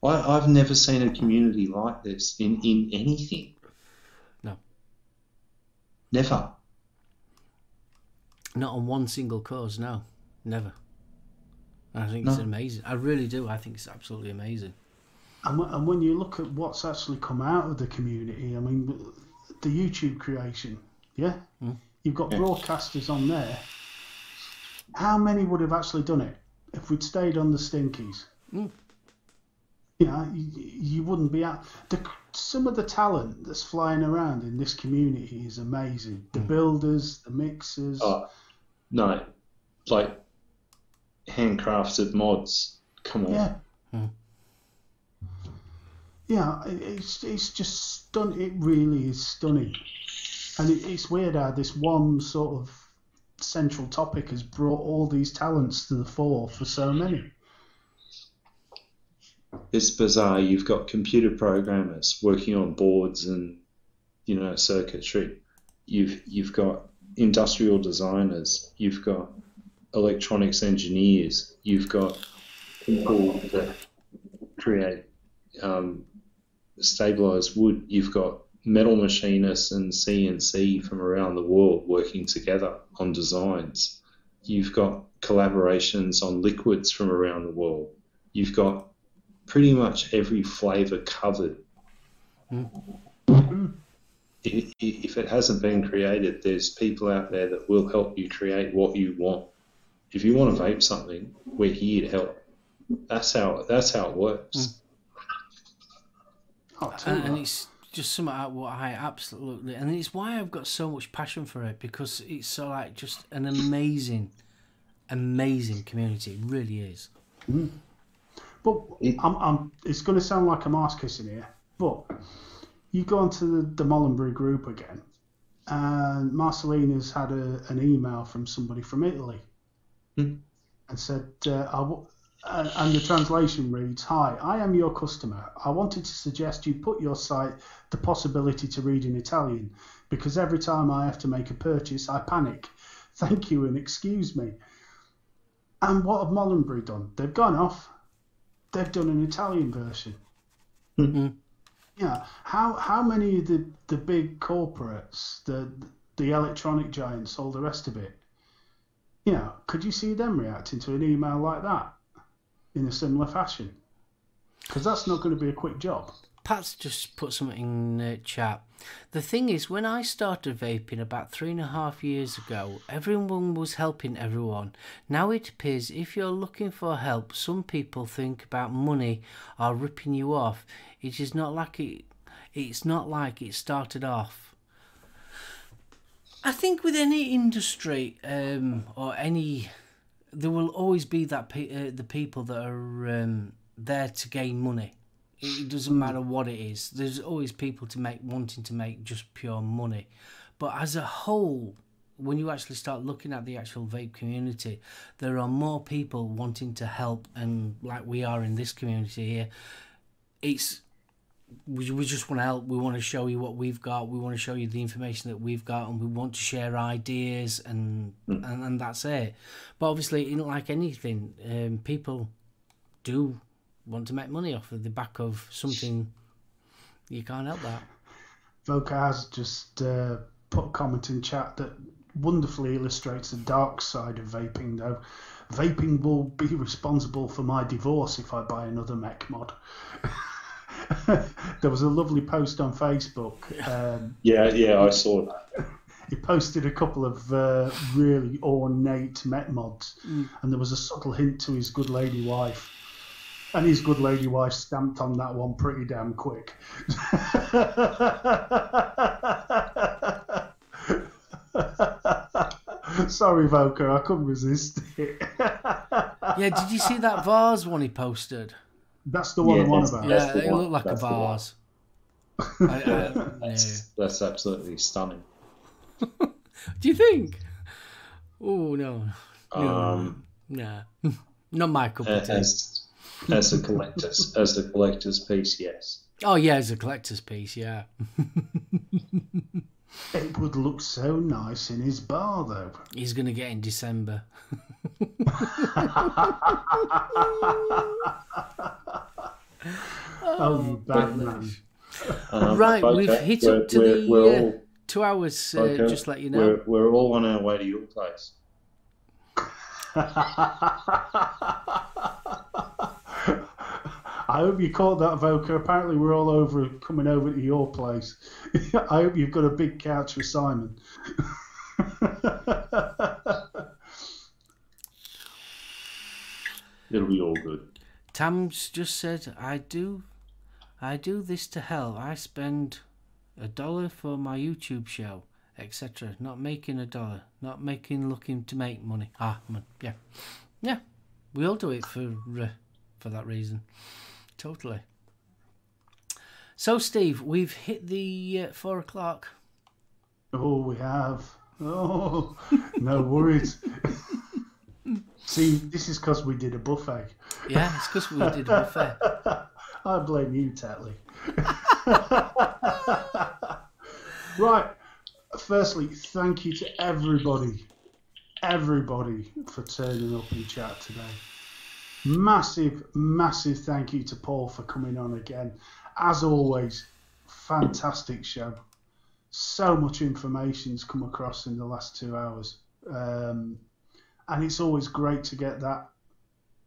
Speaker 3: I, I've never seen a community like this in, in anything.
Speaker 2: No.
Speaker 3: Never.
Speaker 2: Not on one single cause. No, never. I think it's amazing. I really do. I think it's absolutely amazing.
Speaker 1: And, and when you look at what's actually come out of the community, I mean, the YouTube creation, yeah?
Speaker 2: Mm.
Speaker 1: You've got
Speaker 3: Yeah.
Speaker 1: broadcasters on there. How many would have actually done it if we'd stayed on the Stinkies?
Speaker 2: Mm.
Speaker 1: You know, you, you wouldn't be out. The, some of the talent that's flying around in this community is amazing. The builders, the mixers.
Speaker 3: Oh, no. Like handcrafted mods. Come on.
Speaker 1: Yeah.
Speaker 2: Hmm.
Speaker 1: Yeah, it's it's just stunning. It really is stunning, and it, it's weird how this one sort of central topic has brought all these talents to the fore for so many.
Speaker 3: It's bizarre. You've got computer programmers working on boards and you know circuitry. You've you've got industrial designers. You've got electronics engineers. You've got people that create um, stabilized wood. You've got metal machinists and CNC from around the world working together on designs. You've got collaborations on liquids from around the world. You've got pretty much every flavor covered. If, if it hasn't been created, there's people out there that will help you create what you want. If you want to vape something, we're here to help. That's how that's how it works.
Speaker 1: Oh,
Speaker 2: And, and it's just something I, what I absolutely, and it's why I've got so much passion for it because it's so like just an amazing, amazing community. It really is.
Speaker 1: But I'm, I'm, it's going to sound like I'm kissing here, but you go onto the, the Molinberry group again, and Marcelina's had a, an email from somebody from Italy
Speaker 3: Hmm.
Speaker 1: and said, uh, I w- and the translation reads, Hi, I am your customer. I wanted to suggest you put your site the possibility to read in Italian because every time I have to make a purchase, I panic. Thank you and excuse me. And what have Molinberry done? They've gone off. They've done an Italian version.
Speaker 2: Mhm.
Speaker 1: Yeah. How how many of the, the big corporates, the the electronic giants, all the rest of it, you know, could you see them reacting to an email like that in a similar fashion? Because that's not going to be a quick job.
Speaker 2: Pat's just put something in the chat. The thing is, when I started vaping about three and a half years ago, everyone was helping everyone. Now it appears if you're looking for help, some people think about money or ripping you off. It is not like it. It's not like it started off. I think with any industry um, or any, there will always be that pe- uh, the people that are um, there to gain money. It doesn't matter what it is. There's always people to make wanting to make just pure money, but as a whole, when you actually start looking at the actual vape community, there are more people wanting to help, and like we are in this community here, it's we, we just want to help. We want to show you what we've got. We want to show you the information that we've got, and we want to share ideas, and and, and that's it. But obviously, in like anything, um, people do want to make money off of the back of something. You can't help that.
Speaker 1: Voka has just uh, put a comment in chat that wonderfully illustrates the dark side of vaping, though. Vaping will be responsible for my divorce if I buy another mech mod. there was a lovely post on Facebook. Um,
Speaker 3: Yeah, yeah, I saw that.
Speaker 1: he posted a couple of uh, really ornate mech mods, and there was a subtle hint to his good lady wife. And his good lady wife stamped on that one pretty damn quick. Sorry, Voker, I couldn't resist it.
Speaker 2: Yeah, did you see that vase one he posted?
Speaker 1: That's the one
Speaker 3: Yeah,
Speaker 1: I'm on about.
Speaker 2: Yeah, it
Speaker 3: one.
Speaker 2: looked like
Speaker 3: That's
Speaker 2: a
Speaker 3: the
Speaker 2: vase. I, I, yeah.
Speaker 3: That's, that's absolutely stunning.
Speaker 2: Do you think? Oh no, no,
Speaker 3: Um,
Speaker 2: nah, not my cup of tea.
Speaker 3: as as a collector's as a collector's piece, yes.
Speaker 2: Oh yeah, as a collector's piece. Yeah.
Speaker 1: It would look so nice in his bar, though.
Speaker 2: He's gonna get in December.
Speaker 1: Oh, you bad man.
Speaker 3: Um,
Speaker 2: Right,
Speaker 3: okay,
Speaker 2: we've hit
Speaker 3: we're,
Speaker 2: up to
Speaker 3: we're,
Speaker 2: the,
Speaker 3: we're
Speaker 2: uh, Two hours, uh,
Speaker 3: okay,
Speaker 2: just let you know.
Speaker 3: We're, we're all on our way to your place.
Speaker 1: I hope you caught that, Voker. Apparently, we're all over coming over to your place. I hope you've got a big couch for Simon.
Speaker 3: It'll be all good.
Speaker 2: Tam's just said, "I do, I do this to help. I spend a dollar for my YouTube show, etc. Not making a dollar, not making looking to make money. Ah, man, yeah, yeah. We all do it for uh, for that reason. Totally. So, Steve, we've hit the uh, four o'clock.
Speaker 1: Oh, we have. Oh, no worries. See, this is because we did a buffet.
Speaker 2: Yeah, it's because we did a buffet.
Speaker 1: I blame you, Tetley. right. Firstly, thank you to everybody, everybody for turning up in chat today. Massive, massive thank you to Paul for coming on again. As always, fantastic show. So much information's come across in the last two hours. Um, and it's always great to get that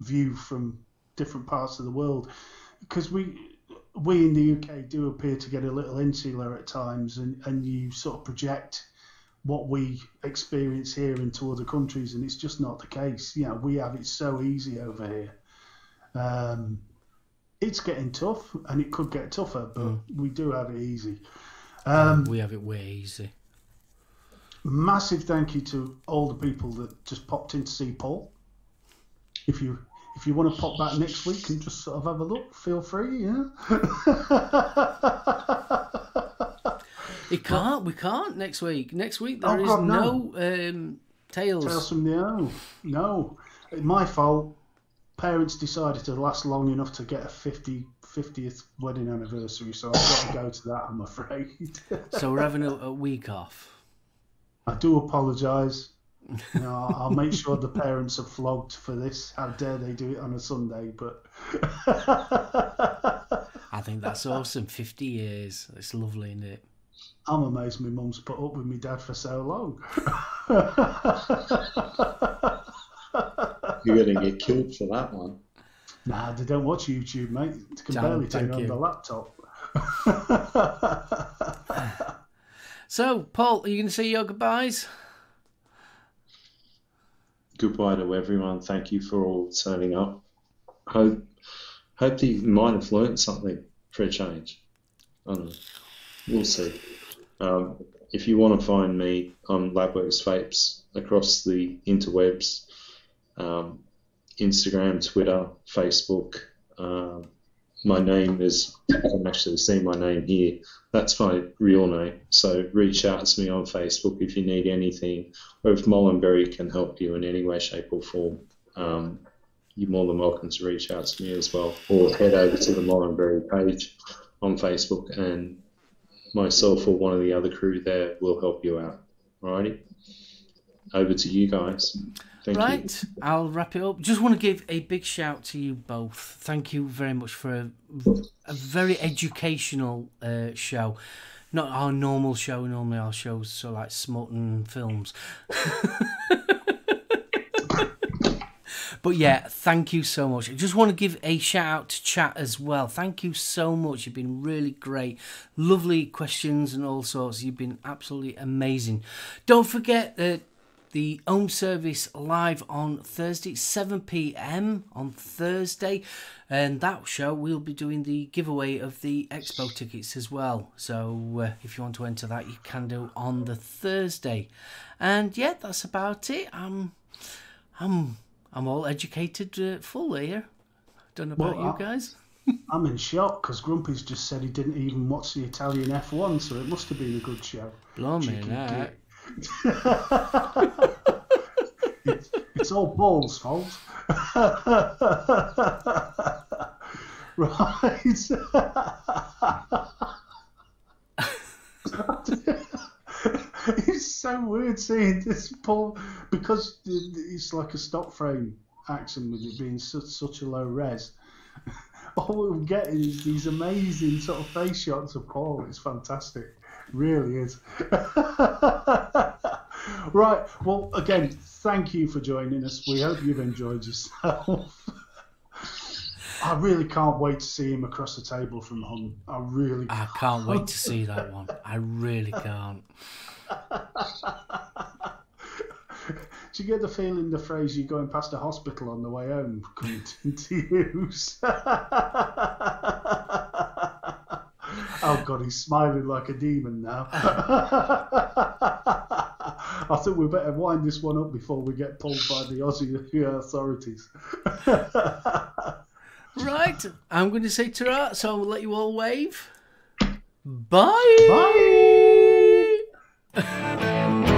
Speaker 1: view from different parts of the world because we we in the UK do appear to get a little insular at times and, and you sort of project what we experience here into other countries and it's just not the case you know we have it so easy over here um, it's getting tough, and it could get tougher, but we do have it easy. Um,
Speaker 2: we have it way easy.
Speaker 1: massive thank you to all the people that just popped in to see Paul. If you if you want to pop back next week and just sort of have a look, feel free. Yeah.
Speaker 2: It can't. We can't next week. Next week there
Speaker 1: Oh,
Speaker 2: is
Speaker 1: God,
Speaker 2: no,
Speaker 1: no.
Speaker 2: um, tales.
Speaker 1: Tales from the O. No, my fault. Parents decided to last long enough to get a 50, 50th wedding anniversary, so I've got to go to that. I'm afraid.
Speaker 2: So we're having a, a week off.
Speaker 1: I do apologise. I'll, I'll make sure the parents are flogged for this. How dare they do it on a Sunday? But
Speaker 2: I think that's awesome. Fifty years. It's lovely, isn't it?
Speaker 1: I'm amazed my mum's put up with me dad for so long.
Speaker 3: You're going to get killed for that one.
Speaker 1: nah, they don't watch YouTube, mate. They can
Speaker 2: Damn,
Speaker 1: barely turn on the laptop.
Speaker 2: So, Paul, are you going to say your goodbyes?
Speaker 3: Goodbye to everyone. Thank you for all turning up. Hope hope that you might have learnt something for a change. I don't know. We'll see. Um, if you want to find me, I'm Labworks Vapes across the interwebs, um, Instagram, Twitter, Facebook. Um, my name is, you can actually see my name here. That's my real name. So reach out to me on Facebook if you need anything, or if Molinberry can help you in any way, shape, or form. Um, you're more than welcome to reach out to me as well, or head over to the Molinberry page on Facebook, and myself or one of the other crew there will help you out. Alrighty, over to you guys. Thank you.
Speaker 2: Right, I'll wrap it up. Just want to give a big shout to you both. Thank you very much for a, a very educational uh, show. Not our normal show. Normally our shows so like smut and films. But yeah, thank you so much. I just want to give a shout out to chat as well. Thank you so much. You've been really great. Lovely questions and all sorts. You've been absolutely amazing. Don't forget that the home service live on Thursday, 7 p.m. on Thursday. And that show, we'll be doing the giveaway of the expo tickets as well. So uh, if you want to enter that, you can do on the Thursday. And yeah, that's about it. I'm, I'm, I'm all educated uh, full here. Don't know about
Speaker 1: Well,
Speaker 2: you
Speaker 1: I-
Speaker 2: guys.
Speaker 1: I'm in shock because Grumpy's just said he didn't even watch the Italian F1, so it must have been a good show.
Speaker 2: Blimey, that.
Speaker 1: it's, it's all balls, fault. right. it's so weird seeing this Paul because it's like a stop frame action with it being such, such a low res. All we're getting is these amazing sort of face shots of Paul. It's fantastic, really is. right. Well, again, thank you for joining us. We hope you've enjoyed yourself. I really can't wait to see him across the table from home. I really.
Speaker 2: I can't wait to see that one. I really can't.
Speaker 1: Do you get the feeling the phrase "you're going past a hospital on the way home" coming into use? oh God, he's smiling like a demon now. I think we better wind this one up before we get pulled by the Aussie authorities.
Speaker 2: Right, I'm going to say ta so I'll let you all wave. Bye.
Speaker 1: Bye. Música